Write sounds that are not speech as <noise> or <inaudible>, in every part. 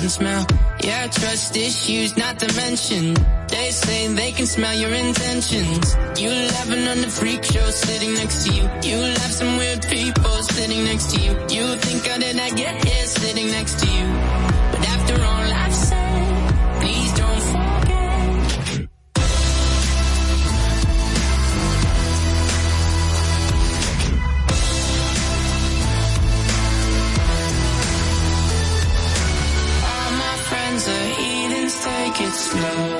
and smell. Yeah, trust issues not to mention. They say they can smell your intentions. You laughing on the freak show sitting next to you. You laugh some weird people sitting next to you. You think how did I get here sitting next to you? slow.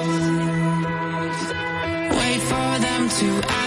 Wait for them to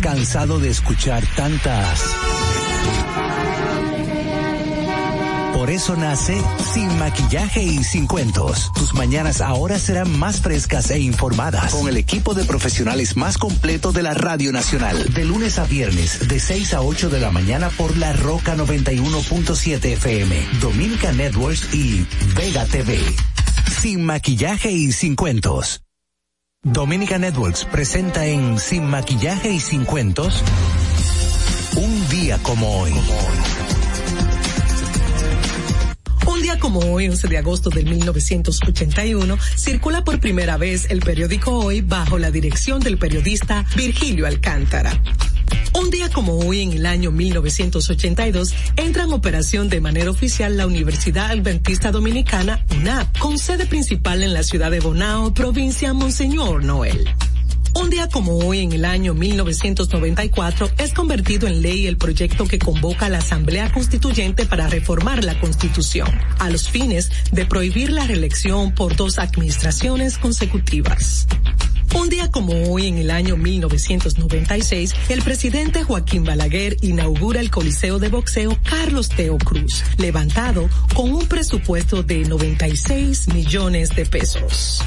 Estás cansado de escuchar tantas. Por eso nace Sin Maquillaje y Sin Cuentos. Tus mañanas ahora serán más frescas e informadas con el equipo de profesionales más completo de la Radio Nacional. De lunes a viernes, de 6 a 8 de la mañana por La Roca 91.7 FM, Dominica Networks y Vega TV. Sin Maquillaje y Sin Cuentos. Dominica Networks presenta en Sin Maquillaje y Sin Cuentos un día como hoy. Un día como hoy, 11 de agosto del 1981, circula por primera vez el periódico Hoy bajo la dirección del periodista Virgilio Alcántara. Un día como hoy, en el año 1982, entra en operación de manera oficial la Universidad Adventista Dominicana, UNAP, con sede principal en la ciudad de Bonao, provincia Monseñor Noel. Un día como hoy, en el año 1994, es convertido en ley el proyecto que convoca a la Asamblea Constituyente para reformar la Constitución, a los fines de prohibir la reelección por dos administraciones consecutivas. Un día como hoy, en el año 1996, el presidente Joaquín Balaguer inaugura el Coliseo de Boxeo Carlos Teo Cruz, levantado con un presupuesto de 96 millones de pesos.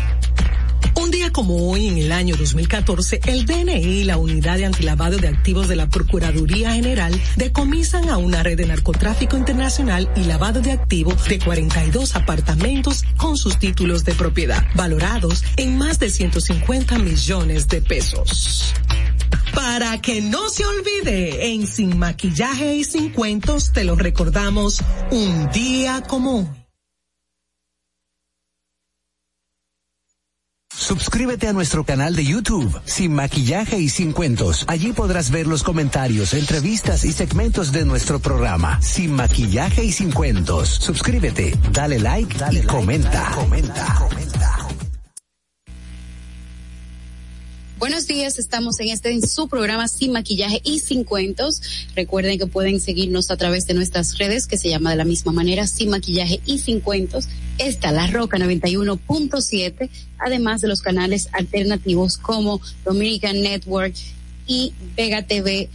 Día como hoy, en el año 2014, el DNI y la Unidad de Antilavado de Activos de la Procuraduría General decomisan a una red de narcotráfico internacional y lavado de activos de 42 apartamentos con sus títulos de propiedad, valorados en más de 150 millones de pesos. Para que no se olvide, en Sin Maquillaje y Sin Cuentos te lo recordamos un día como hoy. Suscríbete a nuestro canal de YouTube, Sin Maquillaje y Sin Cuentos. Allí podrás ver los comentarios, entrevistas y segmentos de nuestro programa, Sin Maquillaje y Sin Cuentos. Suscríbete, dale like dale y comenta. comenta. comenta. Buenos días, estamos en este en su programa Sin Maquillaje y Sin Cuentos. Recuerden que pueden seguirnos a través de nuestras redes que se llama de la misma manera Sin Maquillaje y Sin Cuentos. Está La Roca 91.7, además de los canales alternativos como Dominican Network y Vega TV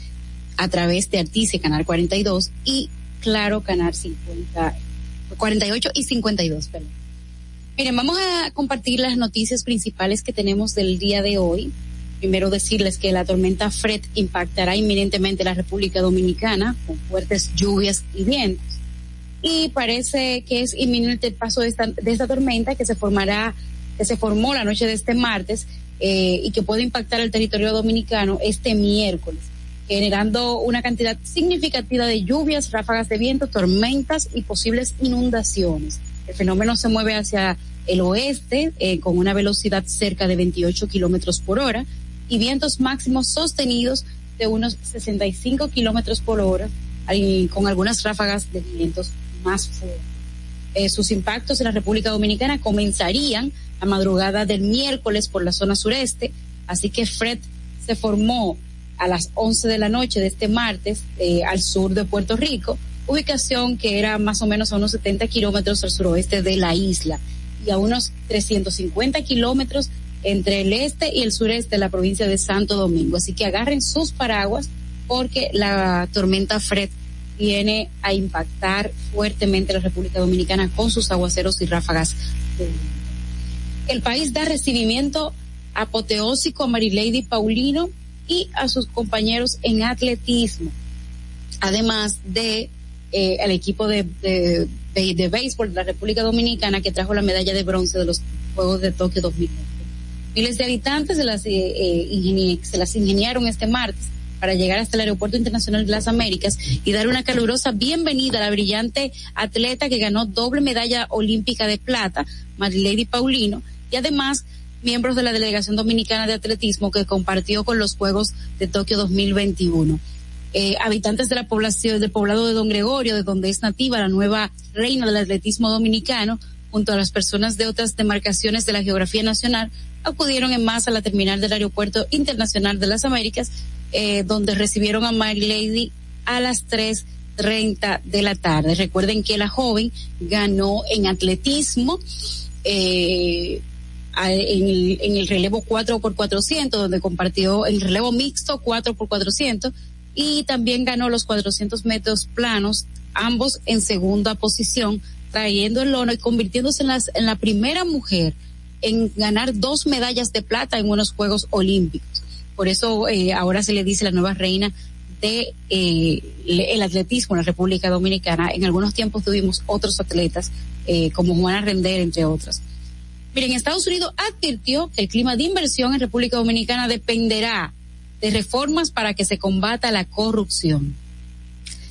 a través de Artice Canal 42 y Claro Canal 50, 48 y 52, perdón. Miren, vamos a compartir las noticias principales que tenemos del día de hoy. Primero decirles que la tormenta Fred impactará inminentemente la República Dominicana con fuertes lluvias y vientos. y parece que es inminente el paso de esta, de esta tormenta que se formará, que se formó la noche de este martes eh, y que puede impactar el territorio dominicano este miércoles, generando una cantidad significativa de lluvias, ráfagas de viento, tormentas y posibles inundaciones. El fenómeno se mueve hacia el oeste eh, con una velocidad cerca de 28 kilómetros por hora y vientos máximos sostenidos de unos 65 kilómetros por hora, con algunas ráfagas de vientos más fuertes. Eh, sus impactos en la República Dominicana comenzarían a madrugada del miércoles por la zona sureste, así que Fred se formó a las 11 de la noche de este martes eh, al sur de Puerto Rico, ubicación que era más o menos a unos 70 kilómetros al suroeste de la isla y a unos 350 kilómetros entre el este y el sureste de la provincia de Santo Domingo. Así que agarren sus paraguas porque la tormenta Fred viene a impactar fuertemente la República Dominicana con sus aguaceros y ráfagas. El país da recibimiento apoteósico a Marilady Paulino y a sus compañeros en atletismo, además de eh, al equipo de, de, de, béisbol de la República Dominicana que trajo la medalla de bronce de los Juegos de Tokio 2020. Miles de habitantes se las, eh, eh se las ingeniaron este martes para llegar hasta el Aeropuerto Internacional de las Américas y dar una calurosa bienvenida a la brillante atleta que ganó doble medalla olímpica de plata, Marilady Paulino, y además miembros de la Delegación Dominicana de Atletismo que compartió con los Juegos de Tokio 2021. Eh, habitantes de la población, del poblado de Don Gregorio, de donde es nativa la nueva reina del atletismo dominicano, junto a las personas de otras demarcaciones de la geografía nacional, acudieron en masa a la terminal del Aeropuerto Internacional de las Américas eh, donde recibieron a Mary Lady a las 3.30 de la tarde. Recuerden que la joven ganó en atletismo, eh, en, el, en el relevo 4 por 400 donde compartió el relevo mixto 4 por 400 y también ganó los 400 metros planos, ambos en segunda posición, trayendo el oro y convirtiéndose en, las, en la primera mujer en ganar dos medallas de plata en unos Juegos Olímpicos. Por eso eh, ahora se le dice la nueva reina de eh, el atletismo en la República Dominicana. En algunos tiempos tuvimos otros atletas, eh, como Juana Render, entre otras. Miren, Estados Unidos advirtió que el clima de inversión en República Dominicana dependerá de reformas para que se combata la corrupción.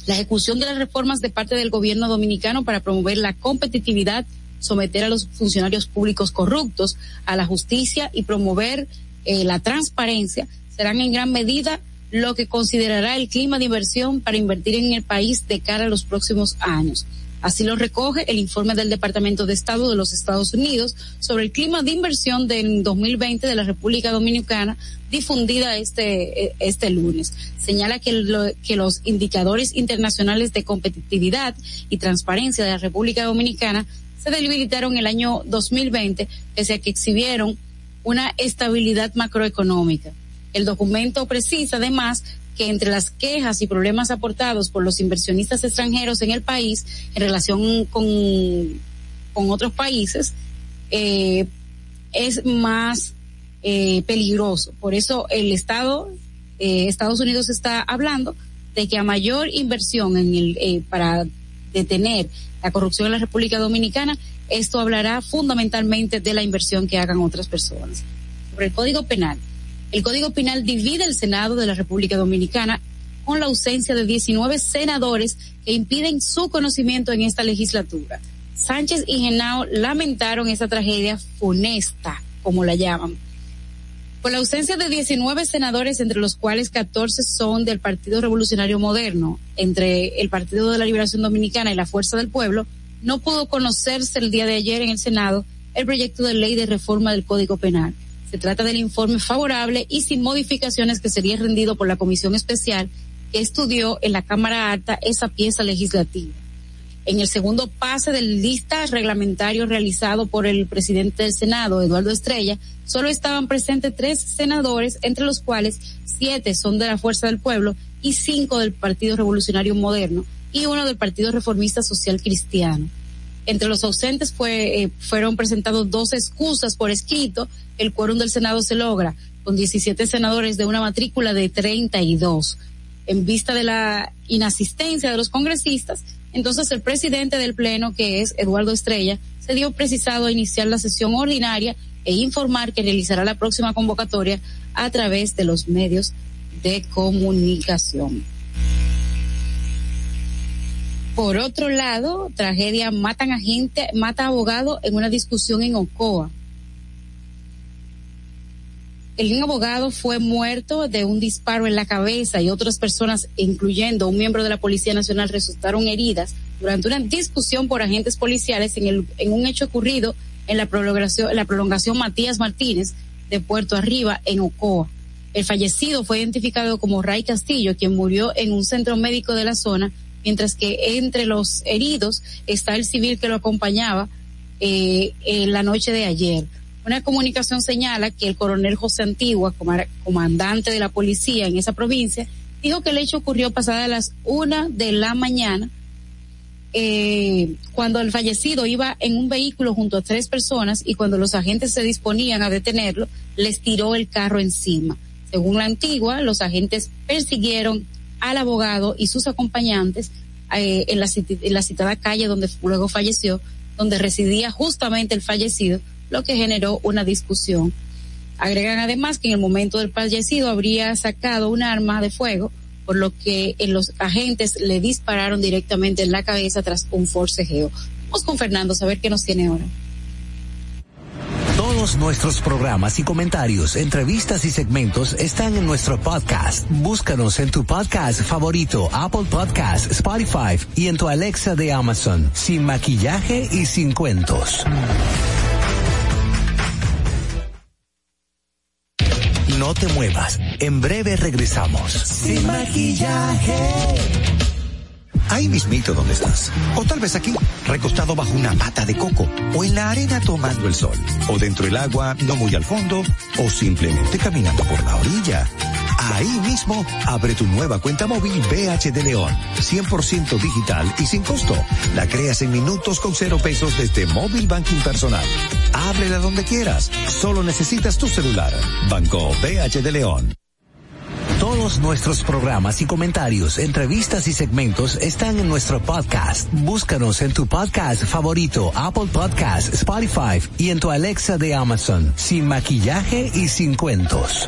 La ejecución de las reformas de parte del gobierno dominicano para promover la competitividad, someter a los funcionarios públicos corruptos a la justicia y promover eh, la transparencia serán en gran medida lo que considerará el clima de inversión para invertir en el país de cara a los próximos años. Así lo recoge el informe del Departamento de Estado de los Estados Unidos sobre el clima de inversión del 2020 de la República Dominicana, difundida este, eh, este lunes. Señala que, que los indicadores internacionales de competitividad y transparencia de la República Dominicana se debilitaron el año 2020, pese a que exhibieron una estabilidad macroeconómica. El documento precisa además que entre las quejas y problemas aportados por los inversionistas extranjeros en el país en relación con, con otros países, eh, es más eh, peligroso. Por eso el Estado, eh, Estados Unidos está hablando de que a mayor inversión en el, eh, para detener la corrupción en la República Dominicana, esto hablará fundamentalmente de la inversión que hagan otras personas. Sobre el Código Penal. El Código Penal divide el Senado de la República Dominicana con la ausencia de 19 senadores que impiden su conocimiento en esta legislatura. Sánchez y Genao lamentaron esa tragedia funesta, como la llaman. Por la ausencia de 19 senadores, entre los cuales 14 son del Partido Revolucionario Moderno, entre el Partido de la Liberación Dominicana y la Fuerza del Pueblo, no pudo conocerse el día de ayer en el Senado el proyecto de ley de reforma del Código Penal. Se trata del informe favorable y sin modificaciones que sería rendido por la Comisión Especial que estudió en la Cámara Alta esa pieza legislativa. En el segundo pase del lista reglamentario realizado por el presidente del Senado, Eduardo Estrella, solo estaban presentes tres senadores, entre los cuales siete son de la Fuerza del Pueblo y cinco del Partido Revolucionario Moderno, y uno del Partido Reformista Social Cristiano. Entre los ausentes fue, eh, fueron presentados dos excusas por escrito. El quórum del Senado se logra con 17 senadores de una matrícula de 32. en vista de la inasistencia de los congresistas, entonces el presidente del Pleno, que es Eduardo Estrella, se dio precisado a iniciar la sesión ordinaria e informar que realizará la próxima convocatoria a través de los medios de comunicación. Por otro lado, tragedia matan a gente, mata a abogado en una discusión en Ocoa. El abogado fue muerto de un disparo en la cabeza y otras personas, incluyendo un miembro de la Policía Nacional, resultaron heridas durante una discusión por agentes policiales en, el, en un hecho ocurrido en la prolongación, la prolongación Matías Martínez de Puerto Arriba en Ocoa. El fallecido fue identificado como Ray Castillo, quien murió en un centro médico de la zona, mientras que entre los heridos está el civil que lo acompañaba eh, en la noche de ayer. Una comunicación señala que el coronel José Antigua, comandante de la policía en esa provincia, dijo que el hecho ocurrió pasada las una de la mañana, eh, cuando el fallecido iba en un vehículo junto a tres personas y cuando los agentes se disponían a detenerlo, les tiró el carro encima. Según la antigua, los agentes persiguieron al abogado y sus acompañantes eh, en, la, en la citada calle donde luego falleció, donde residía justamente el fallecido, lo que generó una discusión. Agregan además que en el momento del fallecido habría sacado un arma de fuego, por lo que en los agentes le dispararon directamente en la cabeza tras un forcejeo. Vamos con Fernando a ver qué nos tiene ahora. Todos nuestros programas y comentarios, entrevistas y segmentos están en nuestro podcast. Búscanos en tu podcast favorito, Apple Podcast, Spotify y en tu Alexa de Amazon, sin maquillaje y sin cuentos. No te muevas. En breve regresamos. Sin maquillaje. Ahí mismito donde estás. O tal vez aquí, recostado bajo una pata de coco. O en la arena tomando el sol. O dentro del agua, no muy al fondo. O simplemente caminando por la orilla. Ahí mismo, abre tu nueva cuenta móvil BH de León, 100% digital y sin costo. La creas en minutos con cero pesos desde Móvil Banking Personal. Ábrela donde quieras. Solo necesitas tu celular. Banco BH de León. Todos nuestros programas y comentarios, entrevistas y segmentos están en nuestro podcast. Búscanos en tu podcast favorito, Apple Podcast, Spotify y en tu Alexa de Amazon, sin maquillaje y sin cuentos.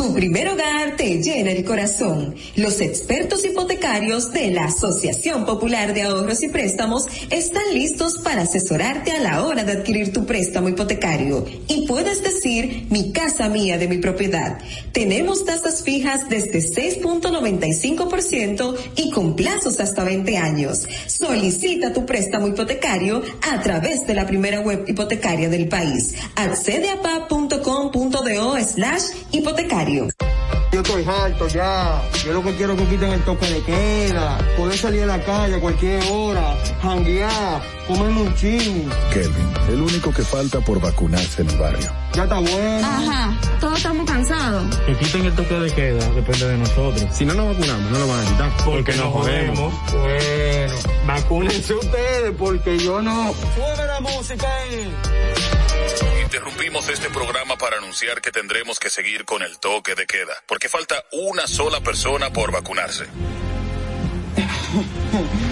Tu primer hogar te llena el corazón. Los expertos hipotecarios de la Asociación Popular de Ahorros y Préstamos están listos para asesorarte a la hora de adquirir tu préstamo hipotecario. Y puedes decir, mi casa mía de mi propiedad. Tenemos tasas fijas desde 6.95% y con plazos hasta 20 años. Solicita tu préstamo hipotecario a través de la primera web hipotecaria del país. Accede a pa.com.do slash hipotecario. Yo estoy harto ya. Yo lo que quiero es que quiten el toque de queda. Poder salir a la calle a cualquier hora. Janguear. Comerme un ching. Kelvin, el único que falta por vacunarse en el barrio. Ya está bueno. Ajá. Todos estamos cansados. Que quiten el toque de queda. Depende de nosotros. Si no nos vacunamos, no lo van a quitar. Porque, porque nos jodemos. Bueno. Vacúnense ustedes porque yo no. Sube la música ahí. Interrumpimos este programa para anunciar que tendremos que seguir con el toque de queda, porque falta una sola persona por vacunarse. <laughs>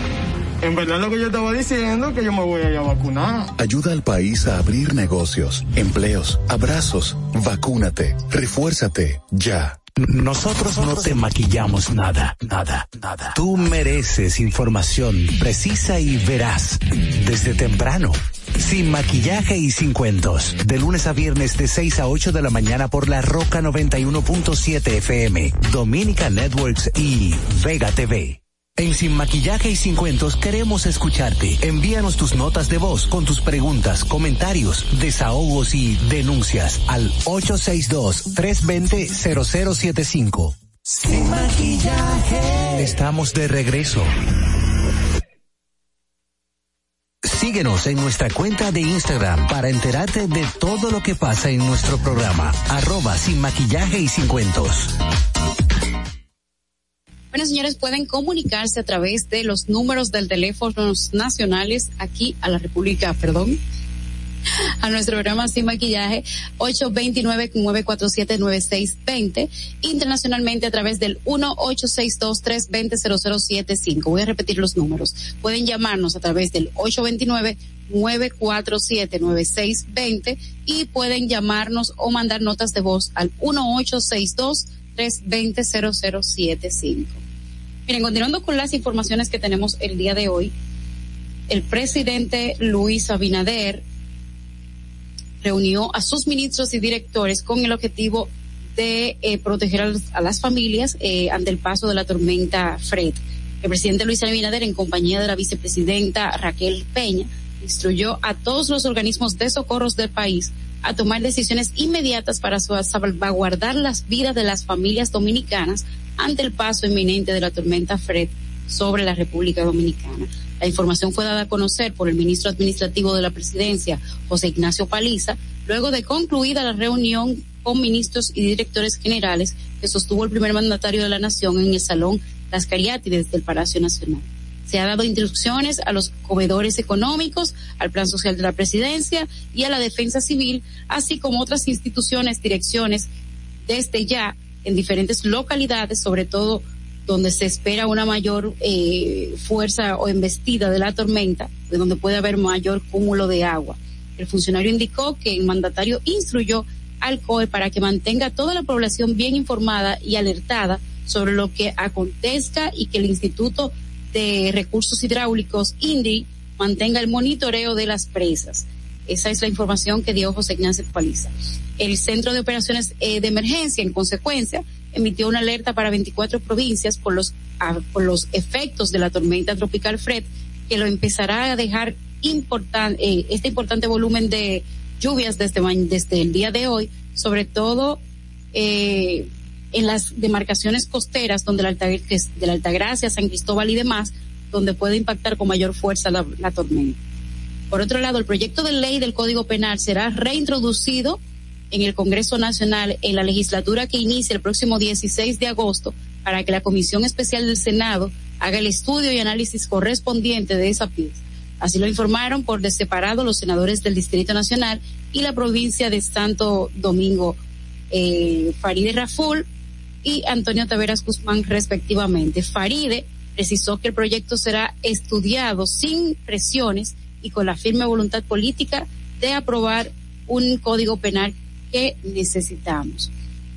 En verdad lo que yo estaba diciendo que yo me voy a ir a vacunar. Ayuda al país a abrir negocios, empleos, abrazos, vacúnate, refuérzate, ya. Nosotros no te maquillamos nada, nada, nada. Tú mereces información precisa y veraz desde temprano. Sin maquillaje y sin cuentos. De lunes a viernes de 6 a 8 de la mañana por la Roca 91.7 FM, Dominica Networks y Vega TV. En Sin Maquillaje y Sin Cuentos queremos escucharte. Envíanos tus notas de voz con tus preguntas, comentarios, desahogos y denuncias al 862-320-0075. Sin Maquillaje. Estamos de regreso. Síguenos en nuestra cuenta de Instagram para enterarte de todo lo que pasa en nuestro programa. Arroba Sin Maquillaje y Sin Cuentos. Bueno, señores, pueden comunicarse a través de los números del teléfonos nacionales aquí a la República, perdón, a nuestro programa Sin Maquillaje 829-947-9620, internacionalmente a través del 1-862-320-0075. Voy a repetir los números. Pueden llamarnos a través del 829-947-9620 y pueden llamarnos o mandar notas de voz al 1862 320-0075. Miren, continuando con las informaciones que tenemos el día de hoy, el presidente Luis Abinader reunió a sus ministros y directores con el objetivo de eh, proteger a, las familias eh, ante el paso de la tormenta Fred. El presidente Luis Abinader, en compañía de la vicepresidenta Raquel Peña, instruyó a todos los organismos de socorros del país a tomar decisiones inmediatas para salvaguardar las vidas de las familias dominicanas ante el paso inminente de la tormenta Fred sobre la República Dominicana. La información fue dada a conocer por el ministro administrativo de la presidencia, José Ignacio Paliza, luego de concluida la reunión con ministros y directores generales que sostuvo el primer mandatario de la nación en el Salón Las Cariátides del Palacio Nacional. Se ha dado instrucciones a los comedores económicos, al Plan Social de la Presidencia y a la Defensa Civil, así como otras instituciones, direcciones, desde ya en diferentes localidades, sobre todo donde se espera una mayor eh, fuerza o embestida de la tormenta, de donde puede haber mayor cúmulo de agua. El funcionario indicó que el mandatario instruyó al COE para que mantenga toda la población bien informada y alertada sobre lo que acontezca y que el Instituto de Recursos Hidráulicos, INDI, mantenga el monitoreo de las presas. Esa es la información que dio José Ignacio Paliza. El Centro de Operaciones eh, de Emergencia, en consecuencia, emitió una alerta para 24 provincias por los, a, por los efectos de la tormenta tropical Fred, que lo empezará a dejar importan, eh, este importante volumen de lluvias desde, desde el día de hoy, sobre todo eh, en las demarcaciones costeras donde la, Alta, de la Altagracia, San Cristóbal y demás, donde puede impactar con mayor fuerza la, tormenta. Por otro lado, el proyecto de ley del Código Penal será reintroducido en el Congreso Nacional en la legislatura que inicia el próximo 16 de agosto para que la Comisión Especial del Senado haga el estudio y análisis correspondiente de esa pieza. Así lo informaron por de separado los senadores del Distrito Nacional y la provincia de Santo Domingo, eh, Faride Raful y Antonio Taveras Guzmán respectivamente. Faride precisó que el proyecto será estudiado sin presiones y con la firme voluntad política de aprobar un código penal que necesitamos.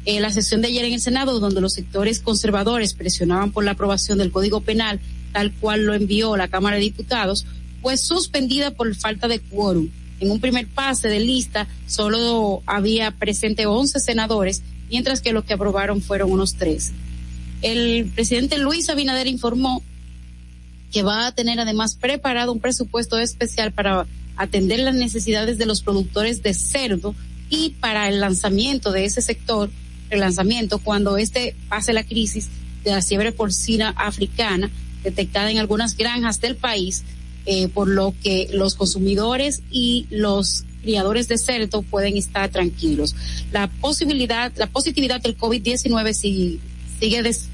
En la sesión de ayer en el Senado, donde los sectores conservadores presionaban por la aprobación del Código Penal, tal cual lo envió la Cámara de Diputados, fue suspendida por falta de quórum. En un primer pase de lista solo había presente 11 senadores, mientras que los que aprobaron fueron unos 13. El presidente Luis Abinader informó que va a tener además preparado un presupuesto especial para atender las necesidades de los productores de cerdo y para el lanzamiento de ese sector, el lanzamiento cuando este pase la crisis de la fiebre porcina africana detectada en algunas granjas del país, eh, por lo que los consumidores y los criadores de cerdo pueden estar tranquilos. La posibilidad, la positividad del COVID-19 sigue, sigue des,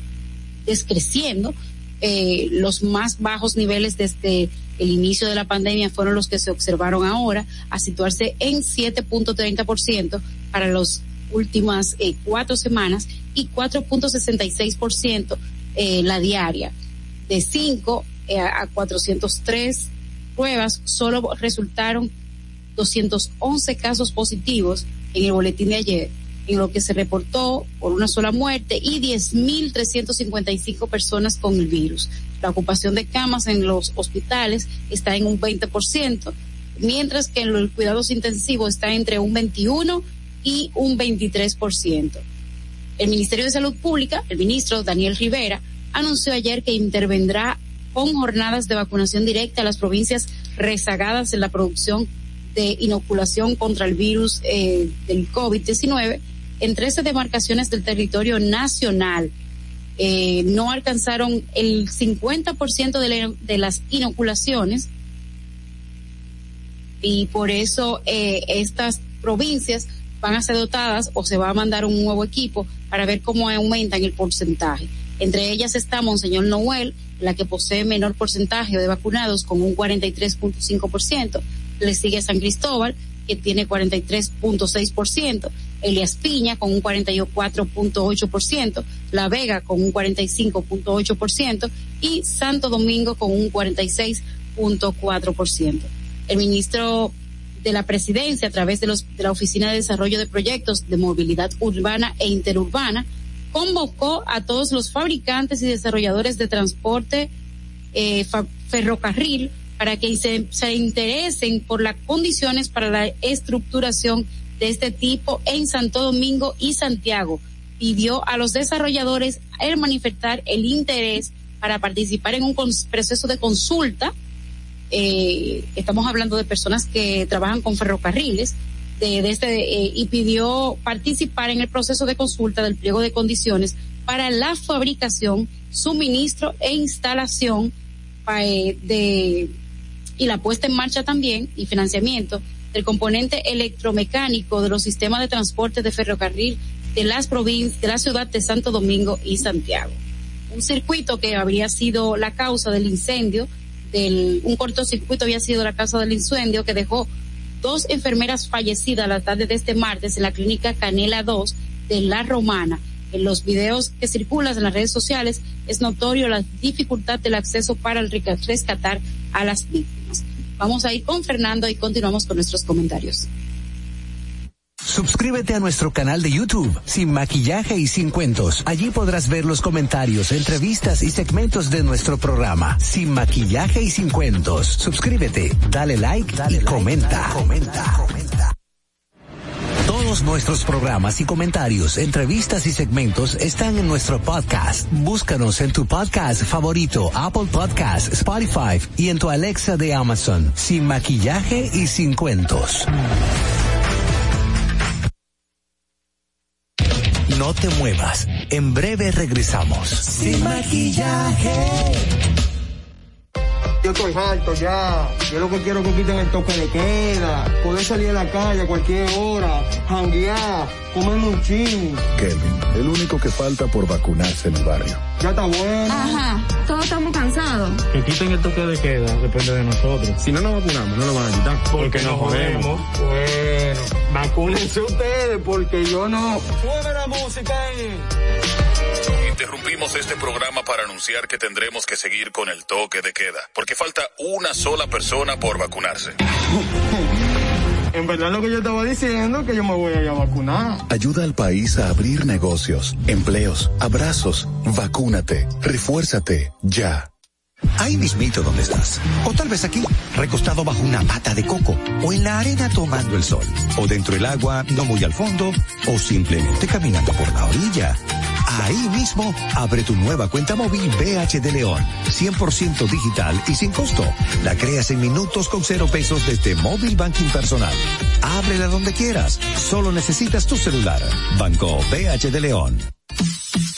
descreciendo. Eh, los más bajos niveles desde el inicio de la pandemia fueron los que se observaron ahora, a situarse en 7.30% para las últimas eh, cuatro semanas y 4.66% eh, la diaria. De 5 eh, a 403 pruebas, solo resultaron 211 casos positivos en el boletín de ayer, en lo que se reportó por una sola muerte y 10.355 personas con el virus. La ocupación de camas en los hospitales está en un 20%, mientras que en los cuidados intensivos está entre un 21 y un 23%. El Ministerio de Salud Pública, el ministro Daniel Rivera, anunció ayer que intervendrá con jornadas de vacunación directa a las provincias rezagadas en la producción de inoculación contra el virus eh, del COVID-19 en 13 demarcaciones del territorio nacional. Eh, no alcanzaron el 50% de, la, de las inoculaciones y por eso eh, estas provincias van a ser dotadas o se va a mandar un nuevo equipo para ver cómo aumentan el porcentaje. Entre ellas está Monseñor Noel, la que posee menor porcentaje de vacunados con un 43.5%. Le sigue San Cristóbal, que tiene 43.6%. Elias Piña con un 44.8%. La Vega con un 45.8%. Y Santo Domingo con un 46.4%. El ministro de la presidencia a través de, los, de la Oficina de Desarrollo de Proyectos de Movilidad Urbana e Interurbana convocó a todos los fabricantes y desarrolladores de transporte eh, ferrocarril para que se, se interesen por las condiciones para la estructuración de este tipo en Santo Domingo y Santiago. Pidió a los desarrolladores el manifestar el interés para participar en un proceso de consulta. Eh, estamos hablando de personas que trabajan con ferrocarriles de, este eh, y pidió participar en el proceso de consulta del pliego de condiciones para la fabricación, suministro e instalación eh, de y la puesta en marcha también y financiamiento del componente electromecánico de los sistemas de transporte de ferrocarril de las provincias de la ciudad de Santo Domingo y Santiago. Un circuito que habría sido la causa del incendio, del un cortocircuito había sido la causa del incendio que dejó dos enfermeras fallecidas la tarde de este martes en la clínica Canela 2 de La Romana. En los videos que circulan en las redes sociales es notorio la dificultad del acceso para el rescatar a las víctimas. Vamos a ir con Fernando y continuamos con nuestros comentarios. Suscríbete a nuestro canal de YouTube, Sin Maquillaje y Sin Cuentos. Allí podrás ver los comentarios, entrevistas y segmentos de nuestro programa, Sin Maquillaje y Sin Cuentos. Suscríbete, dale like, dale y comenta. comenta. comenta. Nuestros programas y comentarios, entrevistas y segmentos están en nuestro podcast. Búscanos en tu podcast favorito, Apple Podcast, Spotify y en tu Alexa de Amazon, Sin Maquillaje y Sin Cuentos. No te muevas. En breve regresamos. Sin maquillaje. Yo estoy harto ya. Yo lo que quiero es que quiten el toque de queda. Poder salir a la calle a cualquier hora. Janguear. Comer un chin. Kevin, el único que falta por vacunarse en el barrio. Ya está bueno. Ajá. Todos estamos cansados. Que quiten el toque de queda. Depende de nosotros. Si no nos vacunamos, no lo van a quitar. Porque nos jodemos. Bueno. Vacúnense ustedes porque yo no. Sube la música ahí. Interrumpimos este programa para anunciar que tendremos que seguir con el toque de queda, porque falta una sola persona por vacunarse. En verdad lo que yo estaba diciendo que yo me voy a ir a vacunar. Ayuda al país a abrir negocios, empleos, abrazos, vacúnate, refuérzate, ya. Ahí mismito donde estás. O tal vez aquí, recostado bajo una mata de coco. O en la arena tomando el sol. O dentro del agua, no muy al fondo. O simplemente caminando por la orilla. Ahí mismo, abre tu nueva cuenta móvil BH de León. 100% digital y sin costo. La creas en minutos con cero pesos desde Móvil Banking Personal. Ábrela donde quieras. Solo necesitas tu celular. Banco BH de León.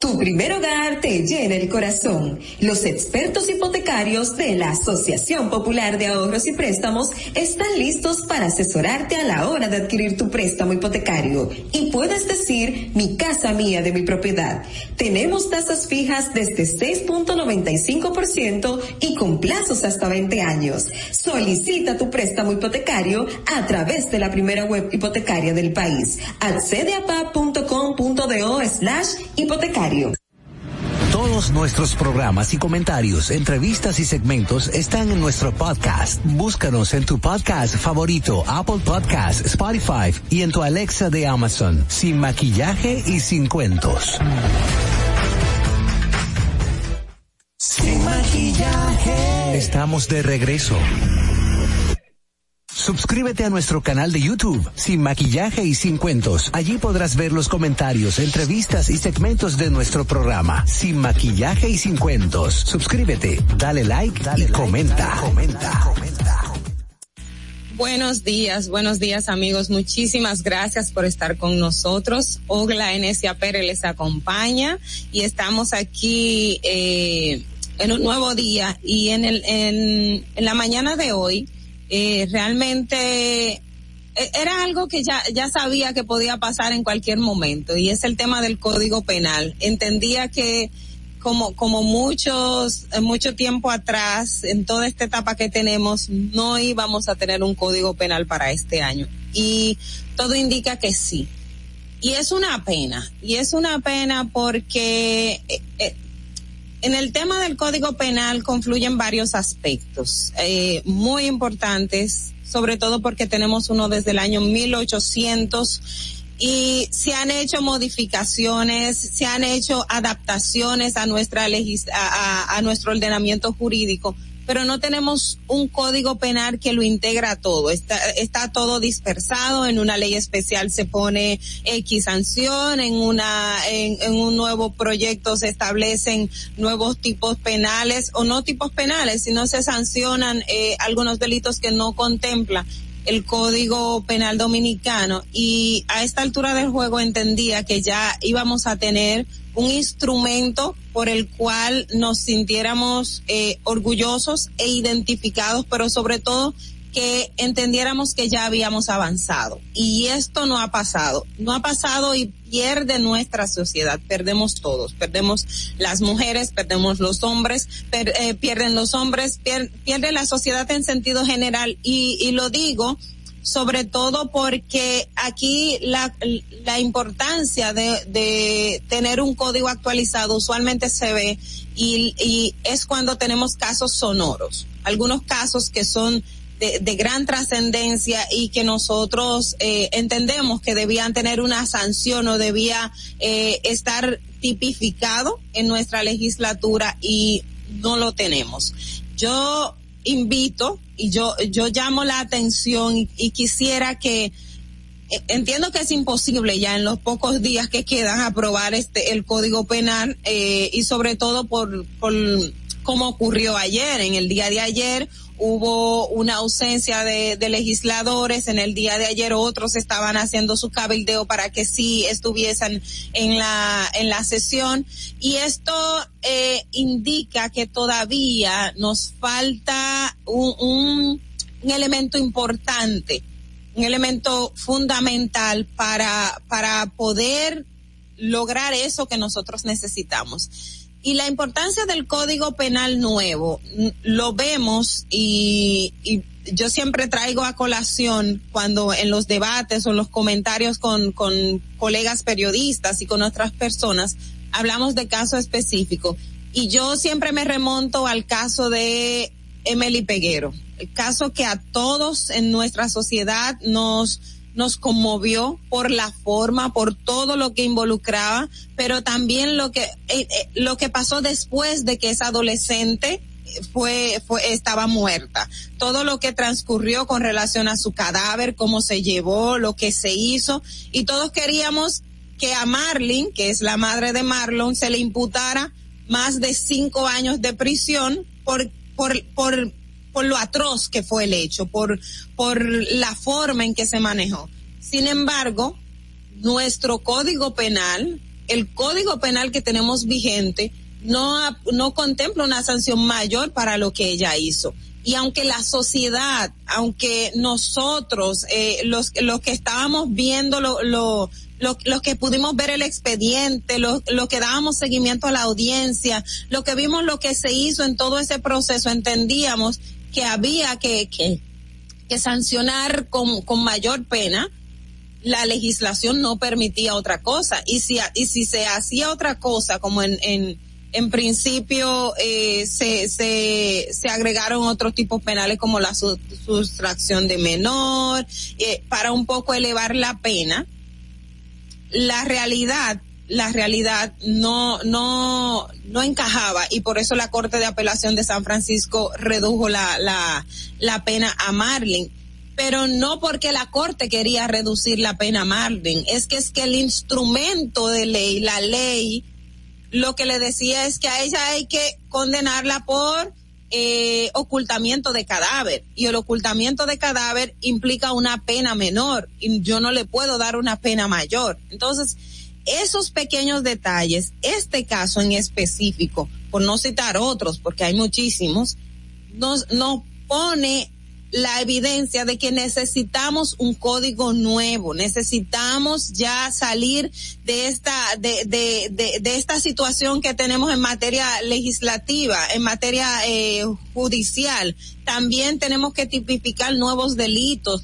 Tu primer hogar te llena el corazón. Los expertos hipotecarios de la Asociación Popular de Ahorros y Préstamos están listos para asesorarte a la hora de adquirir tu préstamo hipotecario. Y puedes decir, mi casa mía de mi propiedad. Tenemos tasas fijas desde 6.95% y con plazos hasta 20 años. Solicita tu préstamo hipotecario a través de la primera web hipotecaria del país. Accede a pa.com.do slash hipotecario Todos nuestros programas y comentarios, entrevistas y segmentos están en nuestro podcast. Búscanos en tu podcast favorito, Apple Podcast, Spotify y en tu Alexa de Amazon, sin maquillaje y sin cuentos. Sin maquillaje. Estamos de regreso. Suscríbete a nuestro canal de YouTube, Sin Maquillaje y Sin Cuentos. Allí podrás ver los comentarios, entrevistas y segmentos de nuestro programa, Sin Maquillaje y Sin Cuentos. Suscríbete, dale like y comenta. comenta. comenta. Buenos días, buenos días amigos. Muchísimas gracias por estar con nosotros. Ogla Enesia Pérez les acompaña y estamos aquí eh, en un nuevo día y en, el, en, en la mañana de hoy eh, realmente eh, era algo que ya, ya sabía que podía pasar en cualquier momento y es el tema del código penal. Entendía que como, como muchos, mucho tiempo atrás, en toda esta etapa que tenemos, no íbamos a tener un código penal para este año. Y todo indica que sí. Y es una pena. Y es una pena porque eh, eh, en el tema del Código Penal confluyen varios aspectos eh, muy importantes, sobre todo porque tenemos uno desde el año 1800 y se han hecho modificaciones, se han hecho adaptaciones a nuestra legis a, nuestro ordenamiento jurídico pero no tenemos un código penal que lo integra todo. Está, está todo dispersado. En una ley especial se pone X sanción, en una, en, en un nuevo proyecto se establecen nuevos tipos penales o no tipos penales, sino se sancionan eh, algunos delitos que no contempla el Código Penal Dominicano y a esta altura del juego entendía que ya íbamos a tener un instrumento por el cual nos sintiéramos eh, orgullosos e identificados, pero sobre todo que entendiéramos que ya habíamos avanzado. Y esto no ha pasado. No ha pasado y pierde nuestra sociedad. Perdemos todos. Perdemos las mujeres, perdemos los hombres, per, eh, pierden los hombres, pier, pierde la sociedad en sentido general. Y, lo digo sobre todo porque aquí la, la importancia de, de tener un código actualizado usualmente se ve y es cuando tenemos casos sonoros, algunos casos que son de, gran trascendencia y que nosotros eh, entendemos que debían tener una sanción o debía eh, estar tipificado en nuestra legislatura y no lo tenemos. Yo invito y yo, yo llamo la atención y, y quisiera que eh, entiendo que es imposible ya en los pocos días que quedan aprobar este el código penal eh, y sobre todo por, por como ocurrió ayer en el día de ayer hubo una ausencia de, de, legisladores. En el día de ayer otros estaban haciendo su cabildeo para que sí estuviesen en la, en la sesión. Y esto eh, indica que todavía nos falta un, un, un elemento importante, un elemento fundamental para, para poder lograr eso que nosotros necesitamos y la importancia del código penal nuevo lo vemos y, y, yo siempre traigo a colación cuando en los debates o los comentarios con, con colegas periodistas y con otras personas hablamos de caso específico. Y yo siempre me remonto al caso de Emily Peguero, el caso que a todos en nuestra sociedad nos nos conmovió por la forma, por todo lo que involucraba, pero también lo que, eh, eh, lo que pasó después de que esa adolescente fue, fue, estaba muerta. Todo lo que transcurrió con relación a su cadáver, cómo se llevó, lo que se hizo, y todos queríamos que a Marlene, que es la madre de Marlon, se le imputara más de cinco años de prisión por, por, por por lo atroz que fue el hecho, por, por la forma en que se manejó. Sin embargo, nuestro código penal, el código penal que tenemos vigente, no, no contempla una sanción mayor para lo que ella hizo. Y aunque la sociedad, aunque nosotros, eh, los, los que estábamos viendo lo, lo, los, los que pudimos ver el expediente, los, los que dábamos seguimiento a la audiencia, lo que vimos lo que se hizo en todo ese proceso, entendíamos que había que, que, que sancionar con, con mayor pena, la legislación no permitía otra cosa. Y si, y si se hacía otra cosa, como en, en, En principio eh, se, se, se agregaron otros tipos penales como la su- sustracción de menor, eh, para un poco elevar la pena. La realidad, la realidad no, no, no encajaba y por eso la Corte de Apelación de San Francisco redujo la, la, la pena a Marlin pero no porque la corte quería reducir la pena a Marvin, es que es que el instrumento de ley, la ley, lo que le decía es que a ella hay que condenarla por eh, ocultamiento de cadáver y el ocultamiento de cadáver implica una pena menor y yo no le puedo dar una pena mayor. Entonces, esos pequeños detalles, este caso en específico, por no citar otros, porque hay muchísimos, nos, nos pone la evidencia de que necesitamos un código nuevo, necesitamos ya salir de esta, de, de, de, de esta situación que tenemos en materia legislativa, en materia eh, judicial. También tenemos que tipificar nuevos delitos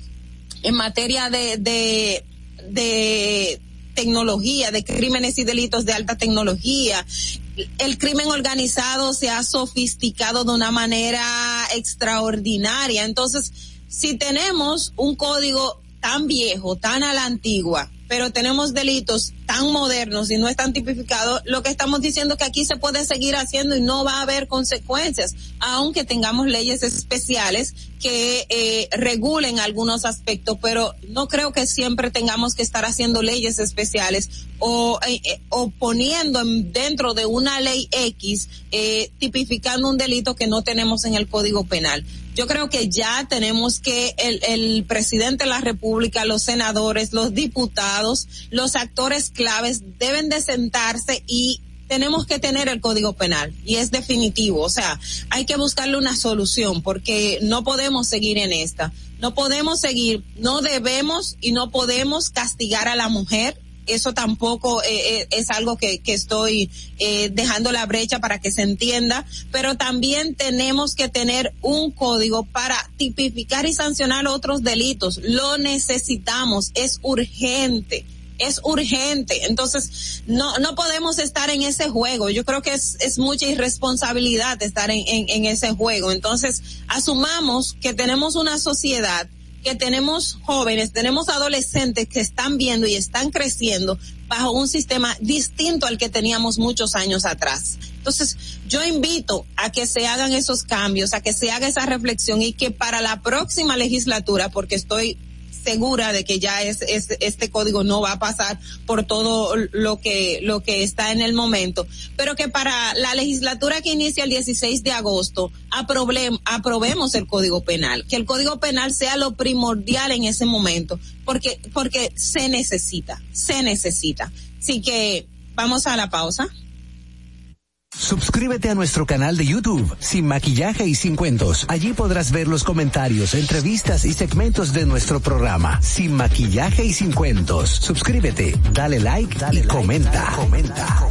en materia de, de, de tecnología, de crímenes y delitos de alta tecnología. El crimen organizado se ha sofisticado de una manera extraordinaria. Entonces, si tenemos un código tan viejo, tan a la antigua, pero tenemos delitos tan modernos y no están tipificados, lo que estamos diciendo es que aquí se puede seguir haciendo y no va a haber consecuencias, aunque tengamos leyes especiales que eh, regulen algunos aspectos, pero no creo que siempre tengamos que estar haciendo leyes especiales o, eh, eh, o poniendo en- dentro de una ley X, eh, tipificando un delito que no tenemos en el Código Penal. Yo creo que ya tenemos que el, el presidente de la República, los senadores, los diputados, los actores claves deben de sentarse y tenemos que tener el código penal y es definitivo, o sea, hay que buscarle una solución porque no podemos seguir en esta, no podemos seguir, no debemos y no podemos castigar a la mujer. Eso tampoco eh, eh, es algo que, estoy eh, dejando la brecha para que se entienda, pero también tenemos que tener un código para tipificar y sancionar otros delitos. Lo necesitamos, es urgente es urgente. Entonces, no, no podemos estar en ese juego. Yo creo que es, es mucha irresponsabilidad estar en, en ese juego. Entonces, asumamos que tenemos una sociedad que tenemos jóvenes, tenemos adolescentes que están viendo y están creciendo bajo un sistema distinto al que teníamos muchos años atrás. Entonces, yo invito a que se hagan esos cambios, a que se haga esa reflexión y que para la próxima legislatura, porque estoy segura de que ya es, es, este código no va a pasar por todo lo que lo que está en el momento, pero que para la legislatura que inicia el 16 de agosto aprobemos el código penal, que el código penal sea lo primordial en ese momento, porque porque se necesita, se necesita. Así que vamos a la pausa. Suscríbete a nuestro canal de YouTube, Sin Maquillaje y Sin Cuentos. Allí podrás ver los comentarios, entrevistas y segmentos de nuestro programa, Sin Maquillaje y Sin Cuentos. Suscríbete, dale like y comenta. comenta.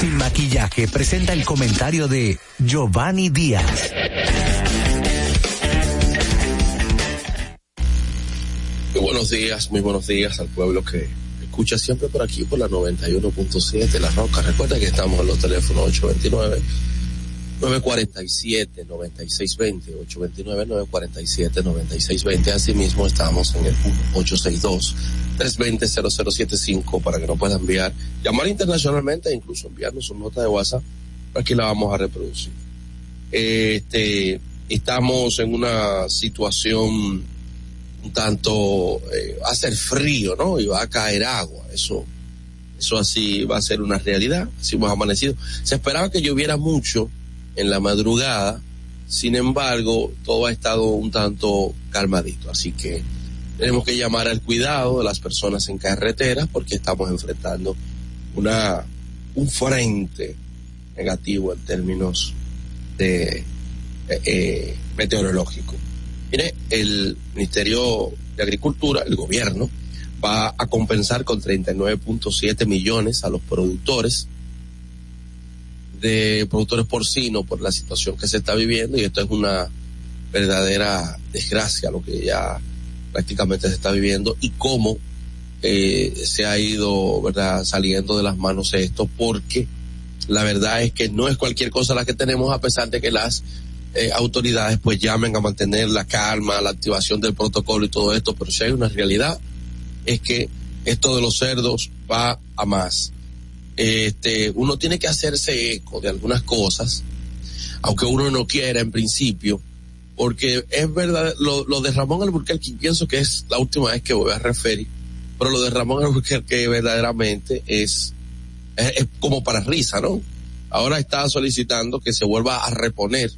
Sin Maquillaje presenta el comentario de Giovanni Díaz. Muy buenos días, muy buenos días al pueblo que escucha siempre por aquí por la 91.7 La Roca. Recuerda que estamos en los teléfonos 829 947 9620 829 947 9620. Asimismo estamos en el 862 320 0075 para que nos puedan enviar, llamar internacionalmente e incluso enviarnos su nota de WhatsApp. Aquí la vamos a reproducir. Este, estamos en una situación tanto eh, va a ser frío, ¿no? Y va a caer agua. Eso, eso así va a ser una realidad. Así hemos amanecido. Se esperaba que lloviera mucho en la madrugada. Sin embargo, todo ha estado un tanto calmadito. Así que tenemos que llamar al cuidado de las personas en carretera porque estamos enfrentando una, un frente negativo en términos de eh, eh, meteorológico. Mire, el Ministerio de Agricultura, el gobierno, va a compensar con 39.7 millones a los productores de productores porcinos por la situación que se está viviendo y esto es una verdadera desgracia lo que ya prácticamente se está viviendo y cómo eh, se ha ido, ¿verdad?, saliendo de las manos esto, porque la verdad es que no es cualquier cosa la que tenemos, a pesar de que las eh, autoridades pues llamen a mantener la calma, la activación del protocolo y todo esto, pero si hay una realidad, es que esto de los cerdos va a más. Este, uno tiene que hacerse eco de algunas cosas, aunque uno no quiera en principio, porque es verdad, lo, lo de Ramón Alburquerque pienso que es la última vez que voy a referir, pero lo de Ramón Alburquerque verdaderamente es, es, es como para risa, ¿no? Ahora está solicitando que se vuelva a reponer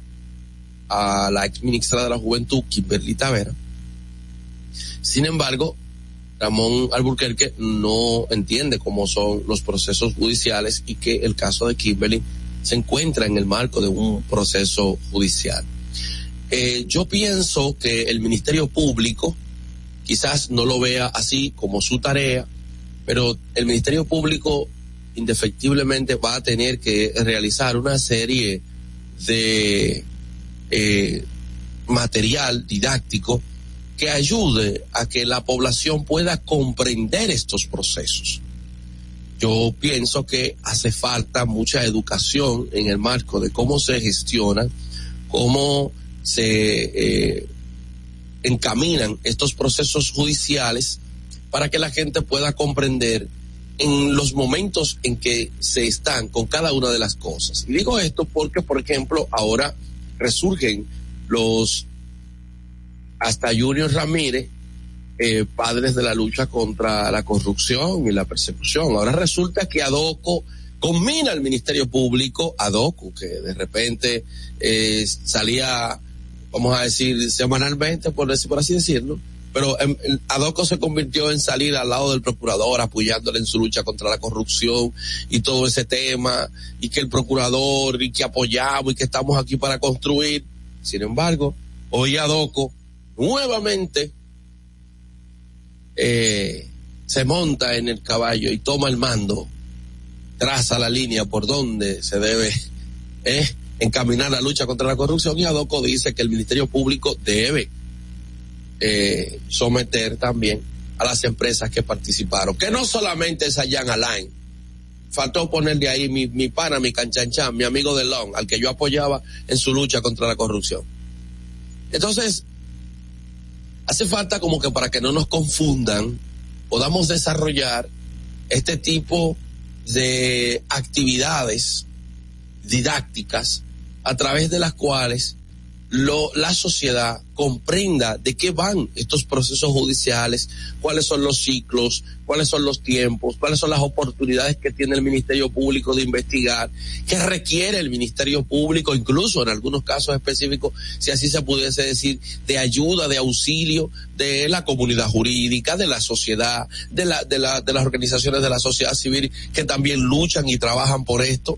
a la ex ministra de la Juventud, Kimberly Tavera. Sin embargo, Ramón Alburquerque no entiende cómo son los procesos judiciales y que el caso de Kimberly se encuentra en el marco de un proceso judicial. Eh, yo pienso que el Ministerio Público quizás no lo vea así como su tarea, pero el Ministerio Público indefectiblemente va a tener que realizar una serie de eh, material didáctico que ayude a que la población pueda comprender estos procesos. Yo pienso que hace falta mucha educación en el marco de cómo se gestionan, cómo se eh, encaminan estos procesos judiciales para que la gente pueda comprender en los momentos en que se están con cada una de las cosas. Y digo esto porque, por ejemplo, ahora resurgen los hasta Junior Ramírez, eh, padres de la lucha contra la corrupción y la persecución. Ahora resulta que Adoco combina al Ministerio Público, Adoco, que de repente eh, salía, vamos a decir, semanalmente, por, decir, por así decirlo, pero en, Adoco se convirtió en salir al lado del procurador, apoyándole en su lucha contra la corrupción y todo ese tema, y que el procurador, y que apoyamos, y que estamos aquí para construir. Sin embargo, hoy Adoco nuevamente eh, se monta en el caballo y toma el mando, traza la línea por donde se debe eh, encaminar la lucha contra la corrupción y Adoco dice que el Ministerio Público debe eh, someter también a las empresas que participaron, que no solamente es Allan Alain, faltó ponerle ahí mi, mi pana, mi canchanchan, mi amigo de Long, al que yo apoyaba en su lucha contra la corrupción. Entonces, hace falta como que para que no nos confundan, podamos desarrollar este tipo de actividades didácticas a través de las cuales lo, la sociedad comprenda de qué van estos procesos judiciales, cuáles son los ciclos, cuáles son los tiempos, cuáles son las oportunidades que tiene el Ministerio Público de investigar, qué requiere el Ministerio Público, incluso en algunos casos específicos, si así se pudiese decir, de ayuda, de auxilio de la comunidad jurídica, de la sociedad, de, la, de, la, de las organizaciones de la sociedad civil que también luchan y trabajan por esto.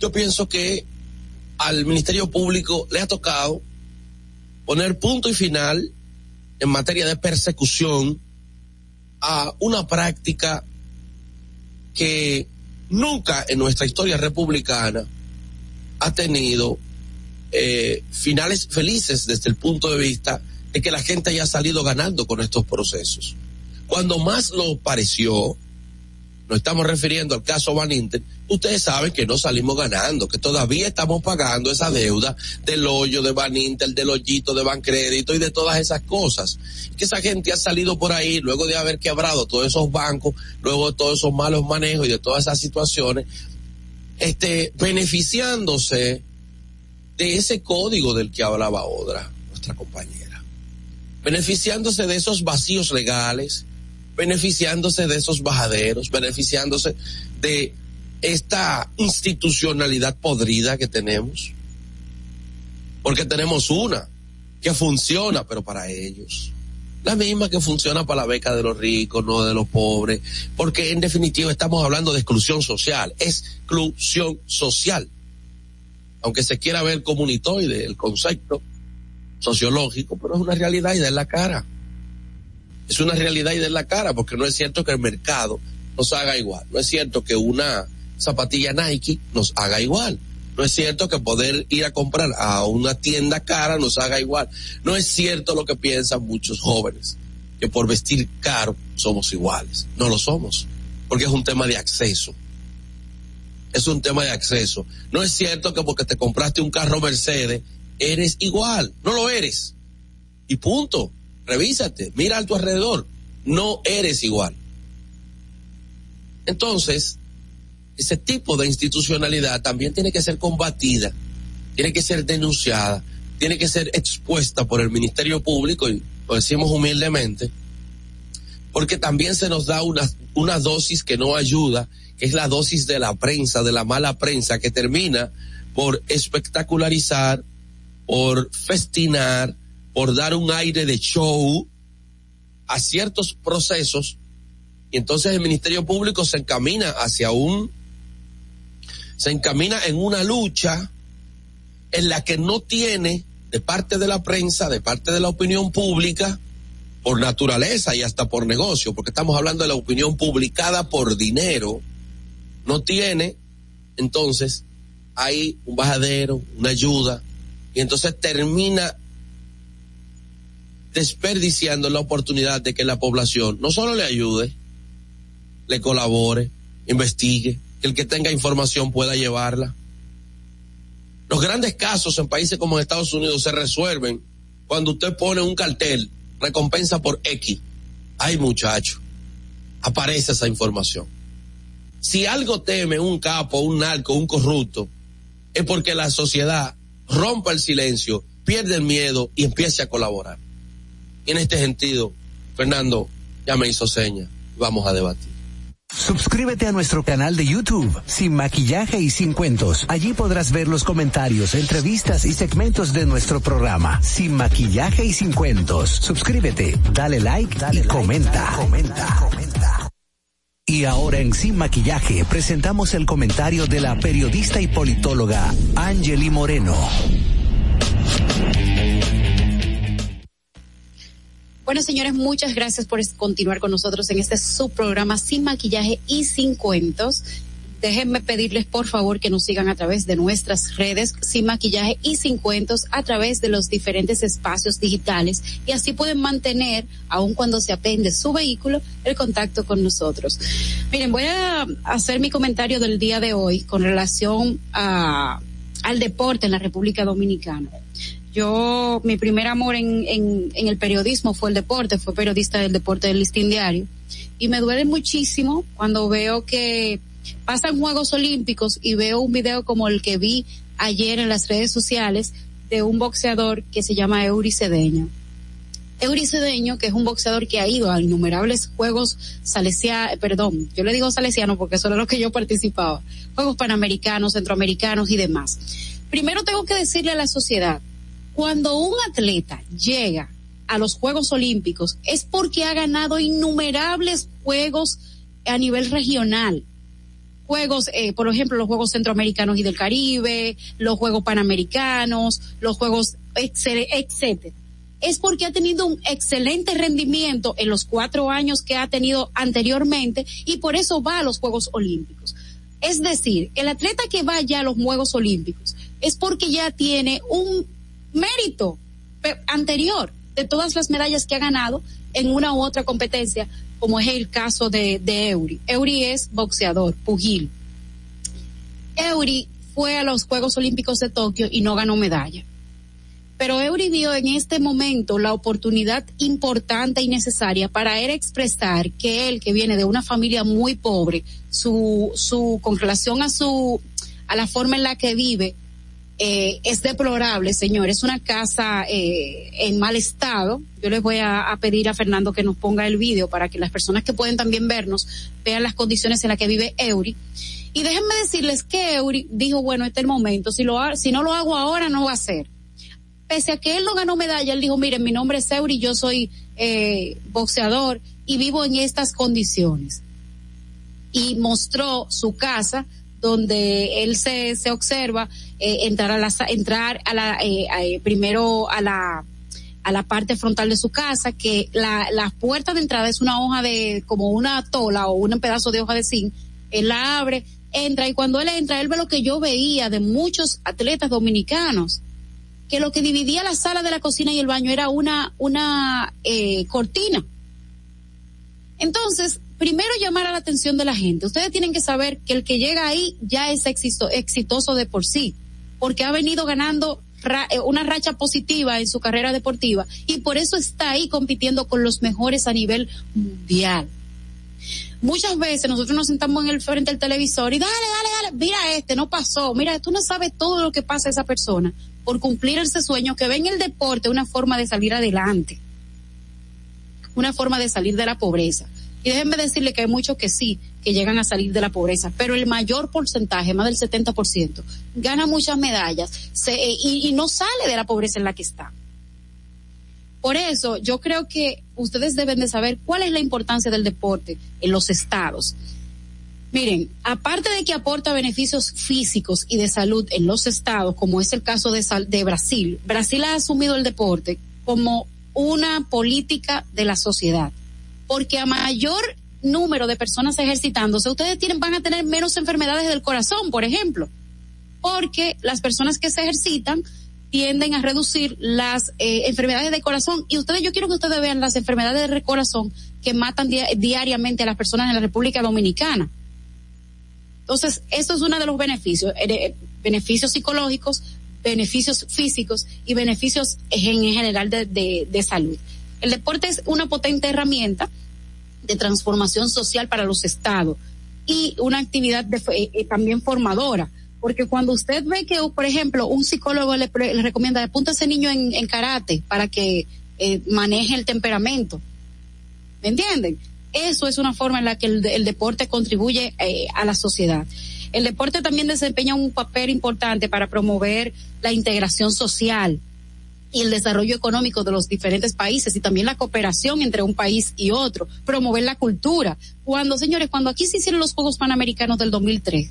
Yo pienso que al Ministerio Público le ha tocado poner punto y final en materia de persecución a una práctica que nunca en nuestra historia republicana ha tenido eh, finales felices desde el punto de vista de que la gente haya salido ganando con estos procesos. Cuando más lo pareció, nos estamos refiriendo al caso Van Inter, ustedes saben que no salimos ganando, que todavía estamos pagando esa deuda del hoyo de Van Inter, del hoyito de Bancrédito y de todas esas cosas. Que esa gente ha salido por ahí luego de haber quebrado todos esos bancos, luego de todos esos malos manejos y de todas esas situaciones, este, beneficiándose de ese código del que hablaba Odra, nuestra compañera. Beneficiándose de esos vacíos legales, beneficiándose de esos bajaderos, beneficiándose de esta institucionalidad podrida que tenemos. Porque tenemos una que funciona, pero para ellos. La misma que funciona para la beca de los ricos, no de los pobres. Porque en definitiva estamos hablando de exclusión social. Exclusión social. Aunque se quiera ver comunitoide el concepto sociológico, pero es una realidad y da en la cara. Es una realidad y da en la cara, porque no es cierto que el mercado nos haga igual. No es cierto que una zapatilla Nike nos haga igual. No es cierto que poder ir a comprar a una tienda cara nos haga igual. No es cierto lo que piensan muchos jóvenes. que por vestir caro somos iguales. No lo somos, porque es un tema de acceso. Es un tema de acceso. No es cierto que porque te compraste un carro Mercedes eres igual. No lo eres. Y punto. Revísate, mira a tu alrededor. No eres igual. Entonces, ese tipo de institucionalidad también tiene que ser combatida, tiene que ser denunciada, tiene que ser expuesta por el Ministerio Público, y lo decimos humildemente, porque también se nos da una, una dosis que no ayuda, que es la dosis de la prensa, de la mala prensa, que termina por espectacularizar, por festinar, por dar un aire de show a ciertos procesos, y entonces el Ministerio Público se encamina hacia un, se encamina en una lucha en la que no tiene de parte de la prensa, de parte de la opinión pública, por naturaleza y hasta por negocio, porque estamos hablando de la opinión publicada por dinero, no tiene, entonces hay un bajadero, una ayuda, y entonces termina desperdiciando la oportunidad de que la población no solo le ayude, le colabore, investigue, que el que tenga información pueda llevarla. Los grandes casos en países como Estados Unidos se resuelven cuando usted pone un cartel, recompensa por X. Ay muchacho, aparece esa información. Si algo teme un capo, un narco, un corrupto, es porque la sociedad rompa el silencio, pierde el miedo y empiece a colaborar. Y en este sentido, Fernando ya me hizo seña. Vamos a debatir. Suscríbete a nuestro canal de YouTube, Sin Maquillaje y Sin Cuentos. Allí podrás ver los comentarios, entrevistas y segmentos de nuestro programa, Sin Maquillaje y Sin Cuentos. Suscríbete, dale like dale y comenta. comenta. comenta. Y ahora en Sin Maquillaje presentamos el comentario de la periodista y politóloga Angeli Moreno. Bueno, señores, muchas gracias por continuar con nosotros en este subprograma Sin Maquillaje y Sin Cuentos. Déjenme pedirles por favor que nos sigan a través de nuestras redes sin maquillaje y sin cuentos a través de los diferentes espacios digitales y así pueden mantener, aun cuando se apende su vehículo, el contacto con nosotros. Miren, voy a hacer mi comentario del día de hoy con relación a, al deporte en la República Dominicana yo, mi primer amor en, en, en, el periodismo fue el deporte, fue periodista del deporte del listín diario. Y me duele muchísimo cuando veo que pasan Juegos Olímpicos y veo un video como el que vi ayer en las redes sociales de un boxeador que se llama Eury Cedeño. Eury Cedeño, que es un boxeador que ha ido a innumerables juegos salesianos, perdón, yo le digo salesiano porque eso era lo que yo participaba, juegos panamericanos, centroamericanos y demás. Primero tengo que decirle a la sociedad, cuando un atleta llega a los Juegos Olímpicos es porque ha ganado innumerables juegos a nivel regional. Juegos, eh, por ejemplo, los Juegos Centroamericanos y del Caribe, los Juegos Panamericanos, los Juegos, etcétera. Es porque ha tenido un excelente rendimiento en los cuatro años que ha tenido anteriormente y por eso va a los Juegos Olímpicos. Es decir, el atleta que vaya a los Juegos Olímpicos es porque ya tiene un mérito anterior de todas las medallas que ha ganado en una u otra competencia, como es el caso de, de Eury. Eury es boxeador, pugil. Eury fue a los Juegos Olímpicos de Tokio y no ganó medalla. Pero Eury vio en este momento la oportunidad importante y necesaria para él expresar que él, que viene de una familia muy pobre, su, su, con relación a su, a la forma en la que vive, eh, es deplorable, señor. Es una casa eh, en mal estado. Yo les voy a, pedir a Fernando que nos ponga el vídeo para que las personas que pueden también vernos vean las condiciones en las que vive Eury. Y déjenme decirles que Eury dijo, bueno, este es el momento. Si, lo, si no lo hago ahora, no va a ser. Pese a que él no ganó medalla, él dijo, miren, mi nombre es Eury, yo soy eh, boxeador y vivo en estas condiciones. Y mostró su casa donde él se, se observa eh, entrar a la entrar a la eh, eh, primero a la a la parte frontal de su casa que la, la puerta de entrada es una hoja de como una tola o un pedazo de hoja de zinc. Él la abre entra y cuando él entra él ve lo que yo veía de muchos atletas dominicanos que lo que dividía la sala de la cocina y el baño era una una eh, cortina. Entonces, primero llamar a la atención de la gente. Ustedes tienen que saber que el que llega ahí ya es exito, exitoso de por sí, porque ha venido ganando eh, una racha positiva en su carrera deportiva y por eso está ahí compitiendo con los mejores a nivel mundial. Muchas veces nosotros nos sentamos en el frente del televisor y dale, dale, dale, mira este, no pasó, mira, tú no sabes todo lo que pasa a esa persona por cumplir ese sueño que ve en el deporte una forma de salir adelante, una forma de salir de la pobreza. Y déjenme decirle que hay muchos que sí, que llegan a salir de la pobreza, pero el mayor porcentaje, más del 70%, gana muchas medallas y, y no sale de la pobreza en la que está. Por eso yo creo que ustedes deben de saber cuál es la importancia del deporte en los estados. Miren, aparte de que aporta beneficios físicos y de salud en los estados, como es el caso de, de Brasil, Brasil ha asumido el deporte como una política de la sociedad porque a mayor número de personas ejercitándose, ustedes tienen, van a tener menos enfermedades del corazón, por ejemplo, porque las personas que se ejercitan tienden a reducir las eh, enfermedades del corazón. Y ustedes, yo quiero que ustedes vean las enfermedades del corazón que matan diariamente a las personas en la República Dominicana. Entonces, eso es uno de los beneficios, eh, beneficios psicológicos, beneficios físicos y beneficios en, general de salud. El deporte es una potente herramienta de transformación social para los estados y una actividad eh, eh, también formadora. Porque cuando usted ve que, por ejemplo, un psicólogo le, recomienda, apunta a ese niño en, karate para que eh, maneje el temperamento. ¿Me entienden? Eso es una forma en la que el, deporte contribuye a la sociedad. El deporte también desempeña un papel importante para promover la integración social, y el desarrollo económico de los diferentes países y también la cooperación entre un país y otro, promover la cultura. Cuando, señores, cuando aquí se hicieron los Juegos Panamericanos del 2003,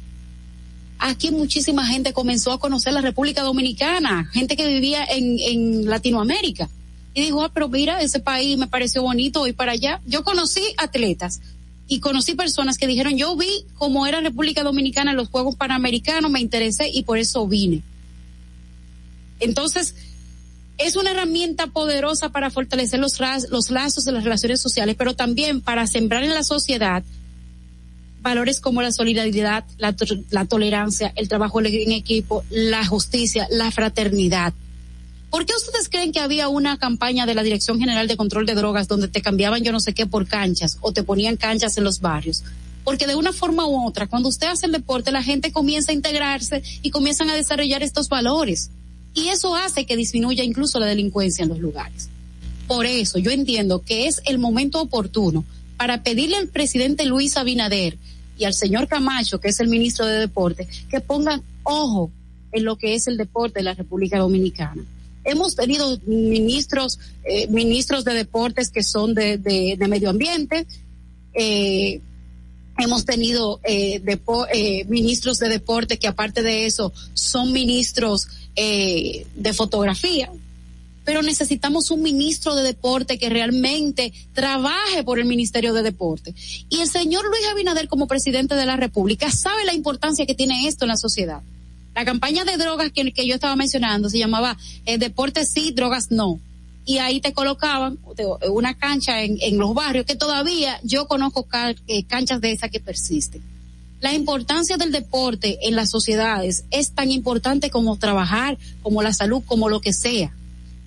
aquí muchísima gente comenzó a conocer la República Dominicana, gente que vivía en, en Latinoamérica. Y dijo, ah, pero mira, ese país me pareció bonito, voy para allá. Yo conocí atletas y conocí personas que dijeron, yo vi cómo era República Dominicana en los Juegos Panamericanos, me interesé y por eso vine. Entonces, es una herramienta poderosa para fortalecer los, los lazos de las relaciones sociales, pero también para sembrar en la sociedad valores como la solidaridad, la, la tolerancia, el trabajo en equipo, la justicia, la fraternidad. ¿Por qué ustedes creen que había una campaña de la Dirección General de Control de Drogas donde te cambiaban yo no sé qué por canchas o te ponían canchas en los barrios? Porque de una forma u otra, cuando usted hace el deporte, la gente comienza a integrarse y comienzan a desarrollar estos valores y eso hace que disminuya incluso la delincuencia en los lugares. Por eso yo entiendo que es el momento oportuno para pedirle al presidente Luis Abinader y al señor Camacho, que es el ministro de Deporte, que pongan ojo en lo que es el deporte de la República Dominicana. Hemos tenido ministros, eh, ministros de deportes que son de, medio ambiente, eh, hemos tenido eh, eh, ministros de deporte que aparte de eso son ministros eh, de fotografía, pero necesitamos un ministro de deporte que realmente trabaje por el Ministerio de Deporte. Y el señor Luis Abinader como presidente de la República sabe la importancia que tiene esto en la sociedad. La campaña de drogas que, yo estaba mencionando se llamaba eh, Deporte sí, drogas no. Y ahí te colocaban una cancha en, en los barrios que todavía yo conozco eh, canchas de esas que persisten la importancia del deporte en las sociedades es tan importante como trabajar, como la salud, como lo que sea,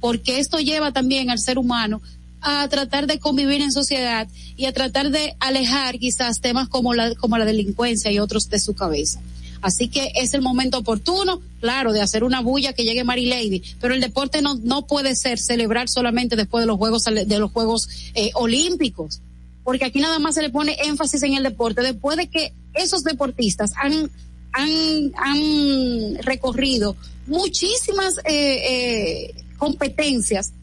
porque esto lleva también al ser humano a tratar de convivir en sociedad y a tratar de alejar quizás temas como la, como la delincuencia y otros de su cabeza. Así que es el momento oportuno, claro, de hacer una bulla que llegue Mary Lady, pero el deporte no, no puede ser celebrar solamente después de los Juegos, de los Juegos eh, Olímpicos porque aquí nada más se le pone énfasis en el deporte, después de que esos deportistas han, han, han recorrido muchísimas eh, eh, competencias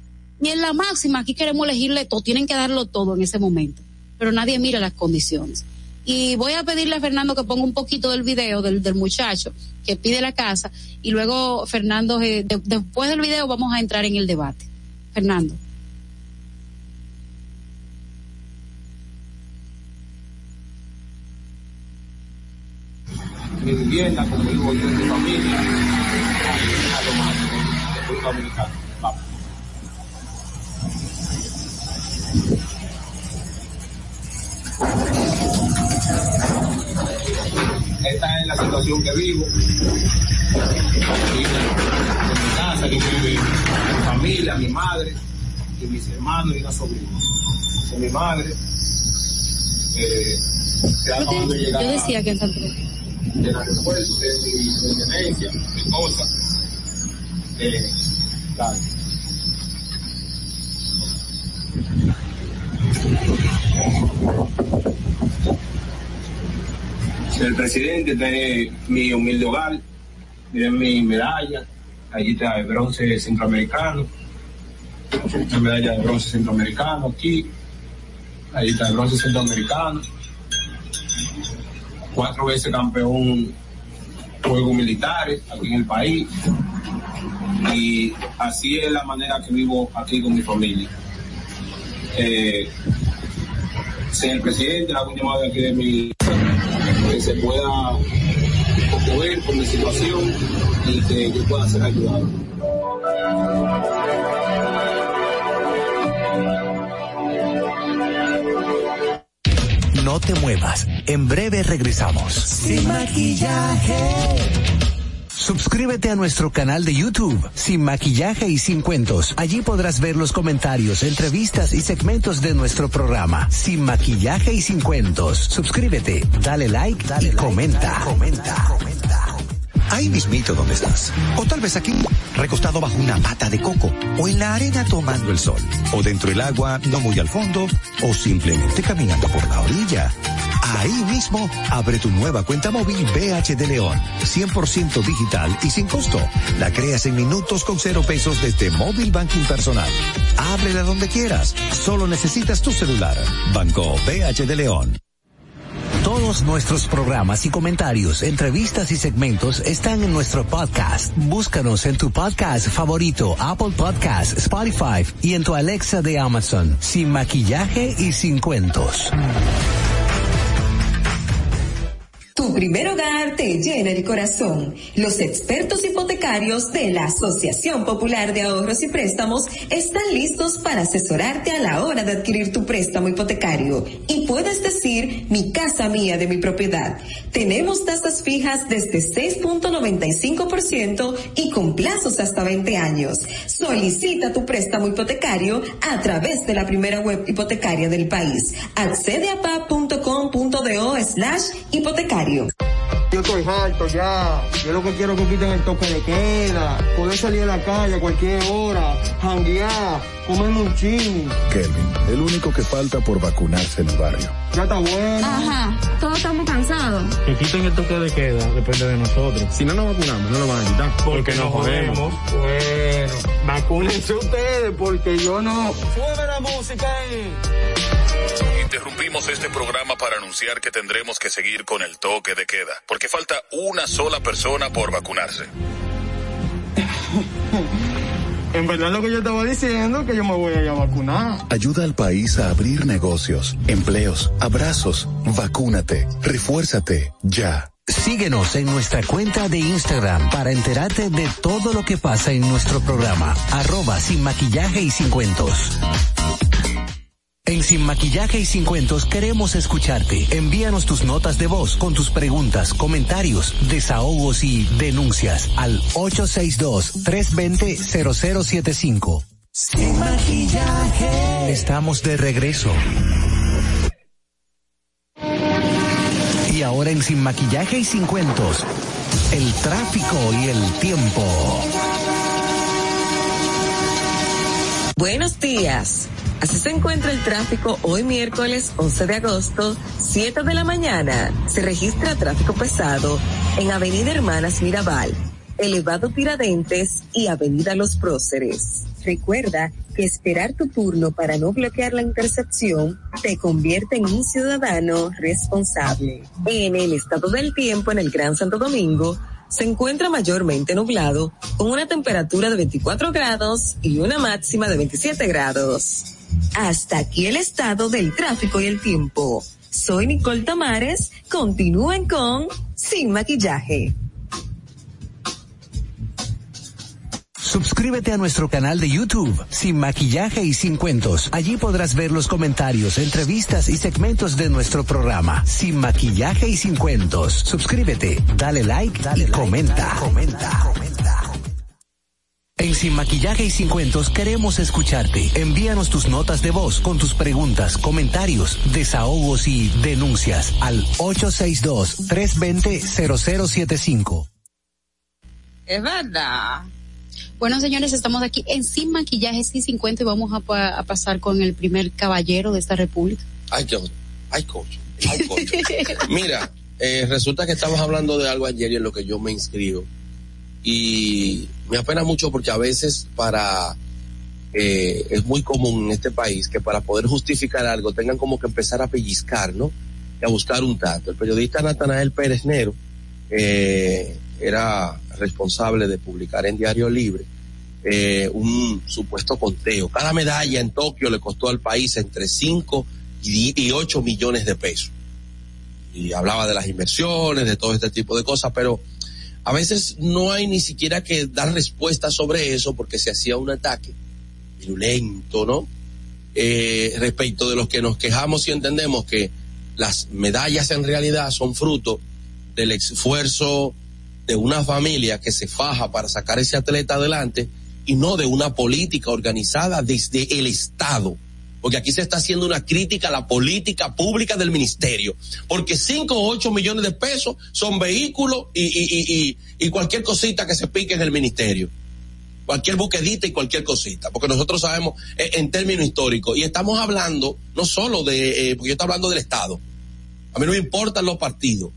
y en la máxima aquí queremos elegirle todo, tienen que darlo todo en ese momento, pero nadie mira las condiciones. Y voy a pedirle a Fernando que ponga un poquito del video del, del muchacho que pide la casa y luego Fernando, eh, después del video vamos a entrar en el debate. Fernando. mi vivienda, como vivo yo en mi familia, República Dominicana. Vamos. Esta es la situación que vivo. En mi casa, que vive mi familia, mi madre, y mis hermanos y una sobrina. mi madre. Eh, yo, te, yo, decía que en San de mi de Venecia, mi esposa. Eh, claro. El presidente tiene mi humilde hogar, miren mi medalla, allí está el bronce centroamericano, la medalla de bronce centroamericano aquí, ahí está el bronce centroamericano, cuatro veces campeón juegos militares aquí en el país y así es la manera que vivo aquí con mi familia. Eh, señor presidente, hago un llamado aquí de mi que se pueda conmover con mi situación y que yo pueda ser ayudado. No te muevas. En breve regresamos. Sin maquillaje. Suscríbete a nuestro canal de YouTube, Sin Maquillaje y Sin Cuentos. Allí podrás ver los comentarios, entrevistas y segmentos de nuestro programa, Sin Maquillaje y Sin Cuentos. Suscríbete, dale like y comenta. comenta. Ahí mismito donde estás. O tal vez aquí, recostado bajo una mata de coco. O en la arena tomando el sol. O dentro del agua, no muy al fondo. O simplemente caminando por la orilla. Ahí mismo, abre tu nueva cuenta móvil BH de León. 100% digital y sin costo. La creas en minutos con cero pesos desde Móvil Banking Personal. Ábrela donde quieras. Solo necesitas tu celular. Banco BH de León. Todos nuestros programas y comentarios, entrevistas y segmentos están en nuestro podcast. Búscanos en tu podcast favorito, Apple Podcast, Spotify y en tu Alexa de Amazon, sin maquillaje y sin cuentos. Tu primer hogar te llena el corazón. Los expertos hipotecarios de la Asociación Popular de Ahorros y Préstamos están listos para asesorarte a la hora de adquirir tu préstamo hipotecario. Y puedes decir, mi casa mía de mi propiedad. Tenemos tasas fijas desde 6.95% y con plazos hasta 20 años. Solicita tu préstamo hipotecario a través de la primera web hipotecaria del país. Accede a pa.com.do slash hipotecario. Yo estoy harto ya. Yo lo que quiero es que quiten el toque de queda. Poder salir a la calle a cualquier hora. Janguear. Comerme un chin. Kelvin, el único que falta por vacunarse en el barrio. Ya está bueno. Ajá, todos estamos cansados. Que quiten el toque de queda, depende de nosotros. Si no nos vacunamos, no lo van a quitar. Porque nos jodemos. Bueno, vacúnense ustedes porque yo no. Sube la música ahí. Interrumpimos este programa para anunciar que tendremos que seguir con el toque de queda, porque falta una sola persona por vacunarse. <laughs> En verdad lo que yo estaba diciendo es que yo me voy a ir a vacunar. Ayuda al país a abrir negocios, empleos, abrazos, vacúnate, refuérzate, ya. Síguenos en nuestra cuenta de Instagram para enterarte de todo lo que pasa en nuestro programa. Arroba sin maquillaje y sin cuentos. En Sin Maquillaje y Sin Cuentos queremos escucharte. Envíanos tus notas de voz con tus preguntas, comentarios, desahogos y denuncias al 862-320-0075. Sin maquillaje. Estamos de regreso. Y ahora en Sin Maquillaje y Sin Cuentos, el tráfico y el tiempo. Buenos días. Así se encuentra el tráfico hoy miércoles 11 de agosto, 7 de la mañana. Se registra tráfico pesado en Avenida Hermanas Mirabal, Elevado Tiradentes y Avenida Los Próceres. Recuerda que esperar tu turno para no bloquear la intercepción te convierte en un ciudadano responsable. En el estado del tiempo en el Gran Santo Domingo, se encuentra mayormente nublado, con una temperatura de 24 grados y una máxima de 27 grados. Hasta aquí el estado del tráfico y el tiempo. Soy Nicole Tamares. Continúen con Sin Maquillaje. Suscríbete a nuestro canal de YouTube, Sin Maquillaje y Sin Cuentos. Allí podrás ver los comentarios, entrevistas y segmentos de nuestro programa, Sin Maquillaje y Sin Cuentos. Suscríbete, dale like dale y comenta. comenta. comenta. En Sin Maquillaje y Sin Cuentos queremos escucharte. Envíanos tus notas de voz con tus preguntas, comentarios, desahogos y denuncias al 862-320-0075. Es verdad. Bueno, señores, estamos aquí en Sin Maquillaje y Sin Cuentos y vamos a, pa a, pasar con el primer caballero de esta república. Ay, Dios. Ay, coach. Ay, coach. Mira, eh, resulta que estamos hablando de algo ayer y en lo que yo me inscribo y me apena mucho porque a veces para eh, es muy común en este país que para poder justificar algo tengan como que empezar a pellizcar, ¿no? Y a buscar un dato. El periodista Natanael Pérez Nero eh, era responsable de publicar en Diario Libre eh, un supuesto conteo. Cada medalla en Tokio le costó al país entre 5 y 8 millones de pesos. Y hablaba de las inversiones, de todo este tipo de cosas, pero a veces no hay ni siquiera que dar respuesta sobre eso porque se hacía un ataque virulento, ¿no? Eh, respecto de los que nos quejamos y entendemos que las medallas en realidad son fruto del esfuerzo de una familia que se faja para sacar ese atleta adelante y no de una política organizada desde el Estado porque aquí se está haciendo una crítica a la política pública del ministerio, porque 5 o 8 millones de pesos son vehículos y, y, y, cualquier cosita que se pique en el ministerio. Cualquier buquedita y cualquier cosita, porque nosotros sabemos eh, en términos históricos, y estamos hablando no solo de, eh, porque yo estoy hablando del Estado, a mí no me importan los partidos,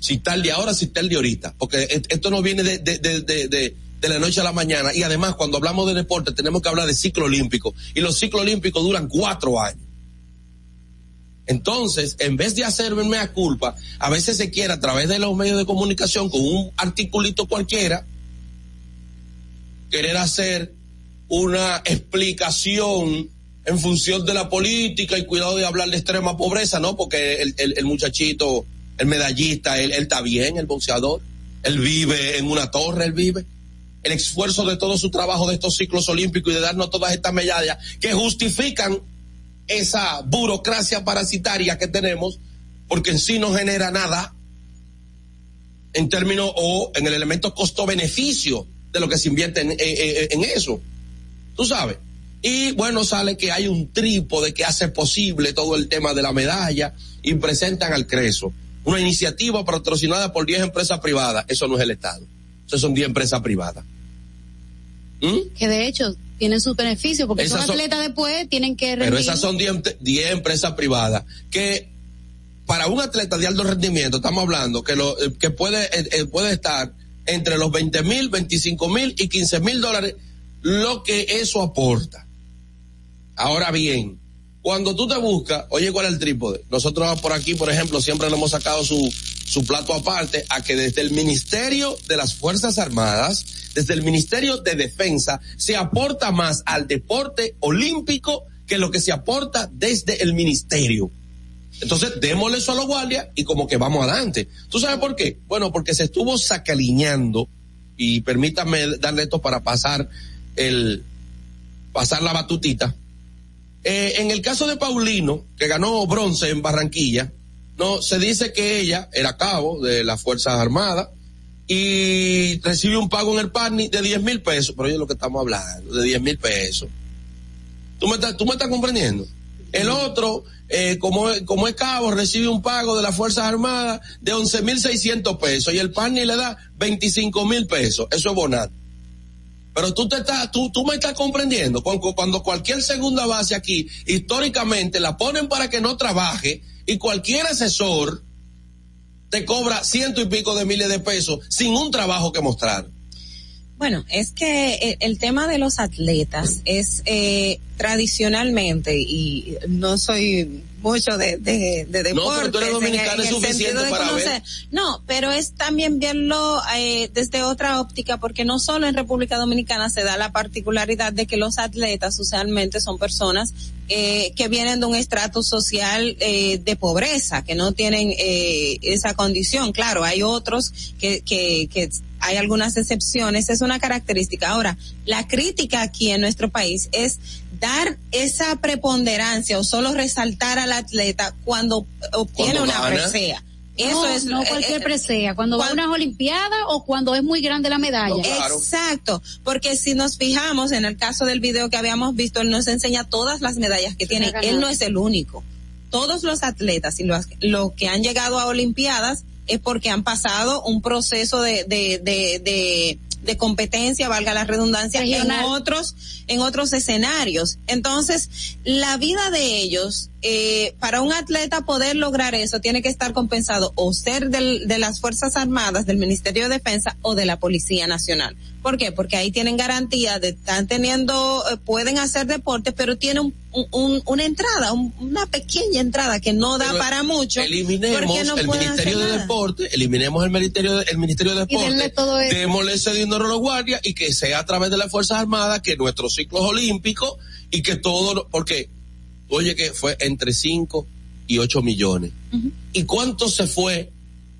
si está el de ahora, si está el de ahorita, porque esto no viene de, de de la noche a la mañana. Y además, cuando hablamos de deporte, tenemos que hablar de ciclo olímpico. Y los ciclos olímpicos duran cuatro años. Entonces, en vez de hacerme mea culpa, a veces se quiere a través de los medios de comunicación, con un articulito cualquiera, querer hacer una explicación en función de la política y cuidado de hablar de extrema pobreza, ¿no? Porque el, el, el muchachito, el medallista, él, él está bien, el boxeador, él vive en una torre, él vive el esfuerzo de todo su trabajo de estos ciclos olímpicos y de darnos todas estas medallas que justifican esa burocracia parasitaria que tenemos, porque en sí no genera nada en términos o en el elemento costo-beneficio de lo que se invierte en, eso. Tú sabes. Y bueno, sale que hay un trípode que hace posible todo el tema de la medalla y presentan al CRESO. Una iniciativa patrocinada por 10 empresas privadas. Eso no es el Estado. Son 10 empresas privadas. ¿Mm? Que de hecho tienen sus beneficios porque esas son atletas después tienen que rendir. Pero esas son 10 empresas privadas que para un atleta de alto rendimiento estamos hablando que lo que puede eh, puede estar entre los 20 mil, 25 mil y 15 mil dólares lo que eso aporta. Ahora bien, cuando tú te buscas, oye, ¿cuál es el trípode? Nosotros por aquí, por ejemplo, siempre le hemos sacado su, su plato aparte a que desde el Ministerio de las Fuerzas Armadas, desde el Ministerio de Defensa, se aporta más al deporte olímpico que lo que se aporta desde el Ministerio. Entonces, démosle eso a los guardias y como que vamos adelante. ¿Tú sabes por qué? Bueno, porque se estuvo sacaliñando, y permítame darle esto para pasar el, pasar la batutita. Eh, en el caso de Paulino, que ganó bronce en Barranquilla, no, se dice que ella era cabo de las Fuerzas Armadas y recibe un pago en el PANI de 10 mil pesos, pero oye lo que estamos hablando, de 10 mil pesos. ¿Tú me, estás, ¿Tú me estás comprendiendo? El otro, eh, como, como es cabo, recibe un pago de las Fuerzas Armadas de 11 mil 600 pesos y el PANI le da 25 mil pesos. Eso es bonato. Pero tú te estás, tú, tú me estás comprendiendo. Cuando, cuando cualquier segunda base aquí, históricamente la ponen para que no trabaje y cualquier asesor te cobra ciento y pico de miles de pesos sin un trabajo que mostrar. Bueno, es que el, el tema de los atletas es eh, tradicionalmente, y no soy mucho de, de, de deportes. No, pero es suficiente para conocer. ver. No, pero es también verlo eh, desde otra óptica, porque no solo en República Dominicana se da la particularidad de que los atletas usualmente son personas eh, que vienen de un estrato social eh, de pobreza, que no tienen eh, esa condición. Claro, hay otros que, que, que hay algunas excepciones, es una característica. Ahora, la crítica aquí en nuestro país es dar esa preponderancia o solo resaltar al atleta cuando obtiene Cuando una presea. Eso no, es no cualquier eh, presea, cuando va a unas olimpiadas o cuando es muy grande la medalla. Exacto, porque si nos fijamos en el caso del video que habíamos visto, él nos enseña todas las medallas que tiene. Él no es el único. Todos los atletas y los, lo que han llegado a Olimpiadas es porque han pasado un proceso de, de, de, de, de competencia, valga la redundancia, en otros, en otros escenarios. Entonces, la vida de ellos, eh, para un atleta poder lograr eso, tiene que estar compensado o ser del- de las Fuerzas Armadas, del Ministerio de Defensa o de la Policía Nacional. ¿Por qué? Porque ahí tienen garantía de están teniendo, eh, pueden hacer deporte, pero tiene un, un- una entrada, un- una pequeña entrada que no da Pero para mucho. Eliminemos no el Ministerio de. Deporte, eliminemos el Ministerio de, el Ministerio de Deporte, démosle ese dinero a los guardias y que sea a través de las Fuerzas Armadas que nuestros ciclos olímpicos y que todo, porque, oye que fue entre 5 y 8 millones. ¿Y cuánto se fue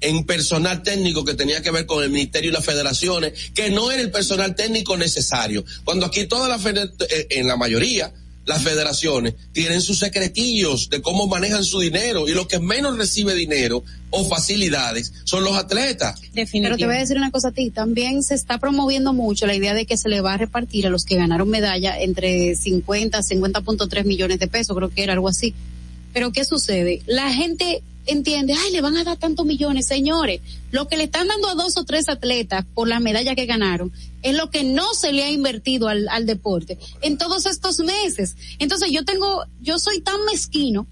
en personal técnico que tenía que ver con el ministerio y las federaciones, que no era el personal técnico necesario? Cuando aquí todas las, eh, en la mayoría, las federaciones tienen sus secretillos de cómo manejan su dinero y lo que menos recibe dinero o facilidades son los atletas. Pero te voy a decir una cosa a ti, también se está promoviendo mucho la idea de que se le va a repartir a los que ganaron medalla entre 50 a 50.3 millones de pesos, creo que era algo así. Pero ¿qué sucede? La gente entiende, ay, le van a dar tantos millones, señores. Lo que le están dando a dos o tres atletas por la medalla que ganaron es lo que no se le ha invertido al, al deporte en todos estos meses. Entonces yo tengo, yo soy tan mezquino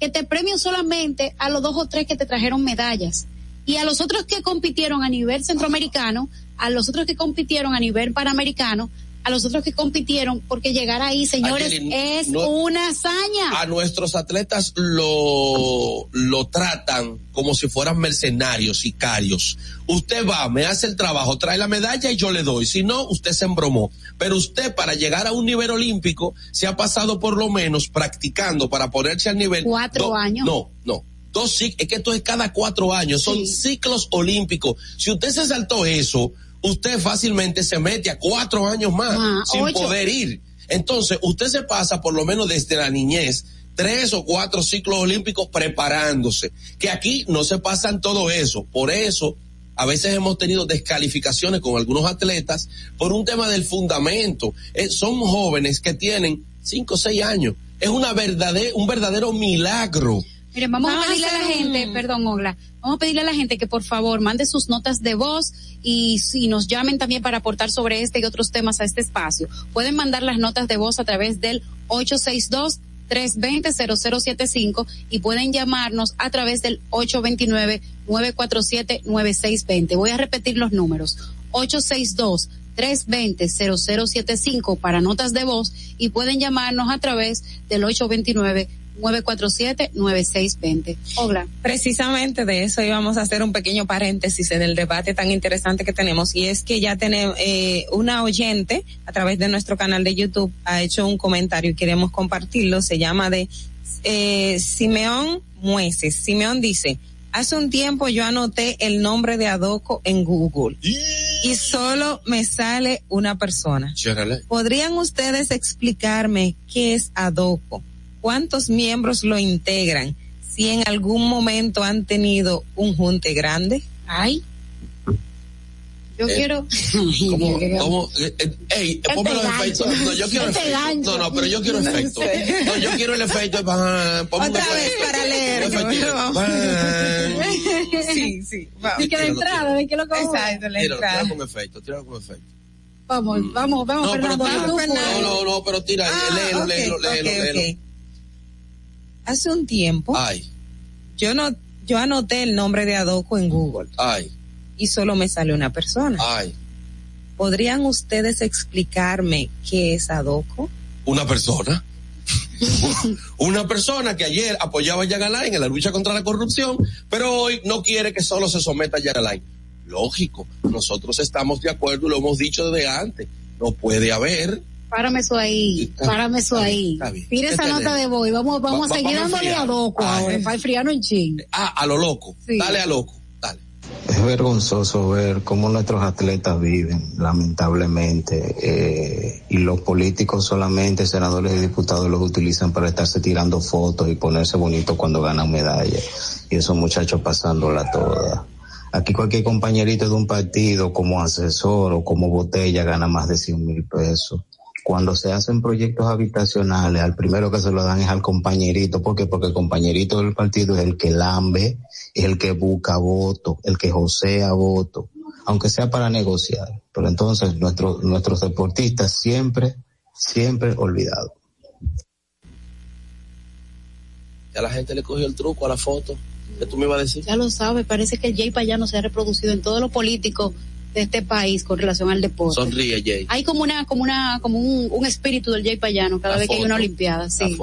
que te premio solamente a los dos o tres que te trajeron medallas. Y a los otros que compitieron a nivel centroamericano, a los otros que compitieron a nivel panamericano, a los otros que compitieron, porque llegar ahí, señores, es no- una hazaña. A nuestros atletas lo, lo tratan como si fueran mercenarios, sicarios. Usted va, me hace el trabajo, trae la medalla y yo le doy. Si no, usted se embromó. Pero usted para llegar a un nivel olímpico se ha pasado por lo menos practicando para ponerse al nivel. Cuatro años. No, no. Dos es que esto es cada cuatro años, son ciclos olímpicos. Si usted se saltó eso, usted fácilmente se mete a cuatro años más Ah, sin ocho. poder ir. Entonces, usted se pasa por lo menos desde la niñez tres o cuatro ciclos olímpicos preparándose, que aquí no se pasan todo eso. Por eso, a veces hemos tenido descalificaciones con algunos atletas por un tema del fundamento. Eh, son jóvenes que tienen cinco o seis años. Es una verdadera, un verdadero milagro. Miren, vamos a pedirle a la gente, perdón, Ogla, vamos a pedirle a la gente que por favor mande sus notas de voz y si nos llamen también para aportar sobre este y otros temas a este espacio. Pueden mandar las notas de voz a través del 862 320-0075 y pueden llamarnos a través del 829-947-9620. Voy a repetir los números. 862 320-0075 para notas de voz y pueden llamarnos a través del 829-947-9620. Hola. Precisamente de eso íbamos a hacer un pequeño paréntesis en el debate tan interesante que tenemos y es que ya tenemos eh, una oyente a través de nuestro canal de YouTube ha hecho un comentario y queremos compartirlo. Se llama de eh, Simeón Mueces. Simeón dice, hace un tiempo yo anoté el nombre de Adoco en Google y solo me sale una persona. ¿Podrían ustedes explicarme qué es Adoco? ¿Cuántos miembros lo integran? Si en algún momento han tenido un junte grande. Ay. Yo Eh, quiero. <laughs> ¿Cómo, cómo, eh, eh, ey, ponme los efectos. No, yo quiero efectos. No, no, pero yo quiero efectos. sé. No, yo quiero el efecto. un Otra vez efecto. para leer. <laughs> Sí, sí. Vamos. De que la entrada, de que lo que vamos. Exacto, la Tíralo, entrada. tíralo con efecto, con efecto. Vamos, vamos, vamos, No, pero Fernando. tira- no, no, no, pero tira, Ah, léelo, léelo, léelo, léelo. Hace un tiempo, Ay, yo no, yo anoté el nombre de Adoco en Google ay, y solo me sale una persona. ay. ¿Podrían ustedes explicarme qué es Adoco? Una persona. <laughs> Una persona que ayer apoyaba a Jan Alain en la lucha contra la corrupción, pero hoy no quiere que solo se someta a Jan Alain. Lógico, nosotros estamos de acuerdo y lo hemos dicho desde antes. No puede haber Párame eso ahí, párame eso ahí. Tira ¿Qué esa nota de voz y vamos, vamos Va- a seguir dándole a. Doco Ay. ahora, para enfriarnos en ching. Ah, a lo loco. Sí. Dale a loco. Dale. Es vergonzoso ver cómo nuestros atletas viven, lamentablemente, eh, y los políticos solamente, senadores y diputados, los utilizan para estarse tirando fotos y ponerse bonitos cuando ganan medallas. Y esos muchachos pasándola toda. Aquí cualquier compañerito de un partido como asesor o como botella gana más de 100 mil pesos. Cuando se hacen proyectos habitacionales, al primero que se lo dan es al compañerito. ¿Por qué? Porque el compañerito del partido es el que lambe, es el que busca voto, el que josea voto, aunque sea para negociar. Pero entonces nuestros nuestros deportistas siempre, siempre olvidados. Ya la gente le cogió el truco a la foto. ¿Qué tú me ibas a decir? Ya lo sabe, parece que el Jay Payano se ha reproducido en todos los políticos de este país con relación al deporte. Sonríe, Jay. Hay como una, como una, como un, un espíritu del Jay Payano cada La vez que hay una olimpiada, sí.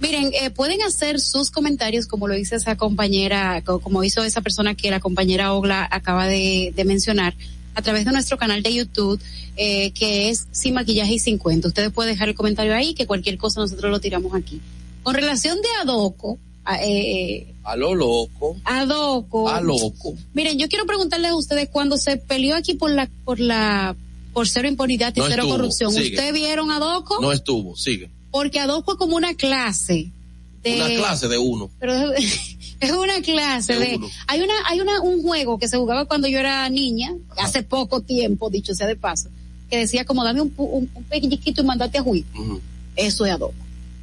Miren, eh, pueden hacer sus comentarios como lo hizo esa compañera, co- como hizo esa persona que la compañera Ogla acaba de, de mencionar, a través de nuestro canal de YouTube, eh, que es Sin Maquillaje y Sin Cuento. Ustedes pueden dejar el comentario ahí, que cualquier cosa nosotros lo tiramos aquí. Con relación de Adoco, a- eh, A lo loco. Adoco. A loco. Miren, yo quiero preguntarles a ustedes cuando se peleó aquí por la, por la, por cero impunidad y No cero estuvo, corrupción. sigue. ¿Ustedes vieron a Doco? No estuvo, sigue. Porque a Doco es como una clase de, Una clase de uno. pero es, <laughs> una clase De hay una, hay una, un juego que se jugaba cuando yo era niña, hace poco tiempo, dicho sea de paso, que decía como dame un, un, un y mandate a juicio. Eso es a Doco.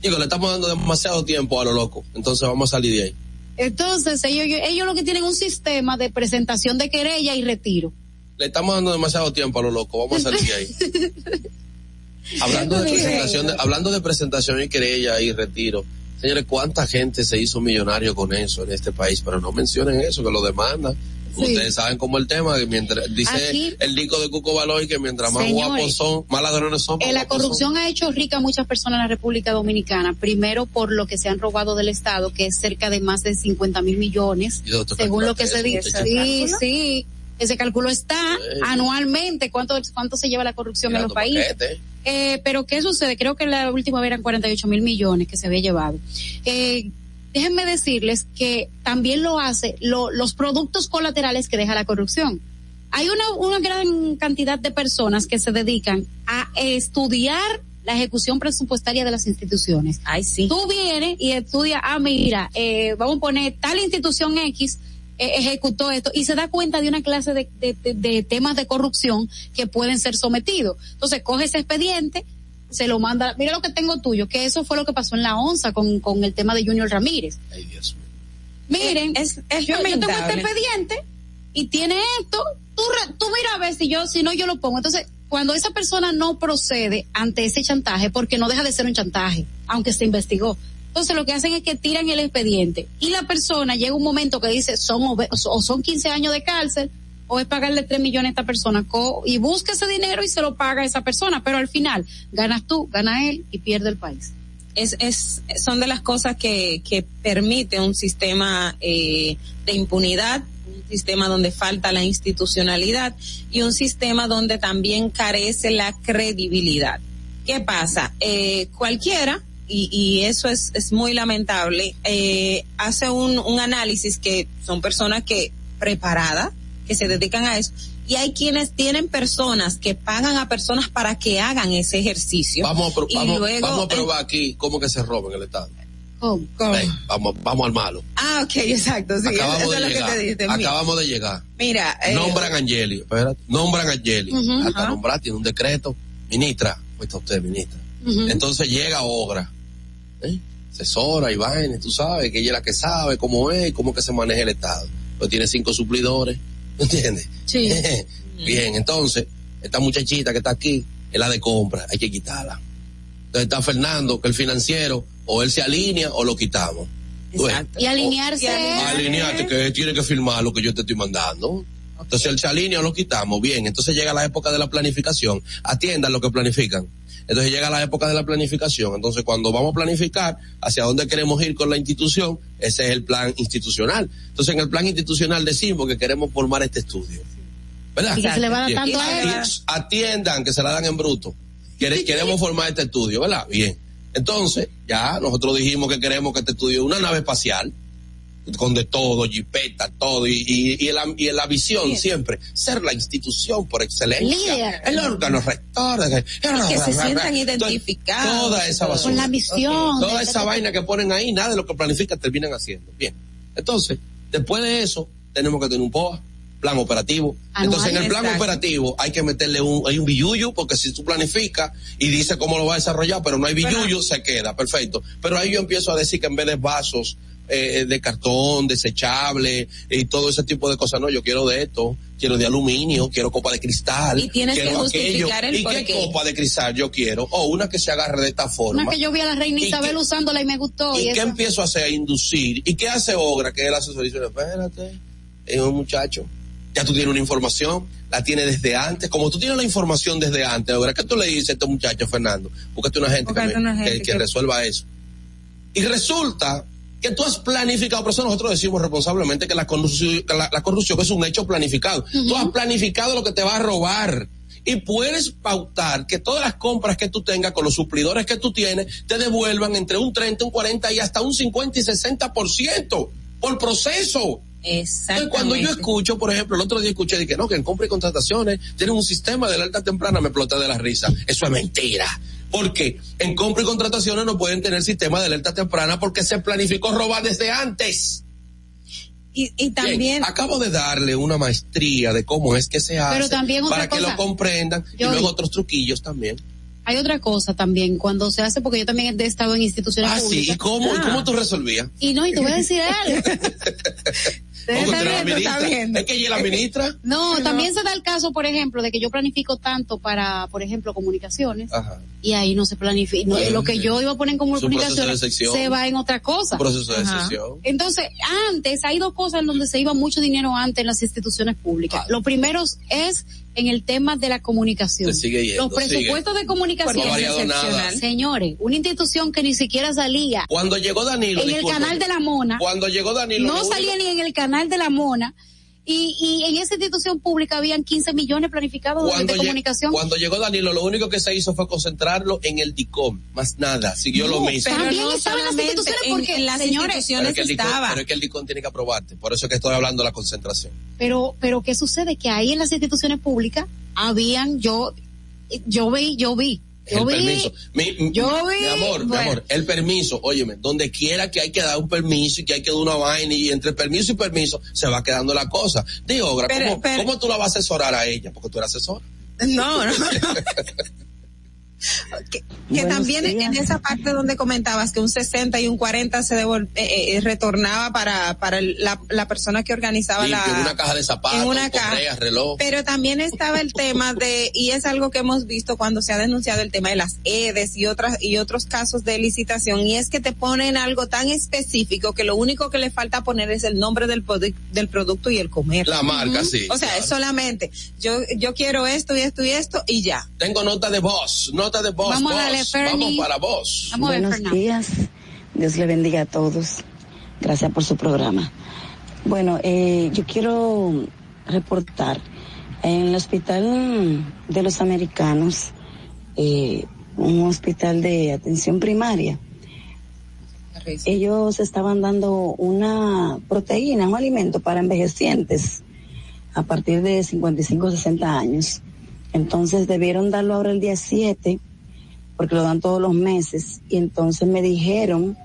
Digo, le estamos dando demasiado tiempo a lo loco. Entonces vamos a salir de ahí. Entonces, ellos, ellos lo que tienen es un sistema de presentación de querella y retiro. Le estamos dando demasiado tiempo a lo loco. Vamos a salir de ahí. <laughs> hablando de presentación, de- hablando de presentación y querella y retiro. Señores, ¿cuánta gente se hizo millonario con eso en este país? Pero no mencionen eso, que lo demandan. Sí. Ustedes saben cómo el tema, que mientras, dice Aquí- el disco de Cuco Baloy que mientras más Señores, guapos son, más ladrones son. más Eh, la son. corrupción ha hecho rica a muchas personas en la República Dominicana. Primero por lo que se han robado del Estado, que es cerca de más de 50 mil millones, ¿Y dónde tú según lo que se dice. Sí, sí. Ese cálculo está anualmente. ¿Cuánto, cuánto se lleva la corrupción en los países? paquete. Eh, pero ¿qué sucede? Creo que la última vez eran 48 mil millones que se había llevado. Eh, déjenme decirles que también lo hace lo- los productos colaterales que deja la corrupción. Hay una, una gran cantidad de personas que se dedican a estudiar la ejecución presupuestaria de las instituciones. Ay, sí. Tú vienes y estudias, ah, mira, eh, vamos a poner tal institución X eh, ejecutó esto y se da cuenta de una clase de, de- de- de temas de corrupción que pueden ser sometidos. Entonces coge ese expediente, se lo manda, mira lo que tengo tuyo, que eso fue lo que pasó en la onza con, con el tema de Junior Ramírez. Ay, Dios mío. Miren, Es- es yo, yo tengo este expediente y tiene esto, tú, re- tú mira a ver si yo, si no yo lo pongo. Entonces, cuando esa persona no procede ante ese chantaje, porque no deja de ser un chantaje, aunque se investigó. Entonces lo que hacen es que tiran el expediente y la persona llega un momento que dice son ove- o son 15 años de cárcel o es pagarle 3 millones a esta persona y busca ese dinero y se lo paga a esa persona, pero al final ganas tú, gana él y pierde el país. es, es, son de las cosas que, que permite un sistema eh, de impunidad, un sistema donde falta la institucionalidad y un sistema donde también carece la credibilidad. ¿Qué pasa? Eh, cualquiera, y, y eso es, es muy lamentable, eh, hace un, un análisis que son personas que preparadas, que se dedican a eso, y hay quienes tienen personas que pagan a personas para que hagan ese ejercicio. Vamos, a pro- vamos, luego, vamos a probar aquí cómo que se roba en el Estado. ¿Cómo? Ven, vamos, vamos al malo. Ah, ok, exacto, sí, eso acabamos es de lo llegar. que te dije. Mira, acabamos de llegar. mira, eh, Nombran a Angeli, espérate, nombran a Angeli. Ujú, Hasta ajá. nombrar, tiene un decreto. Ministra, ¿cómo está usted, ministra? Entonces llega Ogra, ¿eh? asesora y vaina, tú sabes que ella es la que sabe cómo es y cómo que se maneja el Estado. Pues tiene cinco suplidores, ¿entiendes? Sí. <laughs> Bien, entonces, esta muchachita que está aquí es la de compra, hay que quitarla. Entonces está Fernando, que el financiero, o él se alinea o lo quitamos. Ves. Y alinearse Alineate, que tiene que firmar lo que yo te estoy mandando. Entonces él se alinea o lo quitamos. Bien, entonces llega la época de la planificación. Atiendan lo que planifican. Entonces llega la época de la planificación. Entonces cuando vamos a planificar hacia dónde queremos ir con la institución, ese es el plan institucional. Entonces en el plan institucional decimos que queremos formar este estudio. ¿Verdad? Y que se le va a dar Bien. tanto a Atiendan que se la dan en bruto. Quere- Queremos formar este estudio, ¿verdad? Bien. Entonces, ya nosotros dijimos que queremos que este estudio una nave espacial. Con de todo, jipeta, todo, y, y, y, la, y la visión siempre, ser la institución por excelencia, Líder. el órgano rector, Y que se sientan identificados. toda esa basura. Con la misión. Toda de- esa vaina que ponen ahí, nada de lo que planifican terminan haciendo. Bien. Entonces, después de eso, tenemos que tener un POA, plan operativo. Anual. Entonces, en el plan Exacto. operativo hay que meterle un, hay un billuyo, porque si tú planificas y dices cómo lo va a desarrollar, pero no hay billuyo, se queda, perfecto. Pero ahí yo empiezo a decir que en vez de vasos eh, de cartón, desechable y todo ese tipo de cosas, no, yo quiero de esto, quiero de aluminio, quiero copa de cristal. Y tienes quiero que justificar el ¿Y qué copa de cristal yo quiero? O una que se agarre de esta forma. Una que yo vi a la reina ¿Y Isabel usándola y me gustó. ¿Y Y, qué empiezo a hacer? A inducir. ¿Y qué hace Ogra? Que es el asesor. Dice, espérate, es un muchacho. Ya tú tienes una información, la tienes desde antes. Como tú tienes la información desde antes, Ogra, ¿qué tú le dices a este muchacho, Fernando? Búscate una gente, que, Búscate una gente que que- resuelva eso. Y resulta que tú has planificado, por eso nosotros decimos responsablemente que la corrupción, la, la corrupción es un hecho planificado. Tú has planificado lo que te va a robar. Y puedes pautar que todas las compras que tú tengas con los suplidores que tú tienes te devuelvan entre un 30, un 40 y hasta un 50 y 60% por proceso. Entonces, cuando yo escucho, por ejemplo, el otro día escuché de que no, que en compra y contrataciones tienen un sistema de alerta temprana, me exploté de la risa. Eso es mentira. Porque en compra y contrataciones no pueden tener sistema de alerta temprana porque se planificó robar desde antes. Y, y también. Bien, acabo de darle una maestría de cómo es que se hace Pero también para que lo comprendan Yo- y luego otros truquillos también. Hay otra cosa también, cuando se hace, porque yo también he estado en instituciones Ah, sí. ¿y cómo, ¿y cómo tú resolvías? Y no, y te voy a decir algo. <laughs> Es que ella la ministra. <laughs> No, también se da el caso, por ejemplo, de que yo planifico tanto para, por ejemplo, comunicaciones, Ajá. y ahí no se planifica. no, lo que yo iba a poner en comunicaciones se va en otra cosa. Un proceso de Ajá. decisión. Entonces, antes hay dos cosas en donde se iba mucho dinero antes en las instituciones públicas. Lo primero es en el tema de la comunicación. Yendo, Los presupuestos sigue. de comunicación. No. Señores, una institución que ni siquiera salía Cuando llegó Danilo. en el canal de la Mona. Cuando llegó Danilo. no salía único- ni en el canal de la Mona. Y, y en esa institución pública habían 15 millones planificados de- Cuando, de lle- comunicación. cuando llegó Danilo, lo único que se hizo fue concentrarlo en el DICOM, más nada, siguió lo mismo. pero También no estaban las instituciones porque, en las señores, instituciones pero, es que el DICOM, estaba. pero es que el DICOM tiene que aprobarte, por eso es que estoy hablando de la concentración. Pero, pero ¿qué sucede? Que ahí en las instituciones públicas habían, yo, yo vi, yo vi, el vi, permiso. Mi, mi- yo vi, mi amor, mi bueno. amor, el permiso, óyeme, donde quiera que hay que dar un permiso y que hay que dar una vaina y entre permiso y permiso se va quedando la cosa. Digo, Pero- ¿cómo, pero- cómo tú la vas a asesorar a ella? Porque tú eres asesor. No, no. <laughs> que, también días. en esa parte donde comentabas que un 60 y un 40 se devol- eh, eh, retornaba para, para el- la, la persona que organizaba la en una caja de zapatos, en una caja. correas, reloj. Pero también estaba el tema de, y es algo que hemos visto cuando se ha denunciado el tema de las EDES y otras, y otros casos de licitación, y es que te ponen algo tan específico que lo único que le falta poner es el nombre del, del producto y el comer. La marca, sí, O sea, es solamente, yo, yo quiero esto y esto y esto y ya. Tengo nota de voz, nota de voz. Vamos. Vamos para vos. Buenos días. Dios le bendiga a todos. Gracias por su programa. Bueno, eh, yo quiero reportar en el hospital de los americanos, eh, un hospital de atención primaria. Ellos estaban dando una proteína, un alimento para envejecientes a partir de 55 60 años. Entonces debieron darlo ahora el día 7 porque lo dan todos los meses. Y entonces me dijeron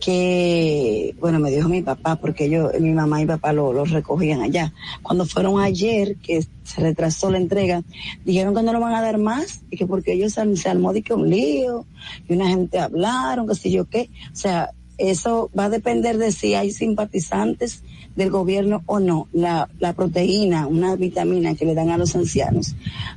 que, bueno, me dijo mi papá, porque yo, mi mamá y papá lo, lo recogían allá. Cuando fueron ayer, que se retrasó la entrega, dijeron que no lo van a dar más, y que porque ellos se, se armó de que un lío, y una gente hablaron, que sé yo qué. O sea, eso va a depender de si hay simpatizantes del gobierno o no, la, la proteína, una vitamina que le dan a los ancianos,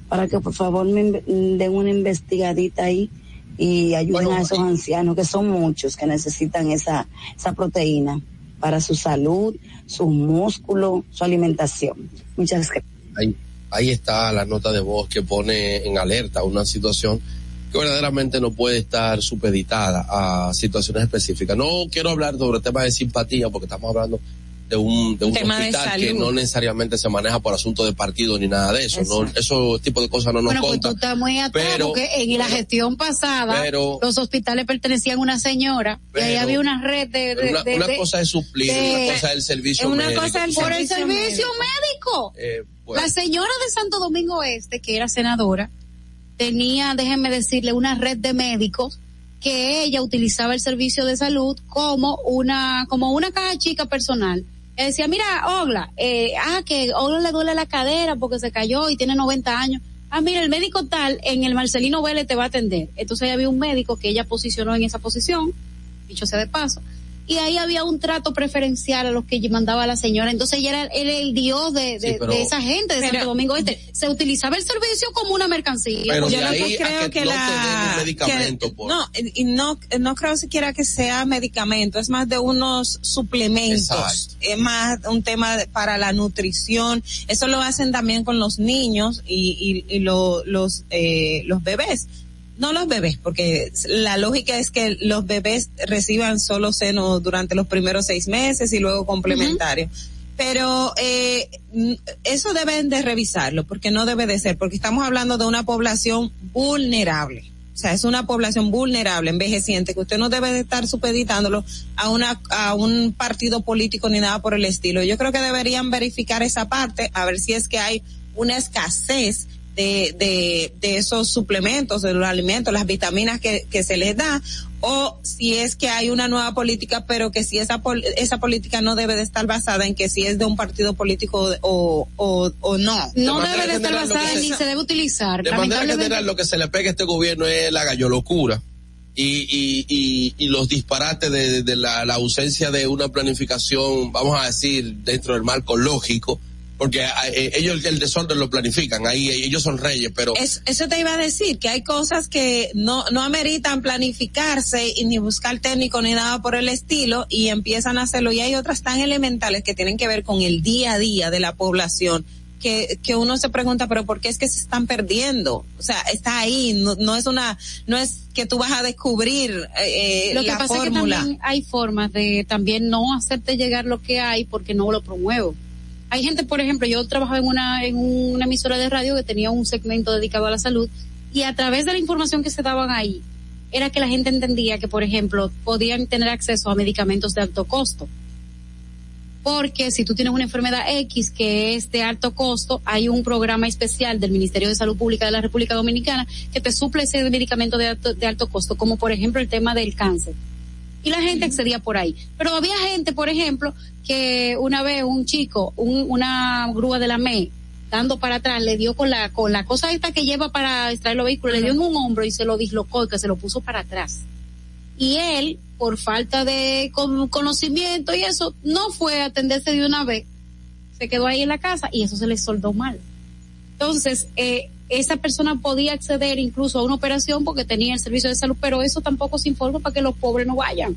para que por favor me den una investigadita ahí y ayuden Bueno, a esos y- ancianos, que son muchos que necesitan esa, esa proteína para su salud, su músculo, su alimentación. Muchas gracias. Ahí, ahí está la nota de voz que pone en alerta una situación que verdaderamente no puede estar supeditada a situaciones específicas. No quiero hablar sobre temas de simpatía porque estamos hablando de un, de un Tema de hospital que no necesariamente se maneja por asunto de partido ni nada de eso. No, eso tipo de cosas no nos Bueno, pues tú contan. estás muy atrás Pero- porque en la gestión pasada pero- los hospitales pertenecían a una señora y ahí había una red de... de- Una, de- una de- cosa es suplir, de- una cosa es el servicio una médico. cosa es por el servicio médico. Eh, bueno. La señora de Santo Domingo Este, que era senadora, tenía, déjenme decirle, una red de médicos que ella utilizaba el servicio de salud como una, como una caja chica personal. Ella decía, mira, Ogla, eh, ah, que Ogla le duele la cadera porque se cayó y tiene 90 años. Ah, mira, el médico tal en el Marcelino Vélez te va a atender. Entonces había un médico que ella posicionó en esa posición, dicho sea de paso, y ahí había un trato preferencial a los que mandaba la señora. Entonces ella era, era el dios de, de, Sí, pero- de esa gente de Pero- Santo Domingo Este. Se utilizaba el servicio como una mercancía. Pero yo de lo ahí que a creo que que, no te la medicamento que- por- no y no no creo siquiera que sea medicamento es más de unos suplementos Exacto. es más un tema para la nutrición eso lo hacen también con los niños y y, y lo- los eh, los bebés no los bebés, porque la lógica es que los bebés reciban solo seno durante los primeros seis meses y luego complementario. Pero eh, eso deben de revisarlo, porque no debe de ser, porque estamos hablando de una población vulnerable. O sea, es una población vulnerable, envejeciente, que usted no debe de estar supeditándolo a una a un partido político ni nada por el estilo. Yo creo que deberían verificar esa parte, a ver si es que hay una escasez de, de, de esos suplementos, de los alimentos, las vitaminas que, que se les da, o si es que hay una nueva política, pero que si esa, pol- esa política no debe de estar basada en que si es de un partido político o, o, o no. no debe de estar basada ni se debe utilizar. De manera general, lo que se le pega a este gobierno es la gallolocura y, y, y, y los disparates de, de la, la ausencia de una planificación, vamos a decir, dentro del marco lógico, porque eh, ellos el desorden lo planifican, ahí ellos son reyes, pero Es- eso te iba a decir, que hay cosas que no, no ameritan planificarse y ni buscar técnico ni nada por el estilo y empiezan a hacerlo. Y hay otras tan elementales que tienen que ver con el día a día de la población que, que uno se pregunta, pero ¿por qué es que se están perdiendo? O sea, está ahí, no, no es una, no es que tú vas a descubrir eh, lo que la pasa es que fórmula. también hay formas de también no hacerte llegar lo que hay porque no lo promuevo. Hay gente, por ejemplo, yo trabajaba en una, en una emisora de radio que tenía un segmento dedicado a la salud y a través de la información que se daban ahí, era que la gente entendía que, por ejemplo, podían tener acceso a medicamentos de alto costo. Porque si tú tienes una enfermedad X que es de alto costo, hay un programa especial del Ministerio de Salud Pública de la República Dominicana que te suple ese medicamento de alto, de alto costo, como por ejemplo el tema del cáncer. Y la gente accedía por ahí. Pero había gente, por ejemplo, que una vez un chico, un- una grúa de la ME, dando para atrás, le dio con la, con la cosa esta que lleva para extraer los vehículos, le dio en un hombro y se lo dislocó y que se lo puso para atrás. Y él, por falta de con- conocimiento y eso, no fue a atenderse de una vez. Se quedó ahí en la casa y eso se le soldó mal. Entonces, eh, esa persona podía acceder incluso a una operación porque tenía el servicio de salud, pero eso tampoco se informa para que los pobres no vayan.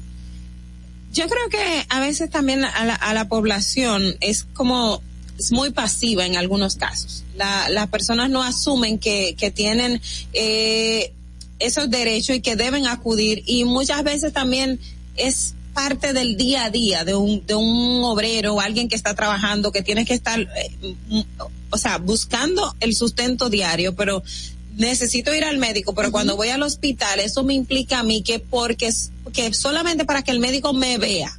Yo creo que a veces también a la, a la población es como es muy pasiva en algunos casos. La, las personas no asumen que, que tienen eh, esos derechos y que deben acudir y muchas veces también es parte del día a día de un, de un obrero o alguien que está trabajando que tiene que estar, eh, mm, o sea, buscando el sustento diario, pero necesito ir al médico, pero cuando voy al hospital, eso me implica a mí que porque, es- que solamente para que el médico me vea,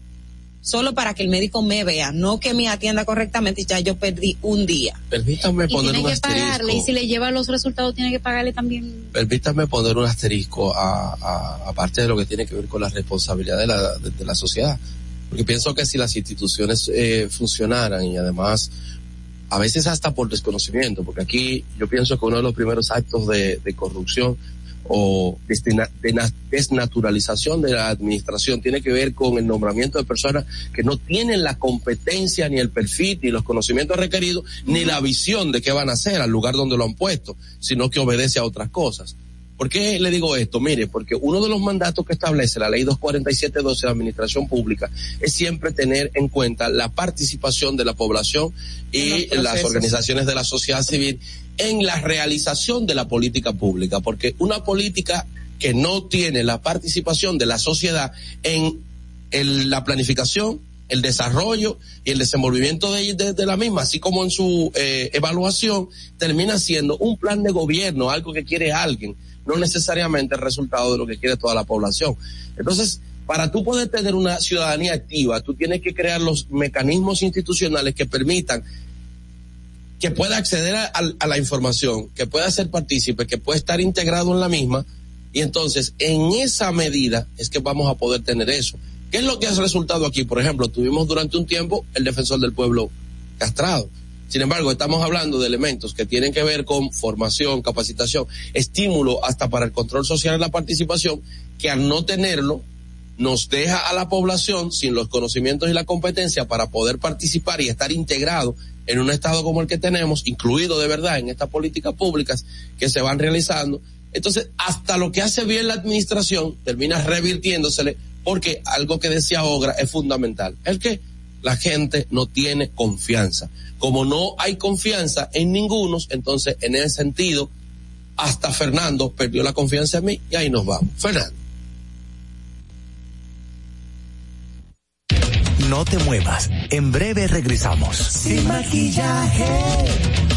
solo para que el médico me vea, no que me atienda correctamente, ya yo perdí un día. permítame Y poner tiene un que pagarle, y asterisco. si le lleva los resultados, tiene que pagarle también. Permítame poner un asterisco a, a, aparte de lo que tiene que ver con la responsabilidad de la, de, de la sociedad. Porque pienso que si las instituciones eh, funcionaran y además, a veces hasta por desconocimiento, porque aquí yo pienso que uno de los primeros actos de, de corrupción o desnaturalización de la administración tiene que ver con el nombramiento de personas que no tienen la competencia ni el perfil ni los conocimientos requeridos ni la visión de qué van a hacer al lugar donde lo han puesto, sino que obedece a otras cosas. ¿Por qué le digo esto? Mire, porque uno de los mandatos que establece la ley 247-12 de Administración Pública es siempre tener en cuenta la participación de la población y las organizaciones de la sociedad civil en la realización de la política pública, porque una política que no tiene la participación de la sociedad en el- la planificación, el desarrollo y el desenvolvimiento de, la misma, así como en su eh, evaluación, termina siendo un plan de gobierno, algo que quiere alguien, no necesariamente el resultado de lo que quiere toda la población. Entonces, para tú poder tener una ciudadanía activa, tú tienes que crear los mecanismos institucionales que permitan que pueda acceder a, la información, que pueda ser partícipe, que pueda estar integrado en la misma, y entonces en esa medida es que vamos a poder tener eso. ¿Qué es lo que ha resultado aquí? Por ejemplo, tuvimos durante un tiempo el defensor del pueblo castrado. Sin embargo, estamos hablando de elementos que tienen que ver con formación, capacitación, estímulo hasta para el control social y la participación, que al no tenerlo, nos deja a la población sin los conocimientos y la competencia para poder participar y estar integrado en un estado como el que tenemos, incluido de verdad en estas políticas públicas que se van realizando. Entonces, hasta lo que hace bien la administración termina revirtiéndosele porque algo que decía Ogra es fundamental. El que la gente no tiene confianza. Como no hay confianza en ninguno, entonces en ese sentido, hasta Fernando perdió la confianza en mí y ahí nos vamos. Fernando. No te muevas. En breve regresamos. Sin maquillaje.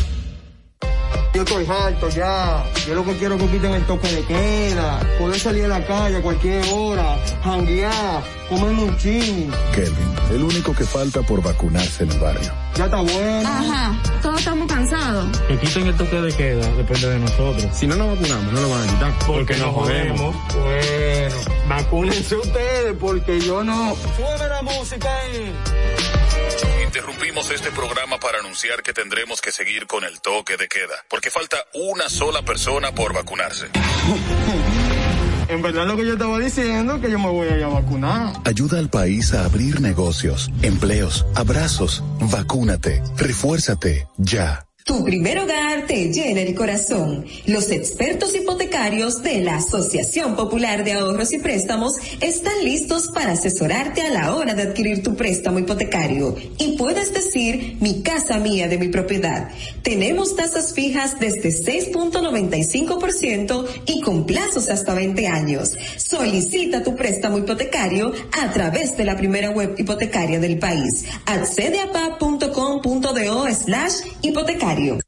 Yo estoy harto ya. Yo lo que quiero es que quiten el toque de queda. Poder salir a la calle a cualquier hora. Janguear. Comerme un ching. Kelvin, el único que falta por vacunarse en el barrio. Ya está bueno. Ajá. Todos estamos cansados. Que quiten el toque de queda. Depende de nosotros. Si no nos vacunamos, no lo van a quitar. Porque, porque nos jodemos. Bueno. Vacúnense ustedes porque yo no. Sube la música ahí. Interrumpimos este programa para anunciar que tendremos que seguir con el toque de queda, porque falta una sola persona por vacunarse. En verdad lo que yo estaba diciendo que yo me voy a ir a vacunar. Ayuda al país a abrir negocios, empleos, abrazos, vacúnate, refuérzate, ya. Tu primer hogar te llena el corazón. Los expertos hipotecarios de la Asociación Popular de Ahorros y Préstamos están listos para asesorarte a la hora de adquirir tu préstamo hipotecario. Y puedes decir, mi casa mía de mi propiedad. Tenemos tasas fijas desde 6.95% y con plazos hasta 20 años. Solicita tu préstamo hipotecario a través de la primera web hipotecaria del país. Accede a pa.com.do slash hipotecario. You.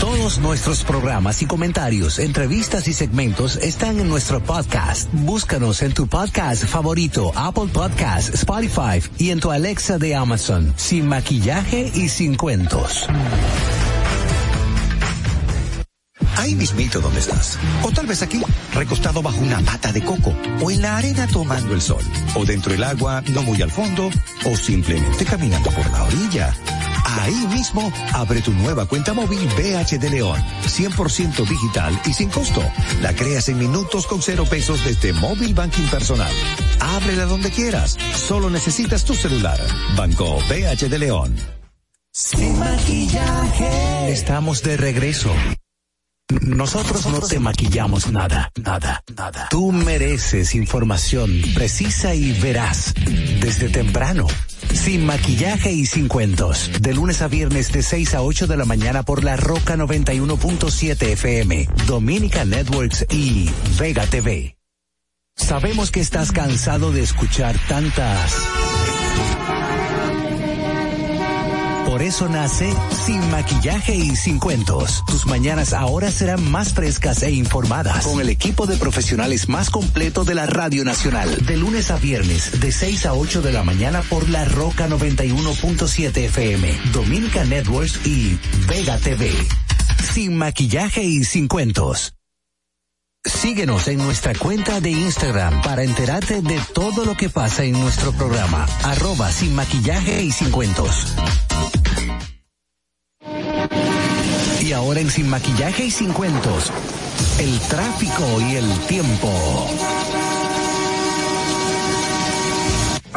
Todos nuestros programas y comentarios, entrevistas y segmentos están en nuestro podcast. Búscanos en tu podcast favorito, Apple Podcast, Spotify y en tu Alexa de Amazon, sin maquillaje y sin cuentos. Ahí mismito donde estás. O tal vez aquí, recostado bajo una mata de coco. O en la arena tomando el sol. O dentro del agua, no muy al fondo. O simplemente caminando por la orilla. Ahí mismo, abre tu nueva cuenta móvil BH de León, 100% digital y sin costo. La creas en minutos con cero pesos desde Móvil Banking Personal. Ábrela donde quieras, solo necesitas tu celular. Banco BH de León. Sin maquillaje. Estamos de regreso. Nosotros no te maquillamos nada, nada, nada. Tú mereces información precisa y veraz desde temprano. Sin maquillaje y sin cuentos. De lunes a viernes de 6 a 8 de la mañana por la Roca 91.7 FM, Dominica Networks y Vega TV. Sabemos que estás cansado de escuchar tantas... Por eso nace Sin Maquillaje y Sin Cuentos. Tus mañanas ahora serán más frescas e informadas con el equipo de profesionales más completo de la Radio Nacional. De lunes a viernes, de 6 a 8 de la mañana por la Roca 91.7 FM, Dominica Networks y Vega TV. Sin Maquillaje y Sin Cuentos. Síguenos en nuestra cuenta de Instagram para enterarte de todo lo que pasa en nuestro programa. Arroba sin maquillaje y sin cuentos. Y ahora en Sin Maquillaje y Sin Cuentos, el tráfico y el tiempo.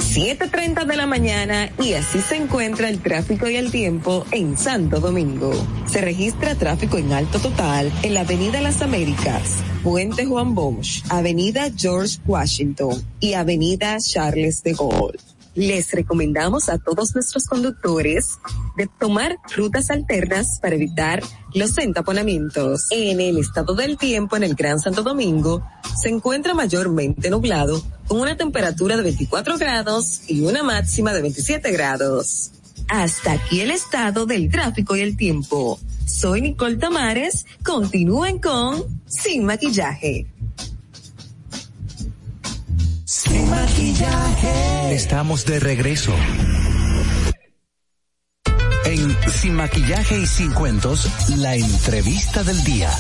7.30 de la mañana y así se encuentra el tráfico y el tiempo en Santo Domingo. Se registra tráfico en alto total en la Avenida Las Américas, Puente Juan Bosch, Avenida George Washington y Avenida Charles de Gaulle. Les recomendamos a todos nuestros conductores de tomar rutas alternas para evitar los entaponamientos. En el estado del tiempo en el Gran Santo Domingo se encuentra mayormente nublado con una temperatura de 24 grados y una máxima de 27 grados. Hasta aquí el estado del tráfico y el tiempo. Soy Nicole Tamares. Continúen con Sin Maquillaje. Sin maquillaje. Estamos de regreso. En Sin maquillaje y sin cuentos, la entrevista del día.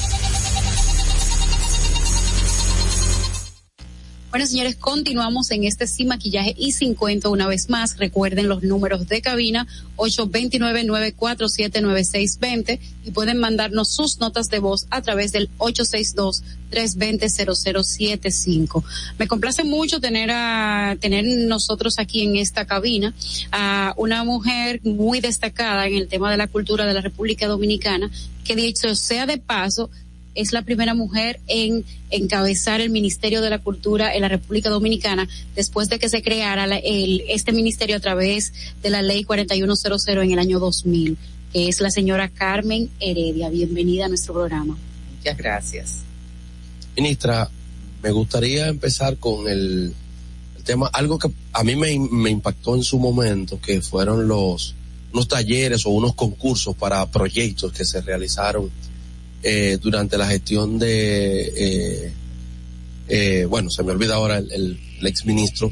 Bueno, señores, continuamos en este sin maquillaje y sin cuento una vez más. Recuerden los números de cabina 829-947-9620 y pueden mandarnos sus notas de voz a través del 862-320-0075. Me complace mucho tener a, tener nosotros aquí en esta cabina a una mujer muy destacada en el tema de la cultura de la República Dominicana, que dicho sea de paso, es la primera mujer en encabezar el Ministerio de la Cultura en la República Dominicana después de que se creara la, el, este ministerio a través de la ley 4100 en el año 2000, que es la señora Carmen Heredia. Bienvenida a nuestro programa. Muchas gracias. Ministra, me gustaría empezar con el, el tema, algo que a mí me, me impactó en su momento, que fueron los unos talleres o unos concursos para proyectos que se realizaron eh, durante la gestión de, eh, eh, bueno, se me olvida ahora el, el, el exministro,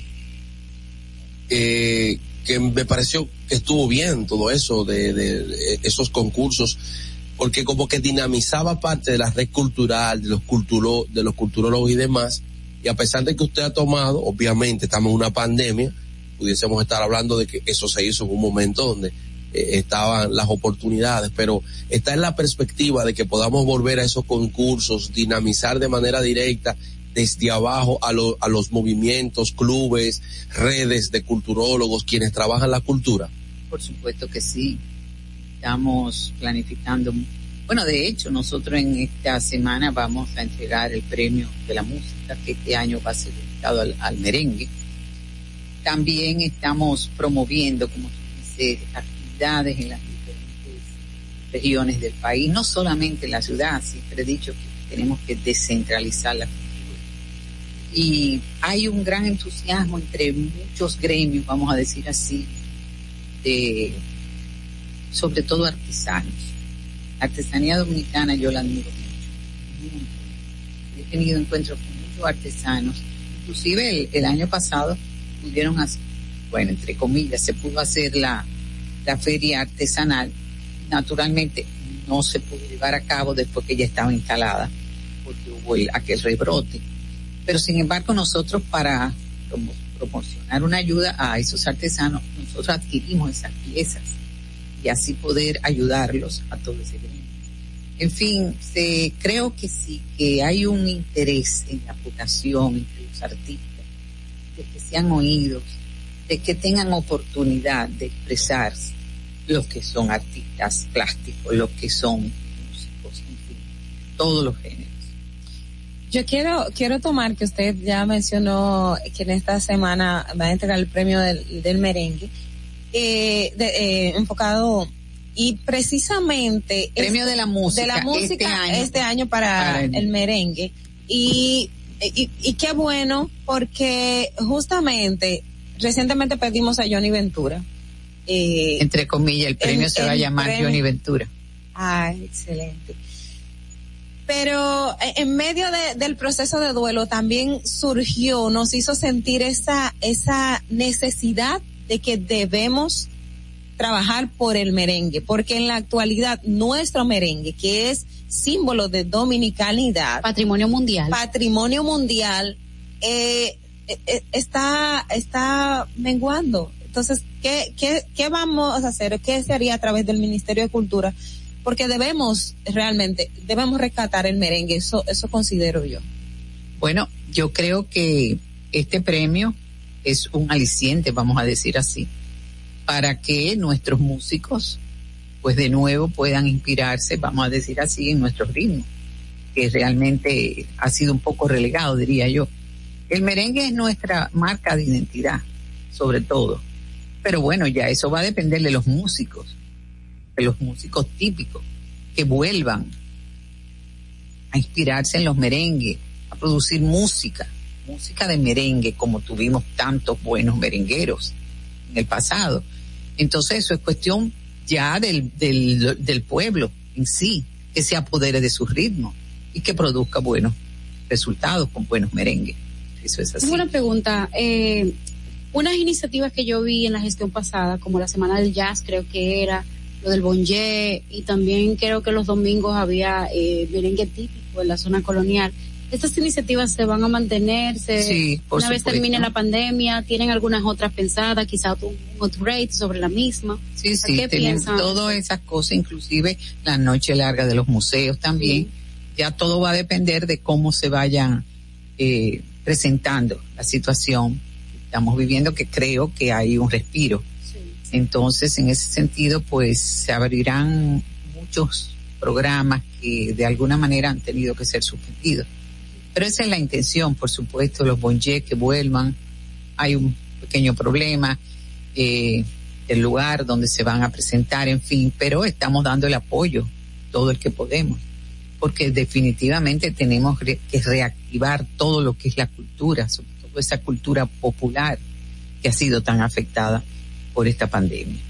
eh, que me pareció que estuvo bien todo eso de, de, esos concursos, porque como que dinamizaba parte de la red cultural, de los, culturo, de los culturólogos y demás, y a pesar de que usted ha tomado, obviamente estamos en una pandemia, pudiésemos estar hablando de que eso se hizo en un momento donde estaban las oportunidades, pero está en la perspectiva de que podamos volver a esos concursos, dinamizar de manera directa desde abajo a, lo, a los movimientos, clubes, redes de culturólogos, quienes trabajan la cultura. Por supuesto que sí. Estamos planificando. Bueno, de hecho, nosotros en esta semana vamos a entregar el premio de la música que este año va a ser dedicado al, merengue. También estamos promoviendo, como tú dices, actividades en las diferentes regiones del país, no solamente en la ciudad, siempre he dicho que tenemos que descentralizar la. Y hay un gran entusiasmo entre muchos gremios, vamos a decir así, de sobre todo artesanos. La artesanía dominicana yo la admiro mucho. He tenido encuentros con muchos artesanos. Inclusive el, el año pasado pudieron hacer, bueno, entre comillas, se pudo hacer la, la feria artesanal. Naturalmente no se pudo llevar a cabo después que ya estaba instalada, porque hubo el, aquel rebrote. Pero sin embargo nosotros para proporcionar una ayuda a esos artesanos, nosotros adquirimos esas piezas y así poder ayudarlos a todo ese gremio. En fin, se, creo que sí, que hay un interés en la vocación entre los artistas, de que sean oídos, de que tengan oportunidad de expresarse los que son artistas plásticos, los que son músicos, en fin, todos los géneros. Yo quiero, quiero tomar que usted ya mencionó que en esta semana va a entregar el premio del, del merengue, eh, de, eh, enfocado y precisamente premio este, de la música de la música este año, este año para, para el, el, merengue. Y, y, y qué bueno porque justamente recientemente pedimos a Johnny Ventura eh, entre comillas el premio el, se va a llamar premio. Johnny Ventura ah excelente pero en medio de, del proceso de duelo también surgió nos hizo sentir esa esa necesidad de que debemos trabajar por el merengue, porque en la actualidad nuestro merengue, que es símbolo de dominicanidad, patrimonio mundial, patrimonio mundial, eh, eh, está está menguando. Entonces, ¿qué, qué, ¿qué vamos a hacer? ¿Qué se haría a través del Ministerio de Cultura? Porque debemos realmente, debemos rescatar el merengue, eso, eso considero yo. Bueno, yo creo que este premio es un aliciente, vamos a decir así, para que nuestros músicos, pues de nuevo puedan inspirarse, vamos a decir así, en nuestros ritmos, que realmente ha sido un poco relegado, diría yo. El merengue es nuestra marca de identidad, sobre todo. Pero bueno, ya eso va a depender de los músicos, de los músicos típicos, que vuelvan a inspirarse en los merengues, a producir música, música de merengue, como tuvimos tantos buenos merengueros en el pasado. Entonces eso es cuestión ya del, del, pueblo en sí, que se apodere de su ritmo y que produzca buenos resultados con buenos merengues. Eso es así. Una pregunta. Eh, unas iniciativas que yo vi en la gestión pasada, como la Semana del Jazz, creo que era, lo del Bonje, y también creo que los domingos había eh, merengue típico en la zona colonial. ¿Estas iniciativas se van a mantenerse Sí, por una vez termine la pandemia? ¿Tienen algunas otras pensadas? Quizá un sobre la misma. Sí, sí, ¿Qué piensan? todas esas cosas, inclusive la noche larga de los museos también. Ya todo va a depender de cómo se vayan eh, presentando la situación estamos viviendo, que creo que hay un respiro. Entonces, en ese sentido, pues se abrirán muchos programas que de alguna manera han tenido que ser suspendidos. Pero esa es la intención, por supuesto, los bonjés que vuelvan. Hay un pequeño problema, eh, el lugar donde se van a presentar, en fin, pero estamos dando el apoyo, todo el que podemos, porque definitivamente tenemos que reactivar todo lo que es la cultura, sobre esa cultura popular que ha sido tan afectada por esta pandemia.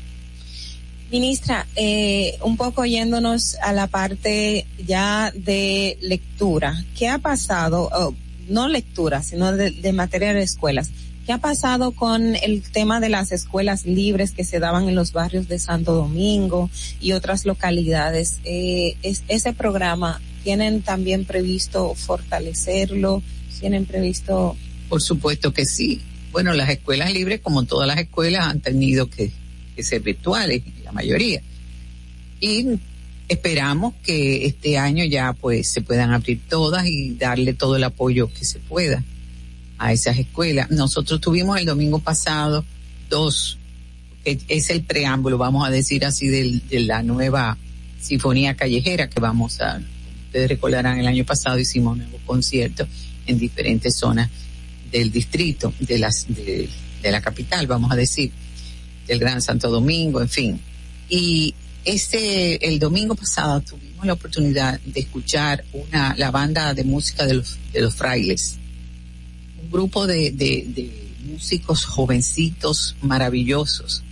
Ministra, eh, un poco yéndonos a la parte ya de lectura. ¿Qué ha pasado? No lectura, sino de, de materia de escuelas. ¿Qué ha pasado con el tema de las escuelas libres que se daban en los barrios de Santo Domingo y otras localidades? Eh, es- ese programa, ¿tienen también previsto fortalecerlo? ¿Tienen previsto? Por supuesto que sí. Bueno, las escuelas libres, como todas las escuelas, han tenido que, ser virtuales, la mayoría. Y esperamos que este año ya pues se puedan abrir todas y darle todo el apoyo que se pueda a esas escuelas. Nosotros tuvimos el domingo pasado dos, que es el preámbulo, vamos a decir así, de la nueva sinfonía callejera que vamos a, ustedes recordarán, el año pasado hicimos un nuevo concierto en diferentes zonas del distrito, de de la capital, vamos a decir, del Gran Santo Domingo, en fin. Y este, el domingo pasado tuvimos la oportunidad de escuchar una, la banda de música de los, de los frailes. Un grupo de, de, de músicos jovencitos maravillosos.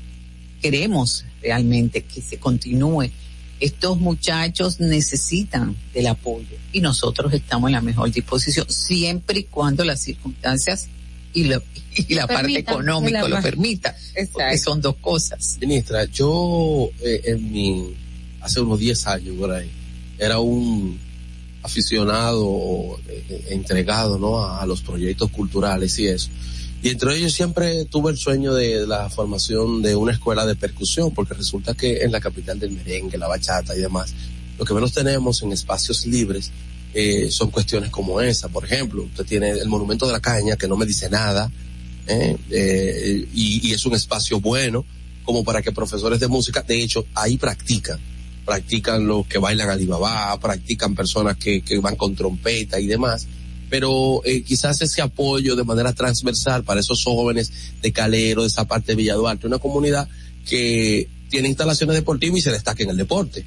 Queremos realmente que se continúe. Estos muchachos necesitan del apoyo y nosotros estamos en la mejor disposición siempre y cuando las circunstancias y, lo, y la parte económica La- lo permita, porque son dos cosas. Ministra, yo eh, en mi, hace unos 10 años por ahí, era un aficionado eh, entregado ¿no? a, a los proyectos culturales y eso. Y entre ellos siempre tuve el sueño de la formación de una escuela de percusión, porque resulta que en la capital del merengue, la bachata y demás, lo que menos tenemos en espacios libres eh, son cuestiones como esa. Por ejemplo, usted tiene el Monumento de la Caña, que no me dice nada, ¿eh? Eh, y, es un espacio bueno como para que profesores de música, de hecho, ahí practican. Practican los que bailan Alibaba, practican personas que, que van con trompeta y demás. Pero eh, quizás ese apoyo de manera transversal para esos jóvenes de Calero, de esa parte de Villa Duarte, una comunidad que tiene instalaciones deportivas y se destaca en el deporte.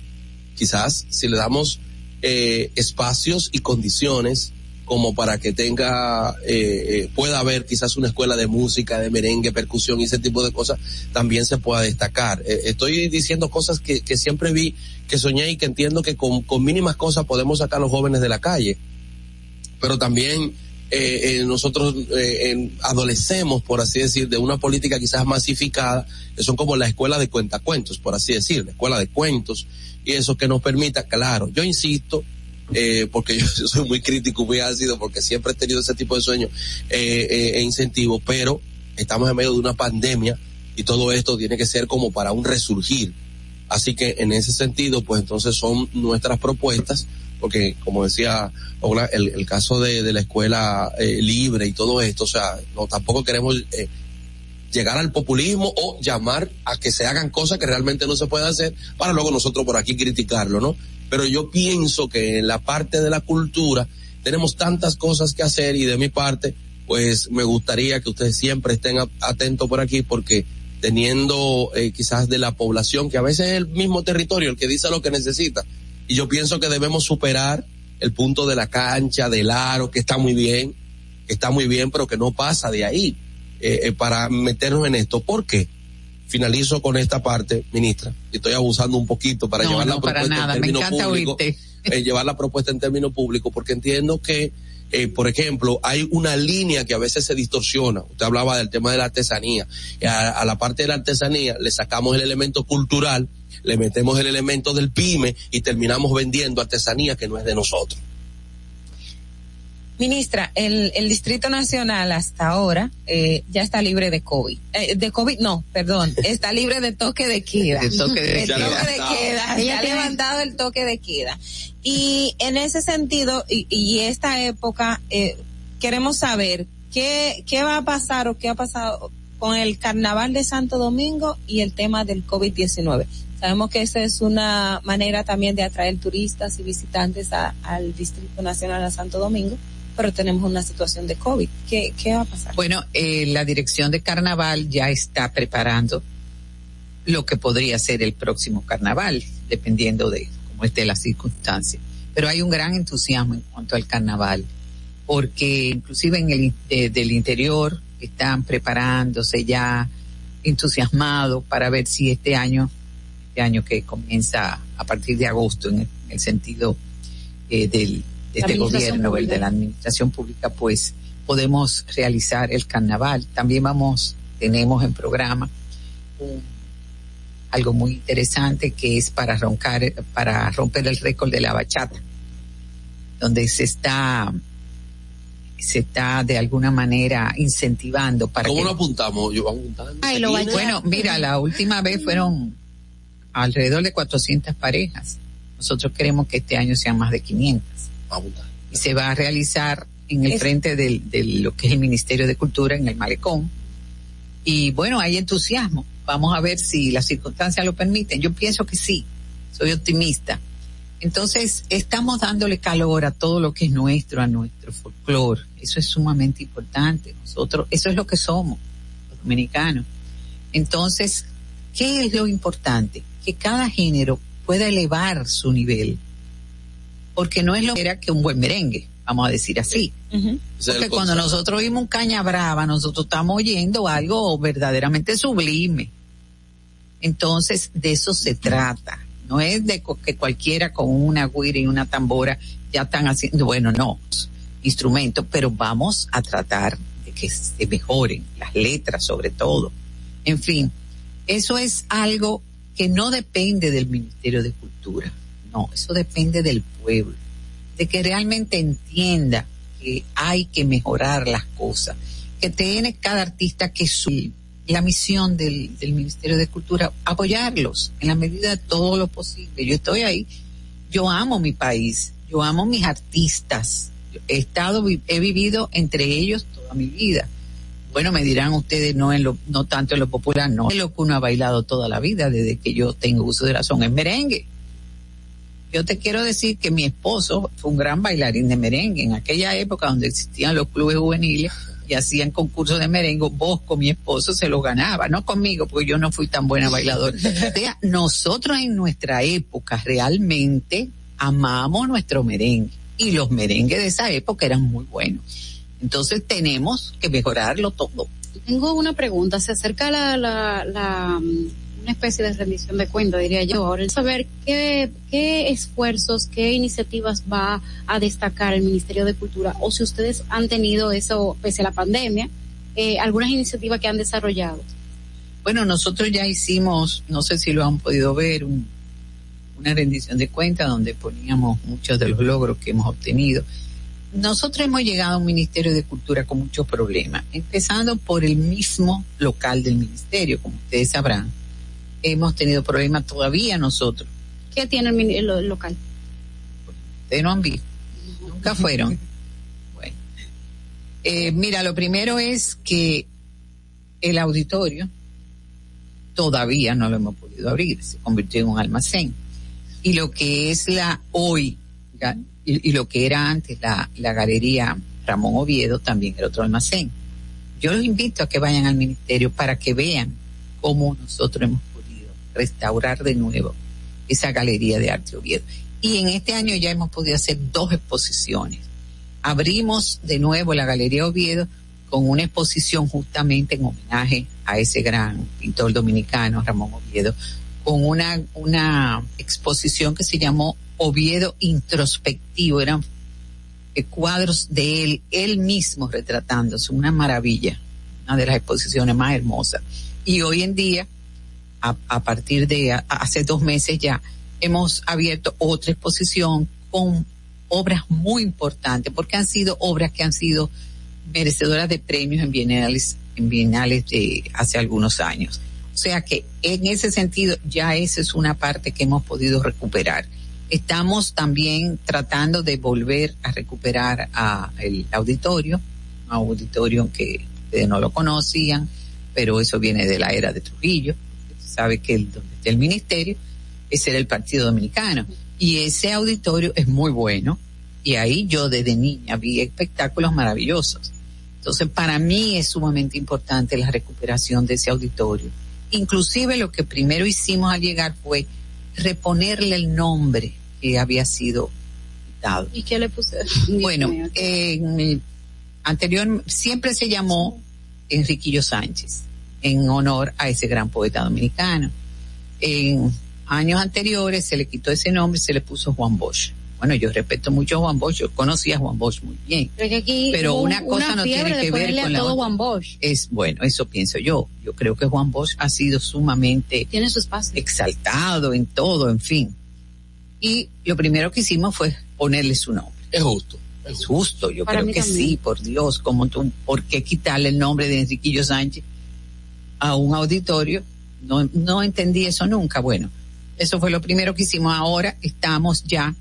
Quizás si le damos eh, espacios y condiciones como para que tenga, eh, eh, pueda haber quizás una escuela de música, de merengue, percusión y ese tipo de cosas, también se pueda destacar. Eh, estoy diciendo cosas que, que siempre vi, que soñé y que entiendo que con, con mínimas cosas podemos sacar a los jóvenes de la calle. Pero también eh, eh, nosotros eh, adolecemos, por así decir, de una política quizás masificada, que son como la escuela de cuentacuentos, por así decir, la escuela de cuentos, y eso que nos permita, claro, yo insisto, eh, porque yo, <laughs> yo soy muy crítico, muy ácido, porque siempre he tenido ese tipo de sueños eh, eh, e incentivos, pero estamos en medio de una pandemia y todo esto tiene que ser como para un resurgir. Así que en ese sentido, pues entonces son nuestras propuestas, porque como decía el, el caso de, de la escuela eh, libre y todo esto, o sea, no tampoco queremos eh, llegar al populismo o llamar a que se hagan cosas que realmente no se pueden hacer para luego nosotros por aquí criticarlo, ¿no? Pero yo pienso que en la parte de la cultura tenemos tantas cosas que hacer y de mi parte, pues me gustaría que ustedes siempre estén atentos por aquí porque teniendo eh, quizás de la población, que a veces es el mismo territorio el que dice lo que necesita. Y yo pienso que debemos superar el punto de la cancha, del aro, que está muy bien, que está muy bien, pero que no pasa de ahí eh, eh, para meternos en esto. ¿Por qué? Finalizo con esta parte, ministra, estoy abusando un poquito para No, llevar no, la para propuesta nada. en términos públicos, eh, llevar la propuesta en términos públicos, porque entiendo que, eh, por ejemplo, hay una línea que a veces se distorsiona. Usted hablaba del tema de la artesanía. A la parte de la artesanía le sacamos el elemento cultural, le metemos el elemento del pyme y terminamos vendiendo artesanía que no es de nosotros. Ministra, el, el Distrito Nacional hasta ahora eh, ya está libre de COVID. Eh, de COVID, no, perdón, <laughs> está libre de toque de queda. De toque de De queda. toque de queda. Ella Se ha levantado el toque de queda. Y en ese sentido, y, y esta época, eh, queremos saber qué, qué va a pasar o qué ha pasado con el Carnaval de Santo Domingo y el tema del COVID-19. Sabemos que esa es una manera también de atraer turistas y visitantes a- al Distrito Nacional a Santo Domingo, pero tenemos una situación de COVID. ¿Qué, qué va a pasar? Bueno, eh, la dirección de carnaval ya está preparando lo que podría ser el próximo carnaval, dependiendo de cómo esté la circunstancia. Pero hay un gran entusiasmo en cuanto al carnaval, porque inclusive en el eh, del interior están preparándose ya entusiasmados para ver si este año, este año que comienza a partir de agosto en el, en el sentido eh, del, de este gobierno, el de la administración pública, pues podemos realizar el carnaval. También vamos, tenemos en programa un- algo muy interesante que es para roncar, para romper el récord de la bachata, donde se está, se está de alguna manera incentivando para ¿Cómo que lo apuntamos? Yo apuntando. Ay, lo bueno, mira, la última vez fueron alrededor de 400 parejas. Nosotros queremos que este año sean más de 500. Y se va a realizar en el frente del- de lo que es el Ministerio de Cultura, en el Malecón. Y bueno, hay entusiasmo. Vamos a ver si las circunstancias lo permiten. Yo pienso que sí. Soy optimista. Entonces, estamos dándole calor a todo lo que es nuestro, a nuestro folclore. Eso es sumamente importante. Nosotros, eso es lo que somos, los dominicanos. Entonces, ¿qué es lo importante? Que cada género pueda elevar su nivel. Porque no es lo que era que un buen merengue, vamos a decir así. Porque cuando nosotros oímos un caña brava, nosotros estamos oyendo algo verdaderamente sublime. Entonces, de eso se trata. No es de que cualquiera con una guira y una tambora ya están haciendo, bueno, no, instrumentos, pero vamos a tratar de que se mejoren las letras sobre todo. En fin, eso es algo que no depende del Ministerio de Cultura, no, eso depende del pueblo, de que realmente entienda que hay que mejorar las cosas, que tiene cada artista que su la misión del, Ministerio de Cultura, apoyarlos en la medida de todo lo posible. Yo estoy ahí, yo amo mi país, yo amo mis artistas, he estado, he vivido entre ellos toda mi vida. Bueno, me dirán ustedes, no en lo, no tanto en lo popular, no, es lo que uno ha bailado toda la vida, desde que yo tengo uso de razón, es merengue. Yo te quiero decir que mi esposo fue un gran bailarín de merengue en aquella época donde existían los clubes juveniles y hacían concursos de merengue, vos con mi esposo se lo ganaba, no conmigo, porque yo no fui tan buena bailadora. <laughs> O sea, nosotros en nuestra época realmente amamos nuestro merengue y los merengues de esa época eran muy buenos. Entonces tenemos que mejorarlo todo. Tengo una pregunta, se acerca la, la, la, mm, una especie de rendición de cuenta, diría yo. Ahora, el saber qué, qué esfuerzos, qué iniciativas va a destacar el Ministerio de Cultura, o si ustedes han tenido eso, pese a la pandemia, eh, algunas iniciativas que han desarrollado. Bueno, nosotros ya hicimos, no sé si lo han podido ver, un- una rendición de cuentas donde poníamos muchos de los logros que hemos obtenido. Nosotros hemos llegado a un Ministerio de Cultura con muchos problemas, empezando por el mismo local del Ministerio, como ustedes sabrán. hemos tenido problemas todavía nosotros. ¿Qué tiene el, el- local? Ustedes no han visto, nunca fueron. Bueno, Eh, mira, lo primero es que el auditorio todavía no lo hemos podido abrir, se convirtió en un almacén. Y lo que es la hoy, y, lo que era antes la, la galería Ramón Oviedo también era otro almacén. Yo los invito a que vayan al ministerio para que vean cómo nosotros hemos podido restaurar de nuevo esa galería de arte Oviedo. Y en este año ya hemos podido hacer dos exposiciones. Abrimos de nuevo la Galería Oviedo con una exposición justamente en homenaje a ese gran pintor dominicano, Ramón Oviedo, con una, una exposición que se llamó Oviedo Introspectivo. Eran eh, cuadros de él, él mismo retratándose, una maravilla, una de las exposiciones más hermosas. Y hoy en día, a, partir de hace dos meses ya, hemos abierto otra exposición con obras muy importantes, porque han sido obras que han sido merecedoras de premios en bienales, en bienales de hace algunos años. O sea que en ese sentido ya esa es una parte que hemos podido recuperar. Estamos también tratando de volver a recuperar a el auditorio, un auditorio que ustedes no lo conocían, pero eso viene de la era de Trujillo. Sabe que el, donde está el ministerio, ese era el Partido Dominicano. Y ese auditorio es muy bueno. Y ahí yo desde niña vi espectáculos maravillosos. Entonces, para mí es sumamente importante la recuperación de ese auditorio. Inclusive lo que primero hicimos al llegar fue reponerle el nombre que había sido quitado. ¿Y qué le puse? Bueno, en el anterior siempre se llamó Enriquillo Sánchez en honor a ese gran poeta dominicano. En años anteriores se le quitó ese nombre y se le puso Juan Bosch. Bueno, yo respeto mucho a Juan Bosch, yo conocí a Juan Bosch muy bien. Pero, es que aquí Pero hubo una cosa no tiene que ver con a la todo otra. Juan Bosch. Es bueno, eso pienso yo. Yo creo que Juan Bosch ha sido sumamente Tiene su espacio. exaltado en todo, en fin. Y lo primero que hicimos fue ponerle su nombre. Es justo. Es justo, yo Para creo que también. sí, por Dios, como tú, ¿por qué quitarle el nombre de Enriquillo Sánchez a un auditorio? No, no entendí eso nunca. Bueno, eso fue lo primero que hicimos. Ahora estamos ya,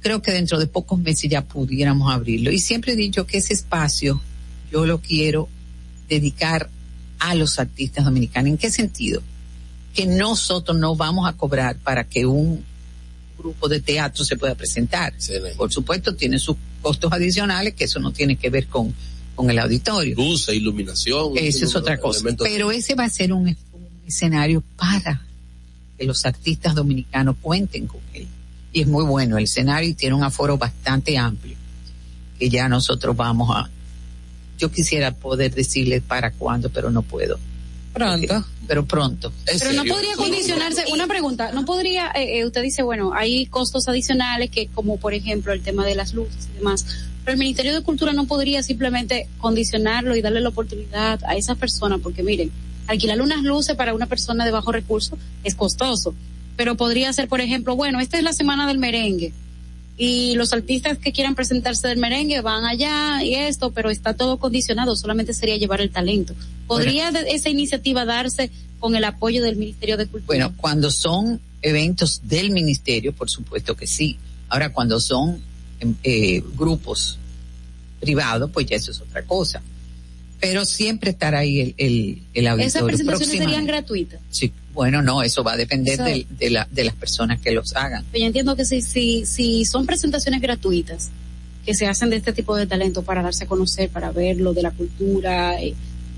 creo que dentro de pocos meses ya pudiéramos abrirlo. Y siempre he dicho que ese espacio yo lo quiero dedicar a los artistas dominicanos. ¿En qué sentido? Que nosotros no vamos a cobrar para que un grupo de teatro se pueda presentar. Por supuesto, tiene sus costos adicionales, que eso no tiene que ver con, con el auditorio. Luces, iluminación. Eso es otra cosa. Pero ese va a ser un, un escenario para que los artistas dominicanos cuenten con él. Y es muy bueno. El escenario y tiene un aforo bastante amplio que ya nosotros vamos a... Yo quisiera poder decirles para cuándo, pero no puedo. Pronto. pero pronto. Pero no podría condicionarse, una pregunta, no podría, eh, eh, usted dice, bueno, hay costos adicionales que como por ejemplo el tema de las luces y demás, pero el Ministerio de Cultura no podría simplemente condicionarlo y darle la oportunidad a esa persona, porque miren, alquilar unas luces para una persona de bajo recurso es costoso, pero podría ser, por ejemplo, bueno, esta es la semana del merengue y los artistas que quieran presentarse del merengue van allá y esto, pero está todo condicionado, solamente sería llevar el talento. ¿Podría esa iniciativa darse con el apoyo del Ministerio de Cultura? Bueno, cuando son eventos del ministerio, por supuesto que sí. Ahora, cuando son em, eh, grupos privados, pues ya eso es otra cosa. Pero siempre estará ahí el, el, el auditorio. Esas presentaciones serían gratuitas. Sí, bueno, no, eso va a depender de, la, de las personas que los hagan. Pero yo entiendo que si, si, si son presentaciones gratuitas que se hacen de este tipo de talento para darse a conocer, para ver lo de la cultura, eh,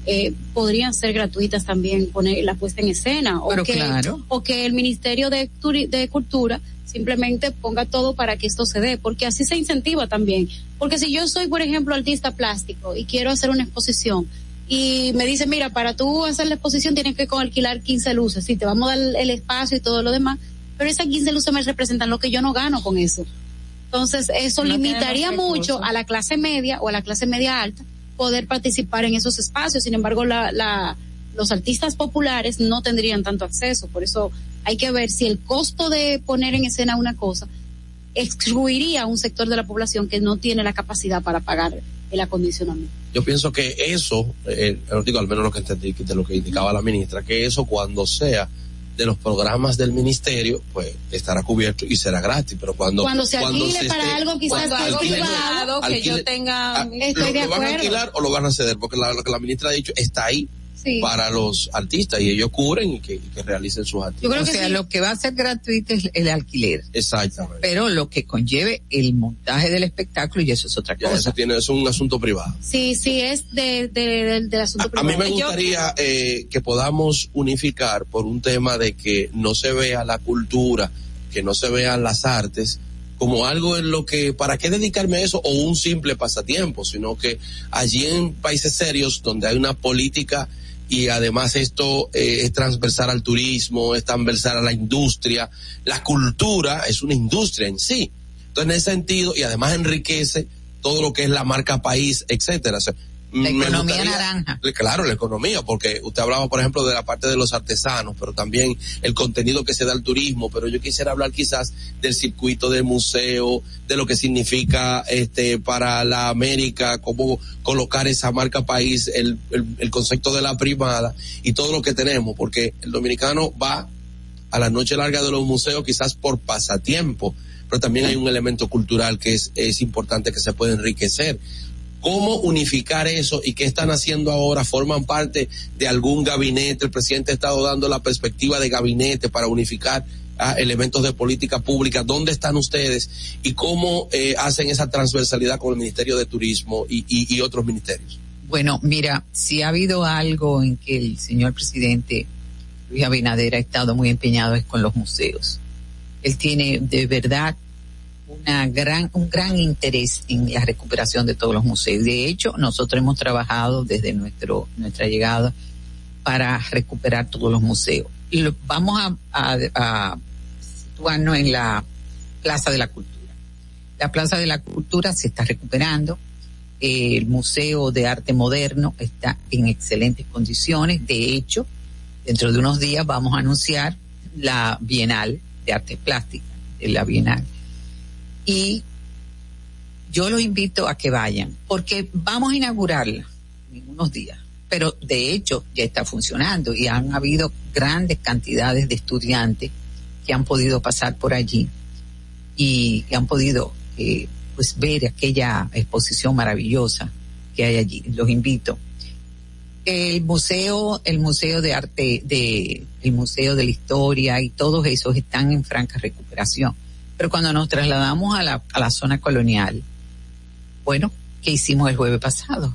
eh, podrían ser gratuitas también poner la puesta en escena o Pero que claro. o que el Ministerio de, de Cultura simplemente ponga todo para que esto se dé, porque así se incentiva también. Porque si yo soy, por ejemplo, artista plástico y quiero hacer una exposición y me dicen, mira, para tú hacer la exposición tienes que alquilar 15 luces, sí, te vamos a dar el espacio y todo lo demás, pero esas 15 luces me representan lo que yo no gano con eso. Entonces, eso No limitaría mucho a la clase media o a la clase media alta poder participar en esos espacios. Sin embargo, la, la, los artistas populares no tendrían tanto acceso. Por eso hay que ver si el costo de poner en escena una cosa excluiría a un sector de la población que no tiene la capacidad para pagar el acondicionamiento. Yo pienso que eso, eh, digo, al menos lo que entendí de lo que indicaba la ministra, que eso cuando sea de los programas del ministerio, pues estará cubierto y será gratis, pero cuando cuando se alquile se para esté- algo quizás alquile- privado que alquile- yo tenga ah, Estoy lo, de lo van a acuerdo. alquilar o lo van a ceder, porque la- lo que la ministra ha dicho está ahí Sí. para los artistas y ellos cubren y que, y que realicen sus actividades. o sea, lo que va a ser gratuito es el alquiler. Exactamente. Pero lo que conlleve el montaje del espectáculo y eso es otra Ya cosa. eso tiene, es un asunto privado. Sí, sí, es de, de- del- del asunto A mí privado. me Yo- gustaría eh, que podamos unificar por un tema de que no se vea la cultura, que no se vean las artes como algo en lo que, ¿para qué dedicarme a eso? O un simple pasatiempo, sino que allí en países serios donde hay una política y además esto eh, es transversal al turismo, es transversal a la industria, la cultura es una industria en sí. Entonces, en ese sentido, y además enriquece todo lo que es la marca país, etcétera. La economía gustaría- naranja. Claro, la economía, porque usted hablaba, por ejemplo, de la parte de los artesanos, pero también el contenido que se da al turismo, pero yo quisiera hablar quizás del circuito del museo, de lo que significa este para la América, cómo colocar esa marca país, el, el, el concepto de la primada y todo lo que tenemos, porque el dominicano va a la noche larga de los museos quizás por pasatiempo, pero también hay un elemento cultural que es, es importante que se puede enriquecer. ¿Cómo unificar eso y qué están haciendo ahora? ¿Forman parte de algún gabinete? El presidente ha estado dando la perspectiva de gabinete para unificar ah, elementos de política pública. ¿Dónde están ustedes? ¿Y cómo eh, hacen esa transversalidad con el Ministerio de Turismo y- y otros ministerios? Bueno, mira, si ha habido algo en que el señor presidente Luis Abinader ha estado muy empeñado es con los museos. Él tiene de verdad una gran, un gran interés en la recuperación de todos los museos. De hecho, nosotros hemos trabajado desde nuestro, nuestra llegada para recuperar todos los museos. Y vamos a, a, situarnos en la Plaza de la Cultura. La Plaza de la Cultura se está recuperando. El Museo de Arte Moderno está en excelentes condiciones. De hecho, dentro de unos días vamos a anunciar la Bienal de Artes Plásticas, la Bienal. Y yo los invito a que vayan, porque vamos a inaugurarla en unos días. Pero de hecho ya está funcionando y han habido grandes cantidades de estudiantes que han podido pasar por allí y que han podido eh, pues ver aquella exposición maravillosa que hay allí. Los invito. El museo, el museo de arte, de, el museo de la historia y todos esos están en franca recuperación. Pero cuando nos trasladamos a la, a la zona colonial, bueno, ¿qué hicimos el jueves pasado?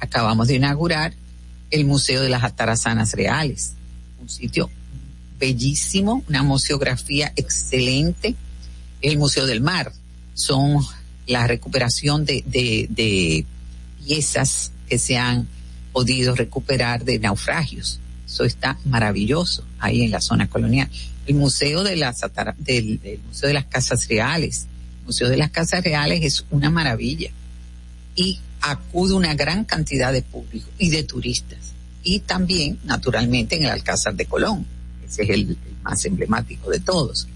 Acabamos de inaugurar el Museo de las Atarazanas Reales, un sitio bellísimo, una museografía excelente, el Museo del Mar, son la recuperación de, de, de piezas que se han podido recuperar de naufragios. Está maravilloso ahí en la zona colonial. El Museo de las Casas Reales, Museo de las Casas Reales es una maravilla y acude una gran cantidad de público y de turistas. Y también, naturalmente, en el Alcázar de Colón. Ese es el, el más emblemático de todos.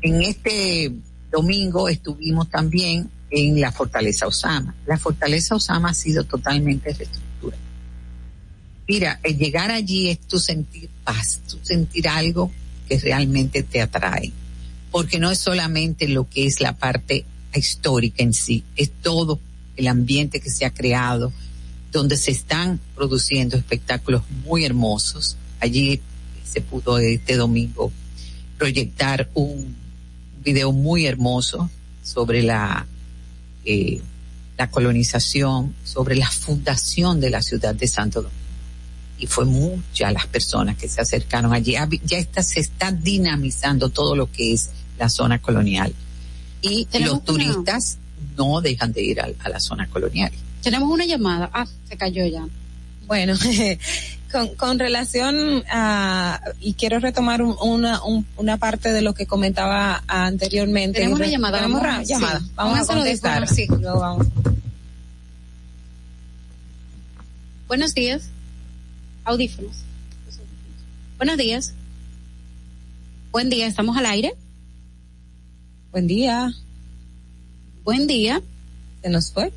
En este domingo estuvimos también en la Fortaleza Osama. La Fortaleza Osama ha sido totalmente reestructurada. Mira, el llegar allí es tu sentir paz, tu sentir algo que realmente te atrae. Porque no es solamente lo que es la parte histórica en sí, es todo el ambiente que se ha creado, donde se están produciendo espectáculos muy hermosos. Allí se pudo este domingo proyectar un video muy hermoso sobre la eh, la colonización, sobre la fundación de la ciudad de Santo Domingo. Y fue muchas las personas que se acercaron allí. Ya está, se está dinamizando todo lo que es la zona colonial. Y los turistas no dejan de ir a, a la zona colonial. Tenemos una llamada. Ah, se cayó ya. Bueno, <laughs> con, con relación a, y quiero retomar un- una, un- una parte de lo que comentaba anteriormente. Tenemos una llamada, Tenemos vamos a- ra- llamada. sí. Vamos a contestar. sí. Luego vamos. Buenos días. Audífonos. Buenos días. Buen día, estamos al aire. Buen día. Buen día. ¿Se nos fue?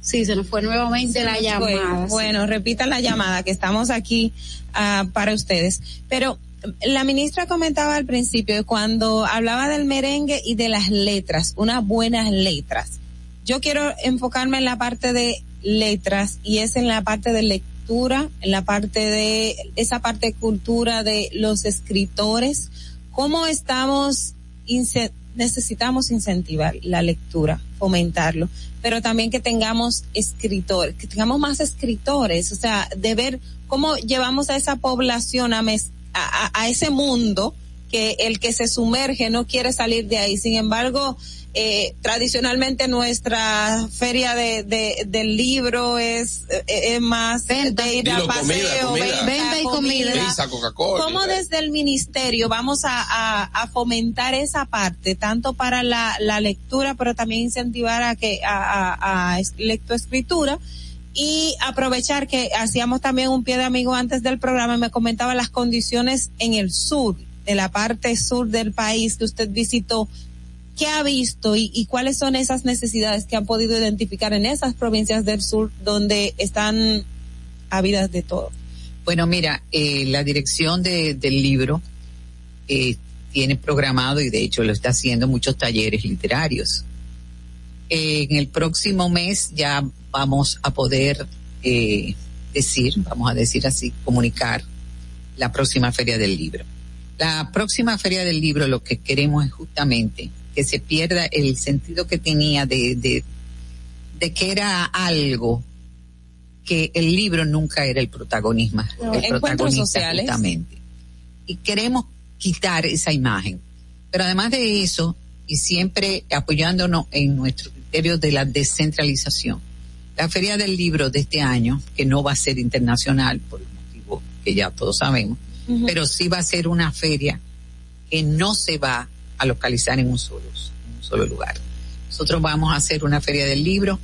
Sí, se nos fue nuevamente Se la llamada. fue. Bueno, repita la llamada que estamos aquí ah, para ustedes. Pero la ministra comentaba al principio cuando hablaba del merengue y de las letras, unas buenas letras. Yo quiero enfocarme en la parte de letras y es en la parte de lectura, en la parte de esa parte de cultura de los escritores. ¿Cómo estamos necesitamos incentivar la lectura, fomentarlo, pero también que tengamos escritores, que tengamos más escritores, o sea, de ver cómo llevamos a esa población a ese mundo que el que se sumerge no quiere salir de ahí. Sin embargo, eh, tradicionalmente nuestra feria de, de- del libro es, eh, es más de ir a Dilo, paseo, comida, comida. venta, Venta y comida. Pizza, Coca-Cola. ¿Cómo desde el ministerio vamos a, a, a fomentar esa parte, tanto para la, la lectura, pero también incentivar a que a, a, a es- lectoescritura y aprovechar que hacíamos también un pie de amigo antes del programa y me comentaba las condiciones en el sur, de la parte sur del país que usted visitó. ¿Qué ha visto y, cuáles son esas necesidades que han podido identificar en esas provincias del sur donde están habidas de todo? Bueno, mira, eh, la dirección de- del libro eh, tiene programado y de hecho lo está haciendo muchos talleres literarios. Eh, en el próximo mes ya vamos a poder decir, vamos a decir así, comunicar la próxima feria del libro. La próxima feria del libro lo que queremos es justamente que se pierda el sentido que tenía de, de, de que era algo que el libro nunca era el protagonismo, No, el protagonista sociales. justamente. Y queremos quitar esa imagen. Pero además de eso, y siempre apoyándonos en nuestro criterio de la descentralización, la Feria del Libro de este año, que no va a ser internacional por el motivo que ya todos sabemos, pero sí va a ser una feria que no se va a localizar en un solo, en un solo lugar. Nosotros vamos a hacer una feria del libro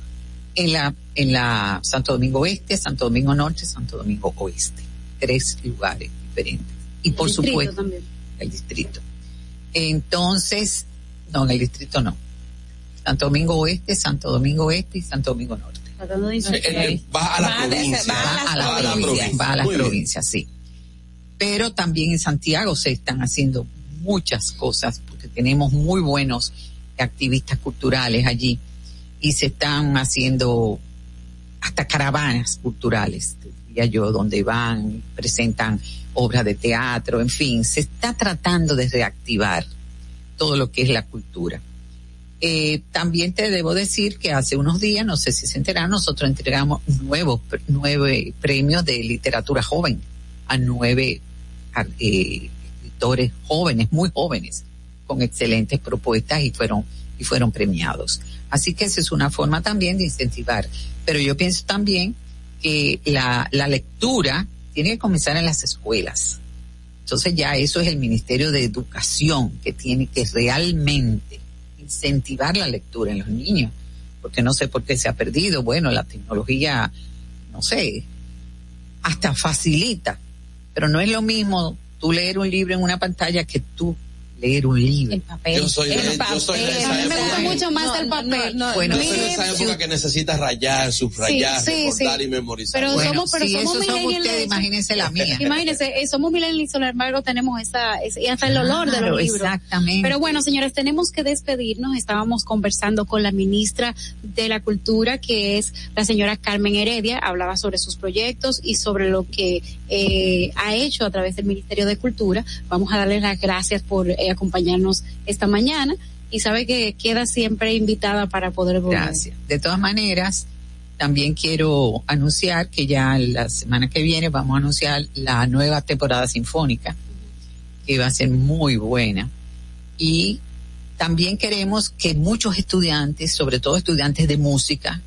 en la, en la Santo Domingo Oeste, Santo Domingo Norte, Santo Domingo Oeste. Tres lugares diferentes. Y por El distrito supuesto, también. el distrito. Entonces, no, en el distrito no. Santo Domingo Oeste, Santo Domingo Este y Santo Domingo Norte. Eh, va a la Va provincia. va a las Va a la provincias. provincia, va a bien. provincias, sí. Pero también en Santiago se están haciendo muchas cosas porque tenemos muy buenos activistas culturales allí y se están haciendo hasta caravanas culturales, diría yo, donde van, presentan obras de teatro, en fin, se está tratando de reactivar todo lo que es la cultura. Eh, también te debo decir que hace unos días, no sé si se enteraron, nosotros entregamos nuevos, nueve premios de literatura joven a nueve eh, escritores jóvenes, muy jóvenes, con excelentes propuestas y fueron, y fueron premiados. Así que esa es una forma también de incentivar. Pero yo pienso también que la, la lectura tiene que comenzar en las escuelas. Entonces ya eso es el Ministerio de Educación que tiene que realmente incentivar la lectura en los niños, porque no sé por qué se ha perdido. Bueno, la tecnología, no sé, hasta facilita, pero no es lo mismo tú leer un libro en una pantalla que tú leer un libro. papel. Yo soy de- El yo soy de papel. esa A mí me época. gusta mucho más el papel. Bueno, Yo soy de esa época que necesitas rayar, subrayar, Sí, sí, recordar sí. y memorizar. Pero Bueno, somos, pero si somos ustedes, imagínense la mía. Imagínense, eh, somos millennials, sin embargo tenemos esa, ese- y hasta el olor de los libros. Exactamente. Pero bueno, señores, tenemos que despedirnos. Estábamos conversando con la ministra de la Cultura, que es la señora Carmen Heredia. Hablaba sobre sus proyectos y sobre lo que eh, ha hecho a través del Ministerio de Cultura. Vamos a darles las gracias por eh, acompañarnos esta mañana y sabe que queda siempre invitada para poder volver. Gracias. De todas maneras, también quiero anunciar que ya la semana que viene vamos a anunciar la nueva temporada sinfónica, que va a ser muy buena. Y también queremos que muchos estudiantes, sobre todo estudiantes de música,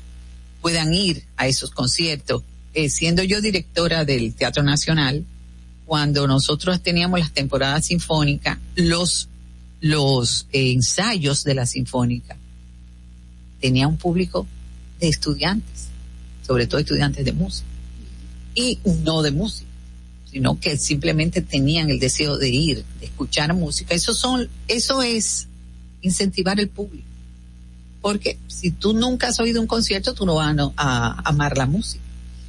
puedan ir a esos conciertos. Eh, siendo yo directora del Teatro Nacional, cuando nosotros teníamos las temporadas sinfónicas, los, los ensayos de la sinfónica tenía un público de estudiantes, sobre todo estudiantes de música, y no de música, sino que simplemente tenían el deseo de ir, de escuchar música. Eso son, eso es incentivar el público. Porque si tú nunca has oído un concierto, tú no vas a, a amar la música.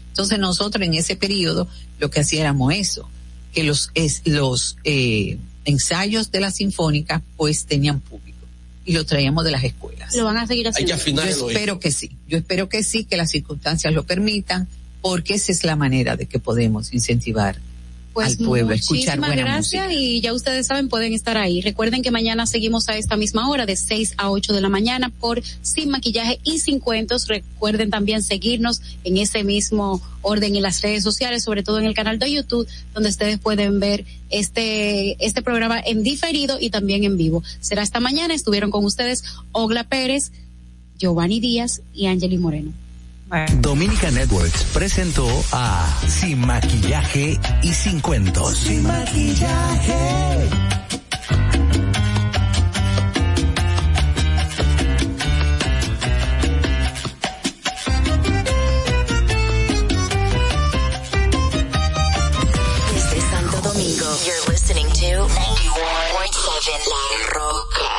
Entonces nosotros en ese periodo lo que hacíamos eso, que los, es, los eh, ensayos de la sinfónica pues tenían público y lo traíamos de las escuelas. Lo van a seguir haciendo. Yo espero que sí, yo espero que sí, que las circunstancias lo permitan, porque esa es la manera de que podemos incentivar pues al pueblo, escuchar buena gracias música. y ya ustedes saben, pueden estar ahí. Recuerden que mañana seguimos a esta misma hora, de 6 a 8 de la mañana, por Sin Maquillaje y Sin Cuentos. Recuerden también seguirnos en ese mismo orden en las redes sociales, sobre todo en el canal de YouTube, donde ustedes pueden ver este, este programa en diferido y también en vivo. Será esta mañana, estuvieron con ustedes Ogla Pérez, Giovanni Díaz y Angeli Moreno. Dominica Networks presentó a Sin Maquillaje y Sin Cuentos. Sin maquillaje. Desde Santo Domingo, you're listening to 91.7 La Roca.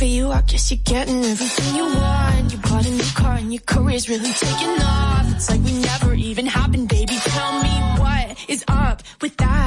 for you, I guess you're getting everything you want. You bought a new car and your career's really taking off. It's like we never even happened, baby. Tell me what is up with that?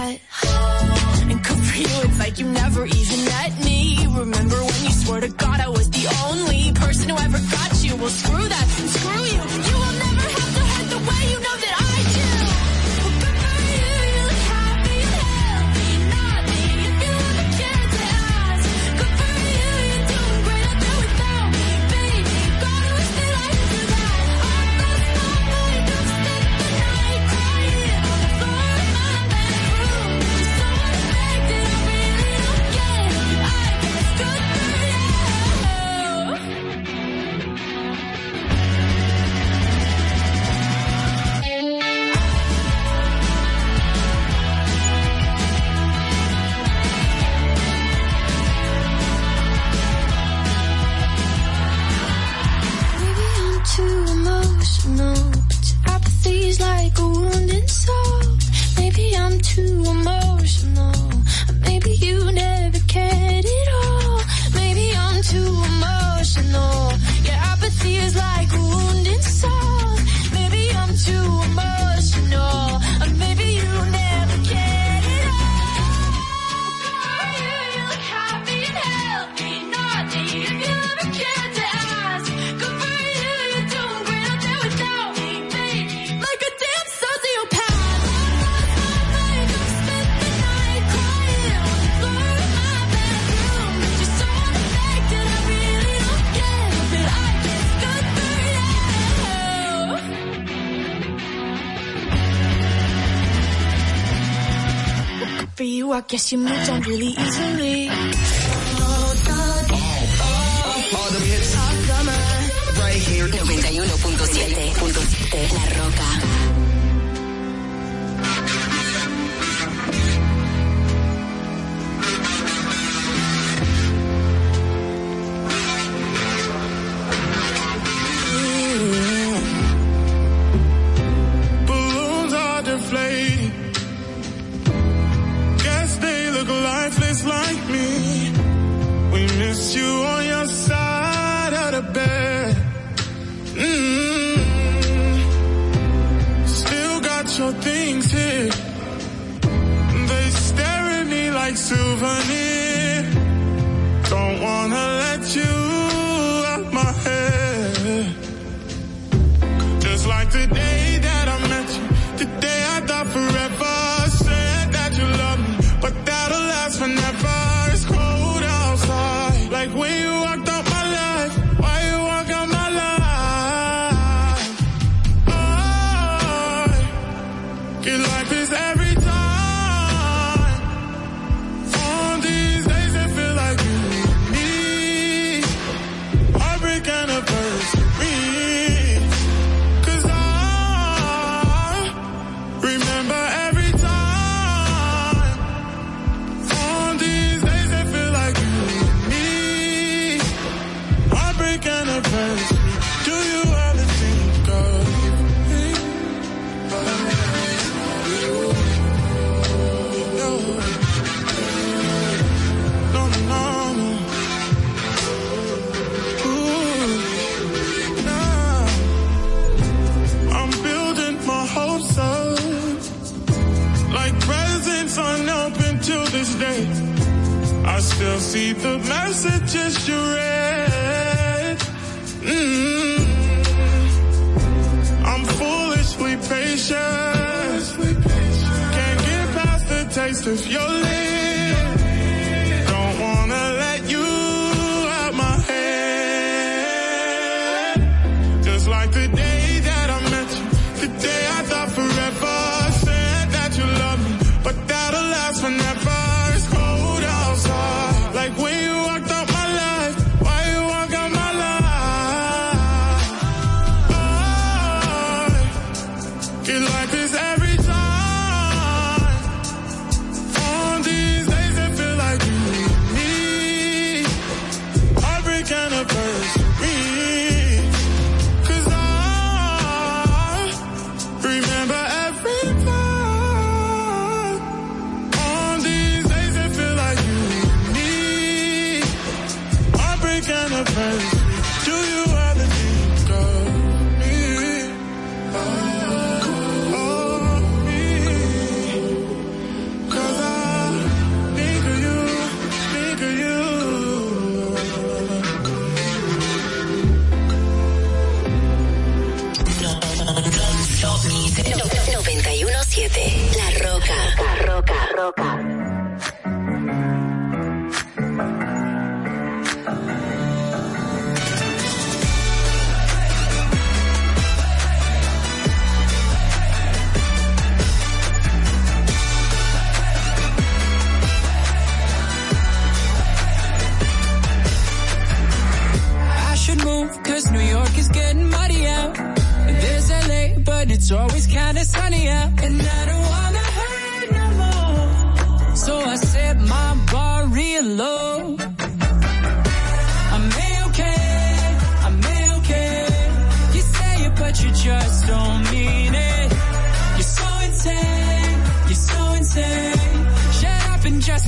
costume.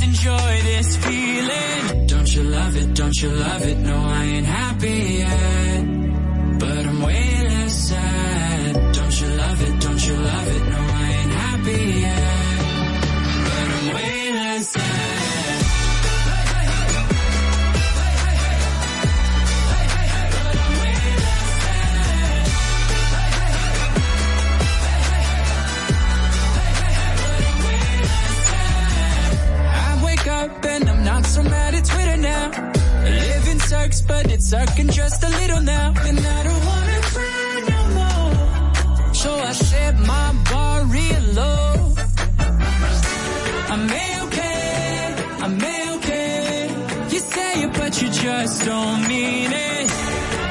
enjoy this feeling. Don't you love it? Don't you love it? No, I ain't happy yet. sucking just a little now, and I don't wanna cry no more. So I set my bar real low. I'm okay, I'm okay. You say it, but you just don't mean it.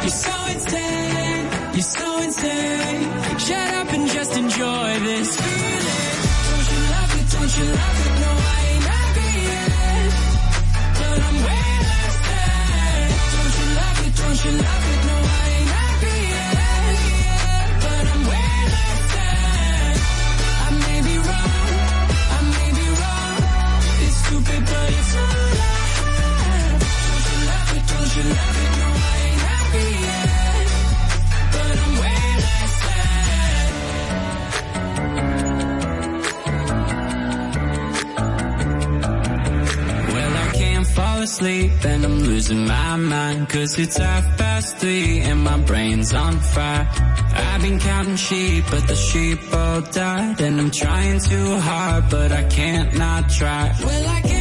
You're so insane, you're so insane. Shut up and just enjoy this feeling. Don't you love it? Don't you love it? Tonight asleep Then I'm losing my mind Cause it's half past three And my brain's on fire. I've been counting sheep But the sheep all died And I'm trying too hard But I can't not try. Well I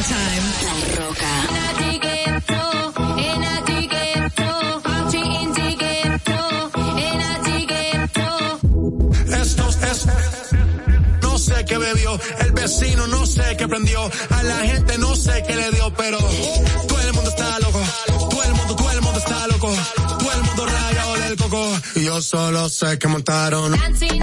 summertime. No sé qué bebió, el vecino no sé qué prendió, a la gente no sé qué le dio, pero todo el mundo está loco, todo el mundo, todo el mundo está loco, todo el mundo rayado del coco, yo solo sé que montaron. Dancing,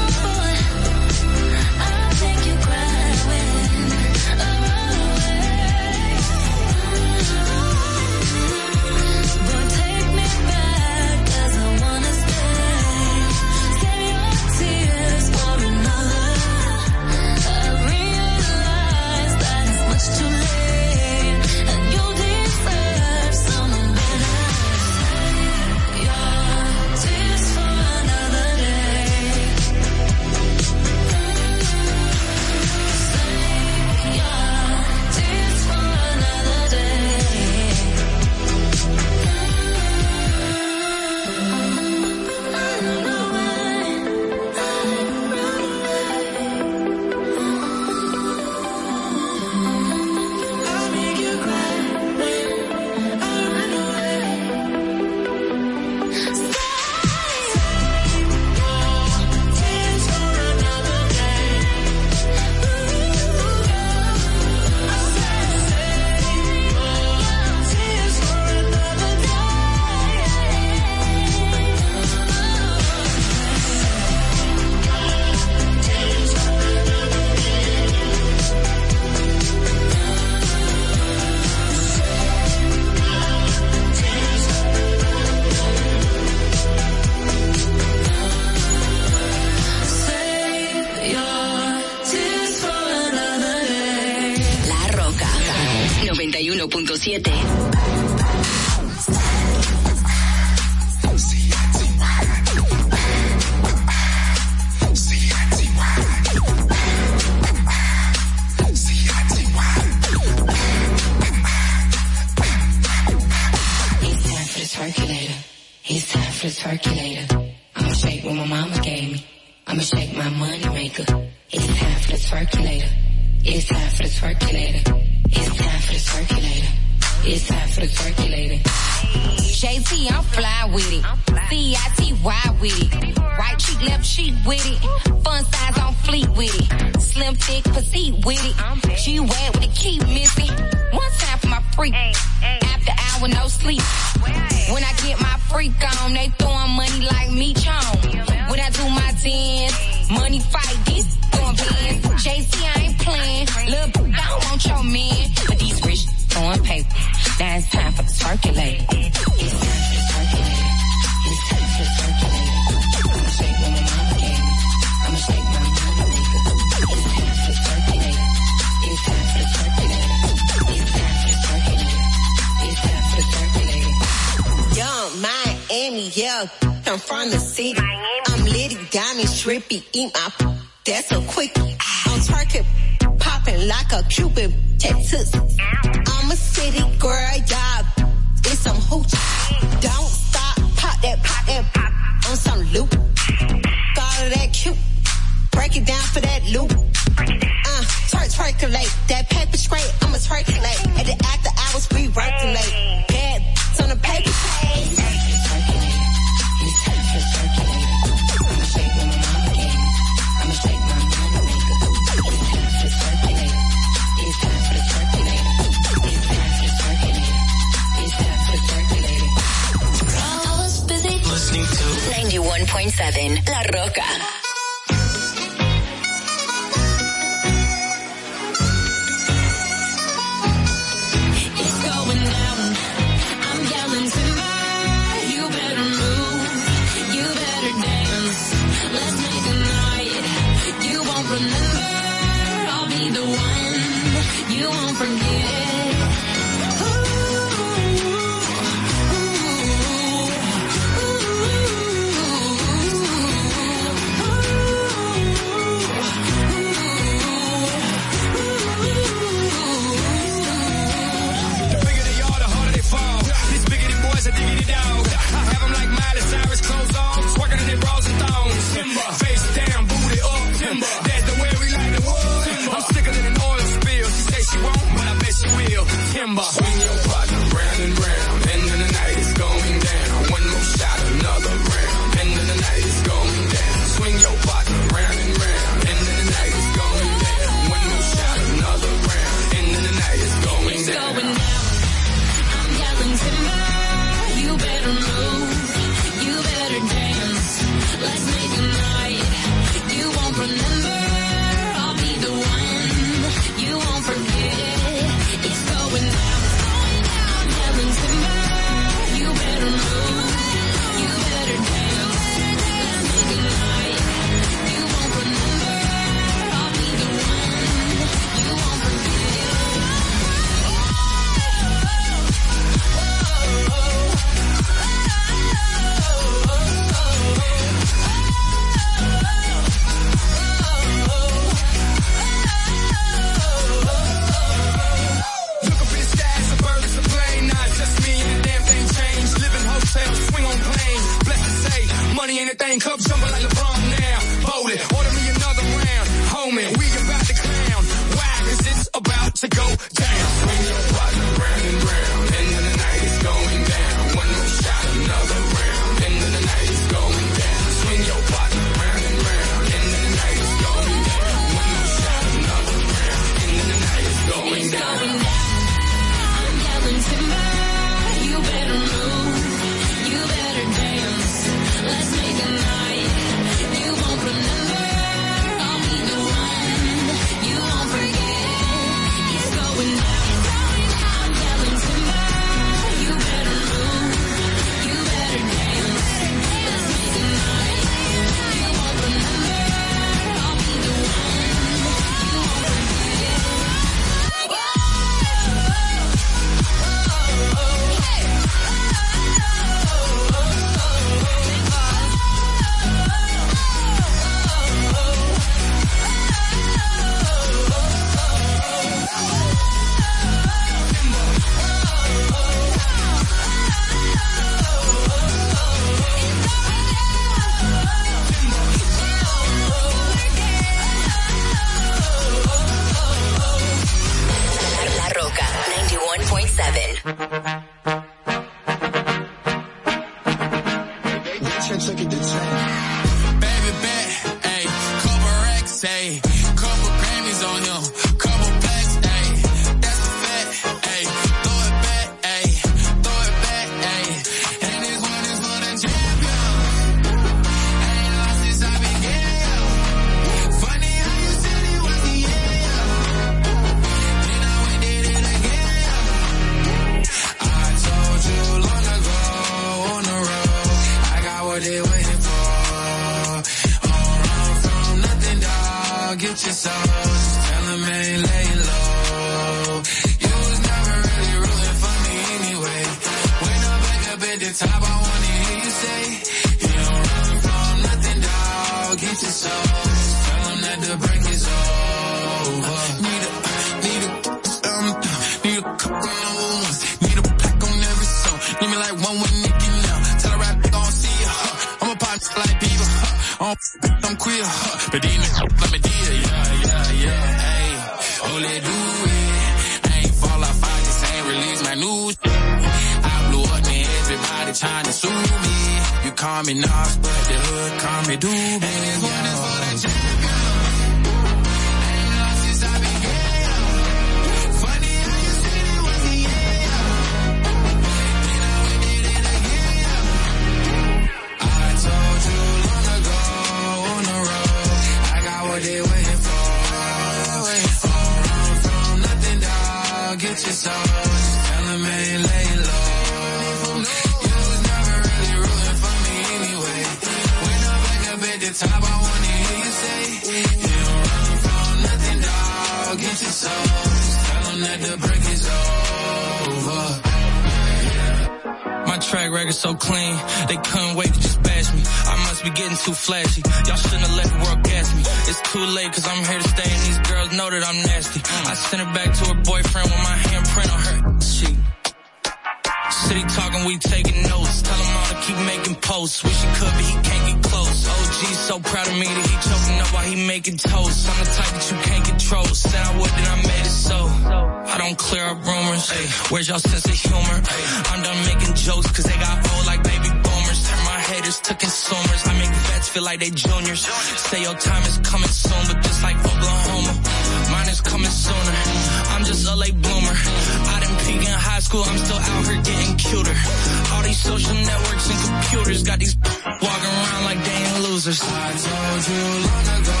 losers. I told you long ago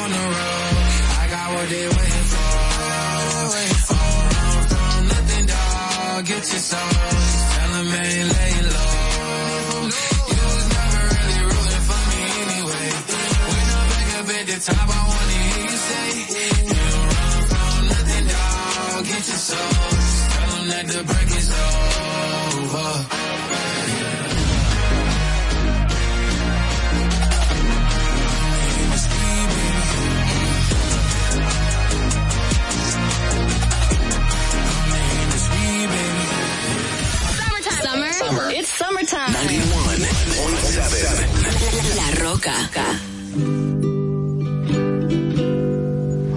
on the road, I got what they waiting for. All wrong from nothing, dog. Get your soul. Tell them ain't laying low. You was never really rooting for me anyway. When I'm back up at the top, I want Roca.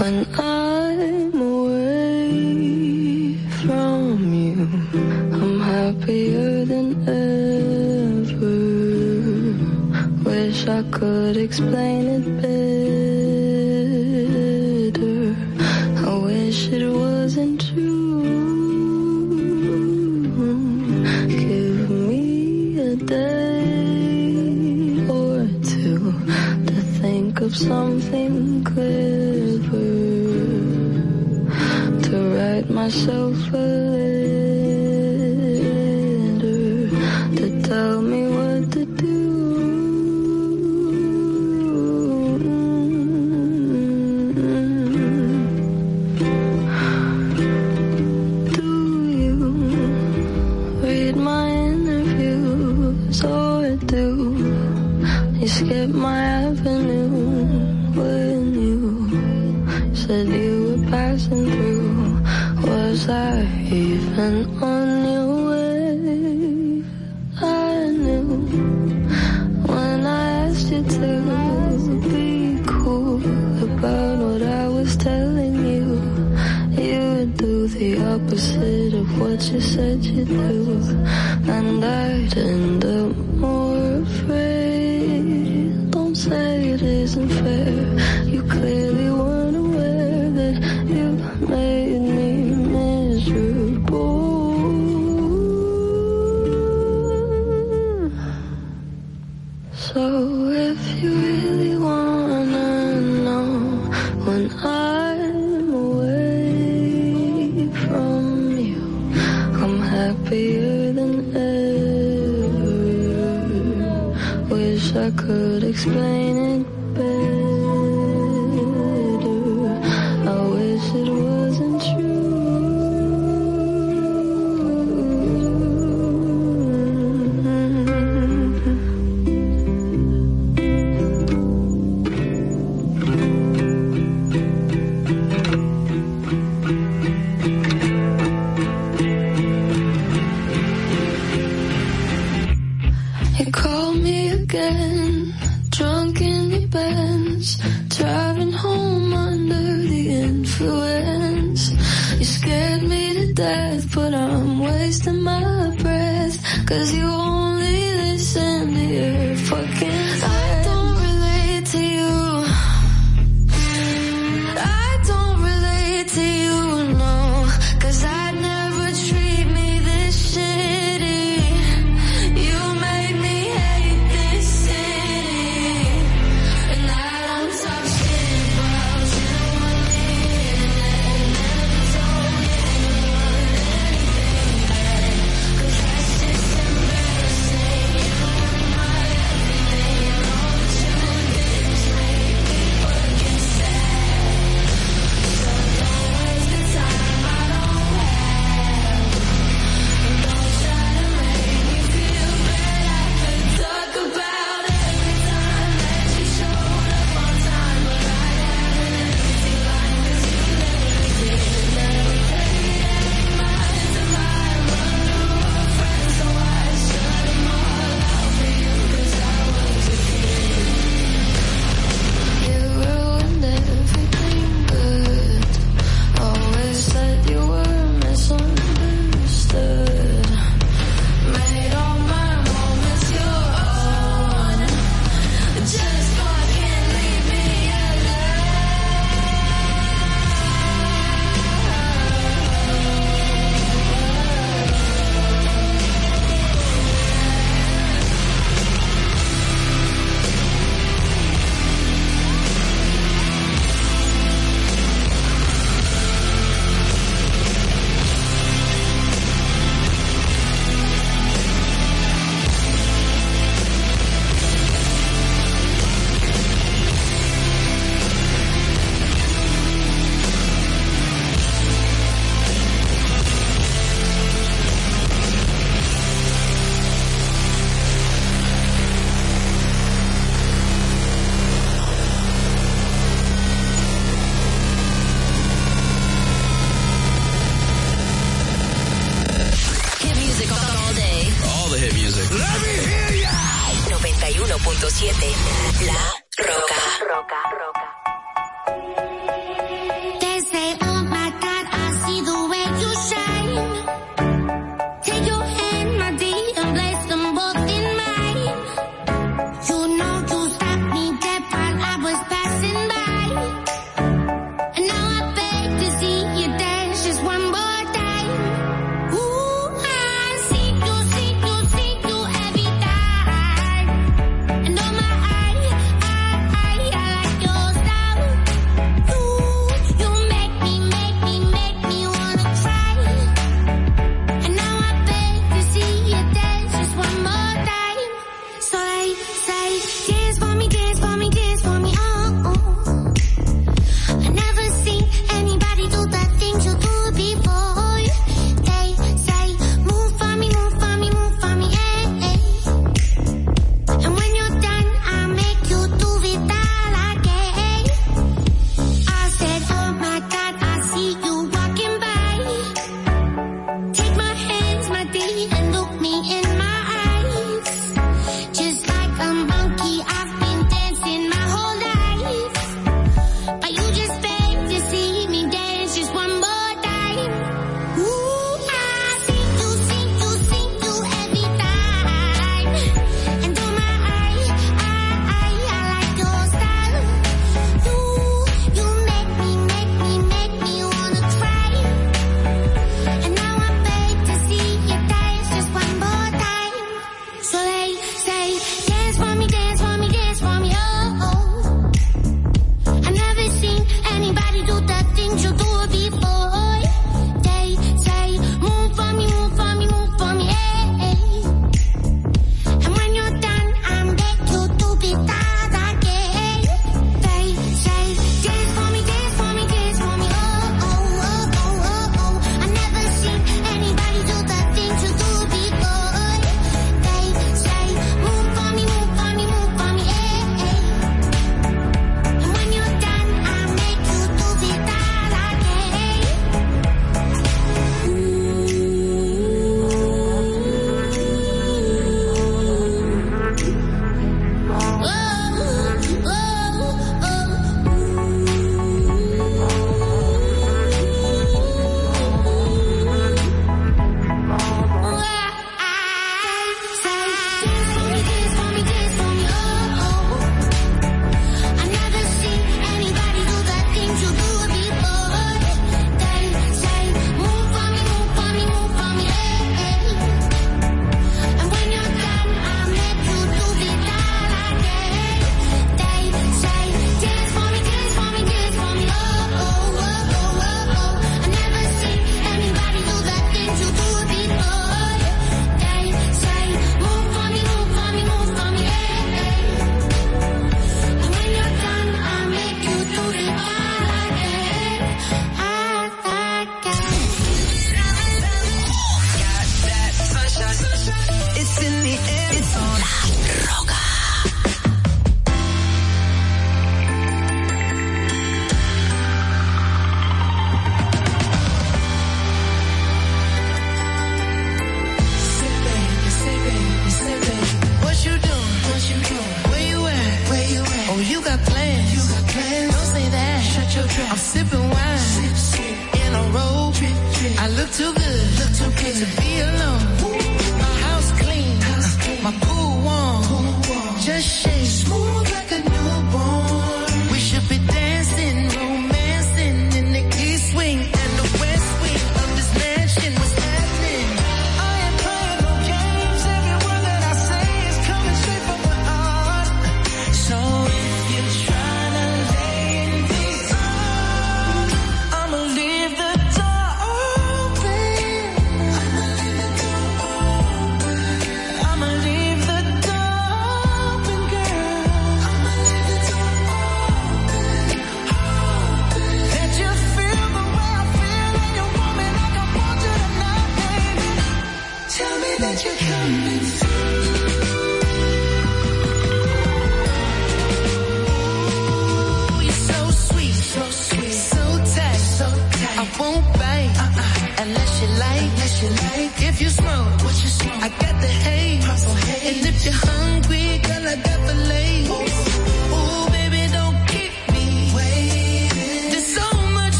When I'm away from you, I'm happier than ever. Wish I could explain it better. myself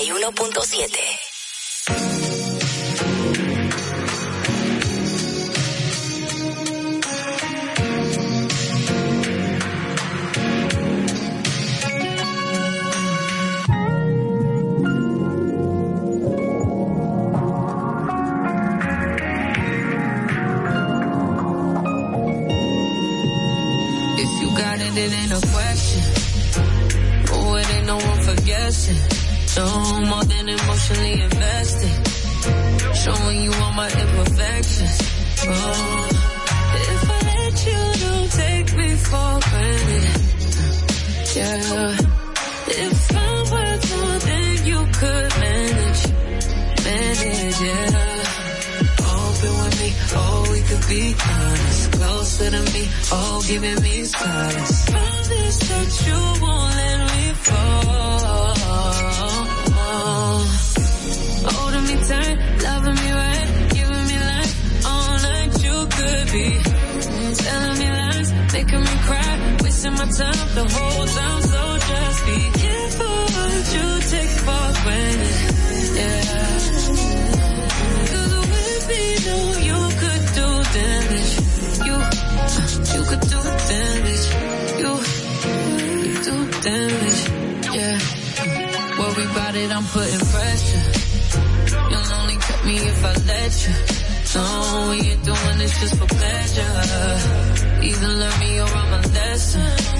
91.7. time the whole time. So just be careful what you take for granted. Yeah. Cause with me, no, you could do damage. You, you could do damage. You, you do damage. Yeah. Worry about it, I'm putting pressure. You'll only cut me if I let you. No, we ain't doing this just for pleasure. Either learn me or I'm a lesson.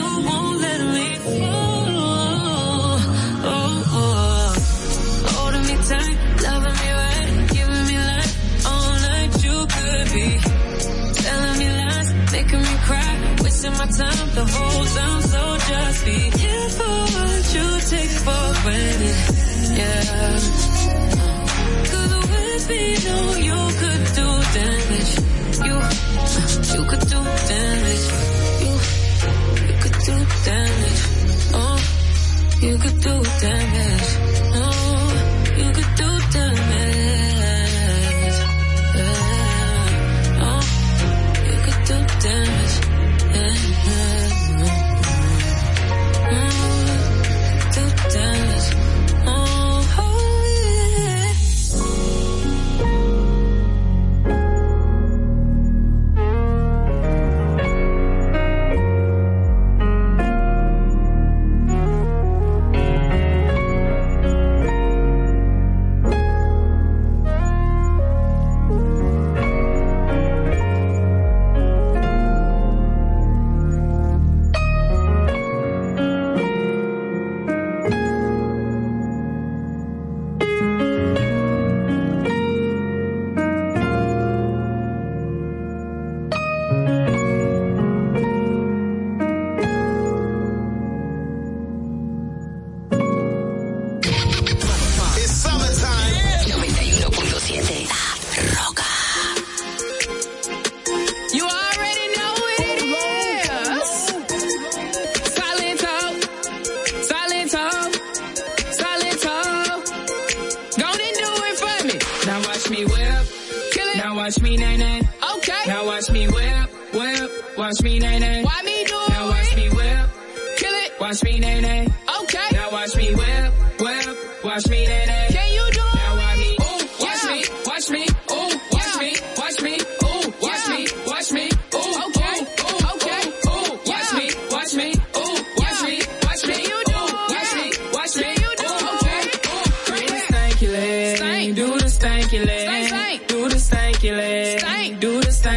time the whole time. So just be careful what you take for granted. Yeah. Cause with me, no, you could do damage. You, you could do damage. You, you could do damage. Oh, you could do damage.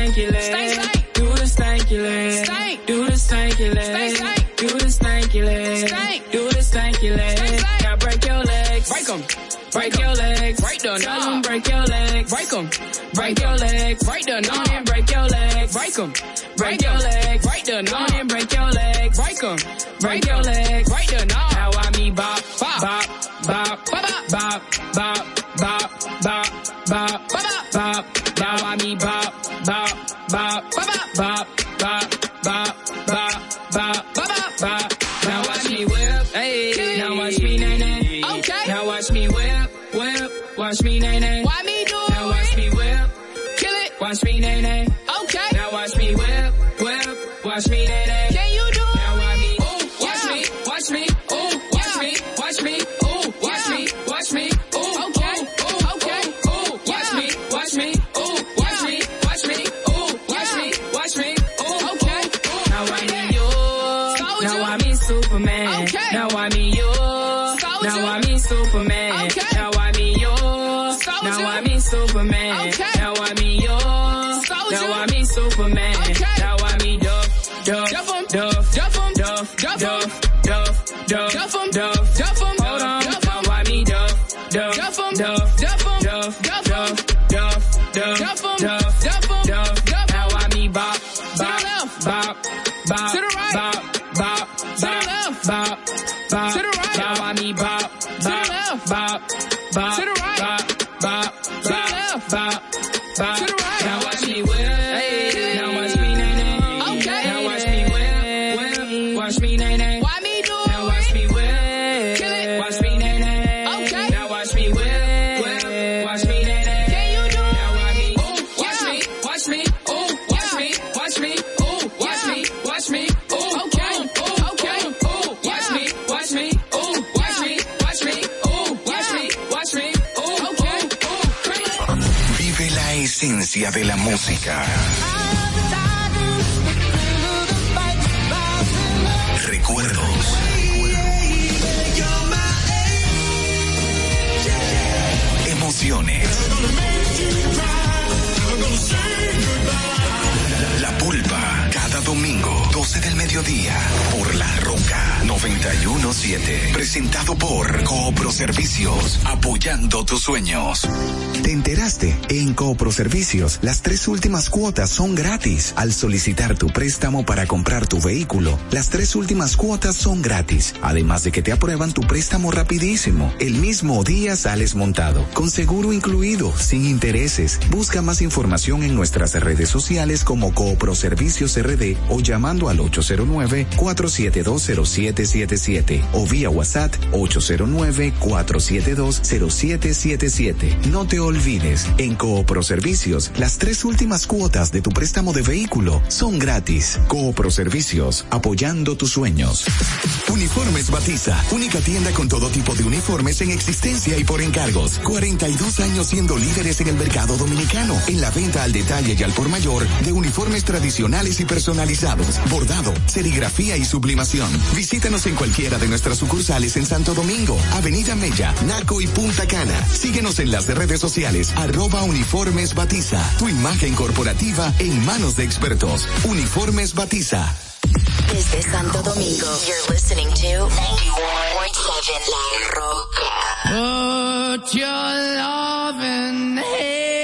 stanky leg. Do the stanky leg. Do the stanky leg. Do the stanky leg. Do the stanky leg. Now break your legs. Break them. Break your legs. Break the Tell them break your legs. Break them. Break your legs. Break the knob. and break your legs. Break them. Break your legs. Break the knob. and break your legs. Break them. guy. presentado por Coproservicios, apoyando tus sueños. ¿Te enteraste? En Coproservicios, las tres últimas cuotas son gratis. Al solicitar tu préstamo para comprar tu vehículo, las tres últimas cuotas son gratis. Además de que te aprueban tu préstamo rapidísimo. El mismo día sales montado, con seguro incluido, sin intereses. Busca más información en nuestras redes sociales como Coproservicios RD o llamando al 809 4720777 o vía WhatsApp 809-472-0777. No te olvides, en Cooproservicios, las tres últimas cuotas de tu préstamo de vehículo son gratis. Cooproservicios, apoyando tus sueños. Uniformes Batiza, única tienda con todo tipo de uniformes en existencia y por encargos. 42 años siendo líderes en el mercado dominicano, en la venta al detalle y al por mayor de uniformes tradicionales y personalizados, bordado, serigrafía y sublimación. Visítanos en cualquiera de nuestras sucursales en Santo Domingo, Avenida Mella, Naco y Punta Cana. Síguenos en las redes sociales, arroba uniformes batiza. Tu imagen corporativa en manos de expertos. Uniformes batiza. Desde Santo Domingo, you're listening to 91.7 La Roca. Put your love in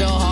So hard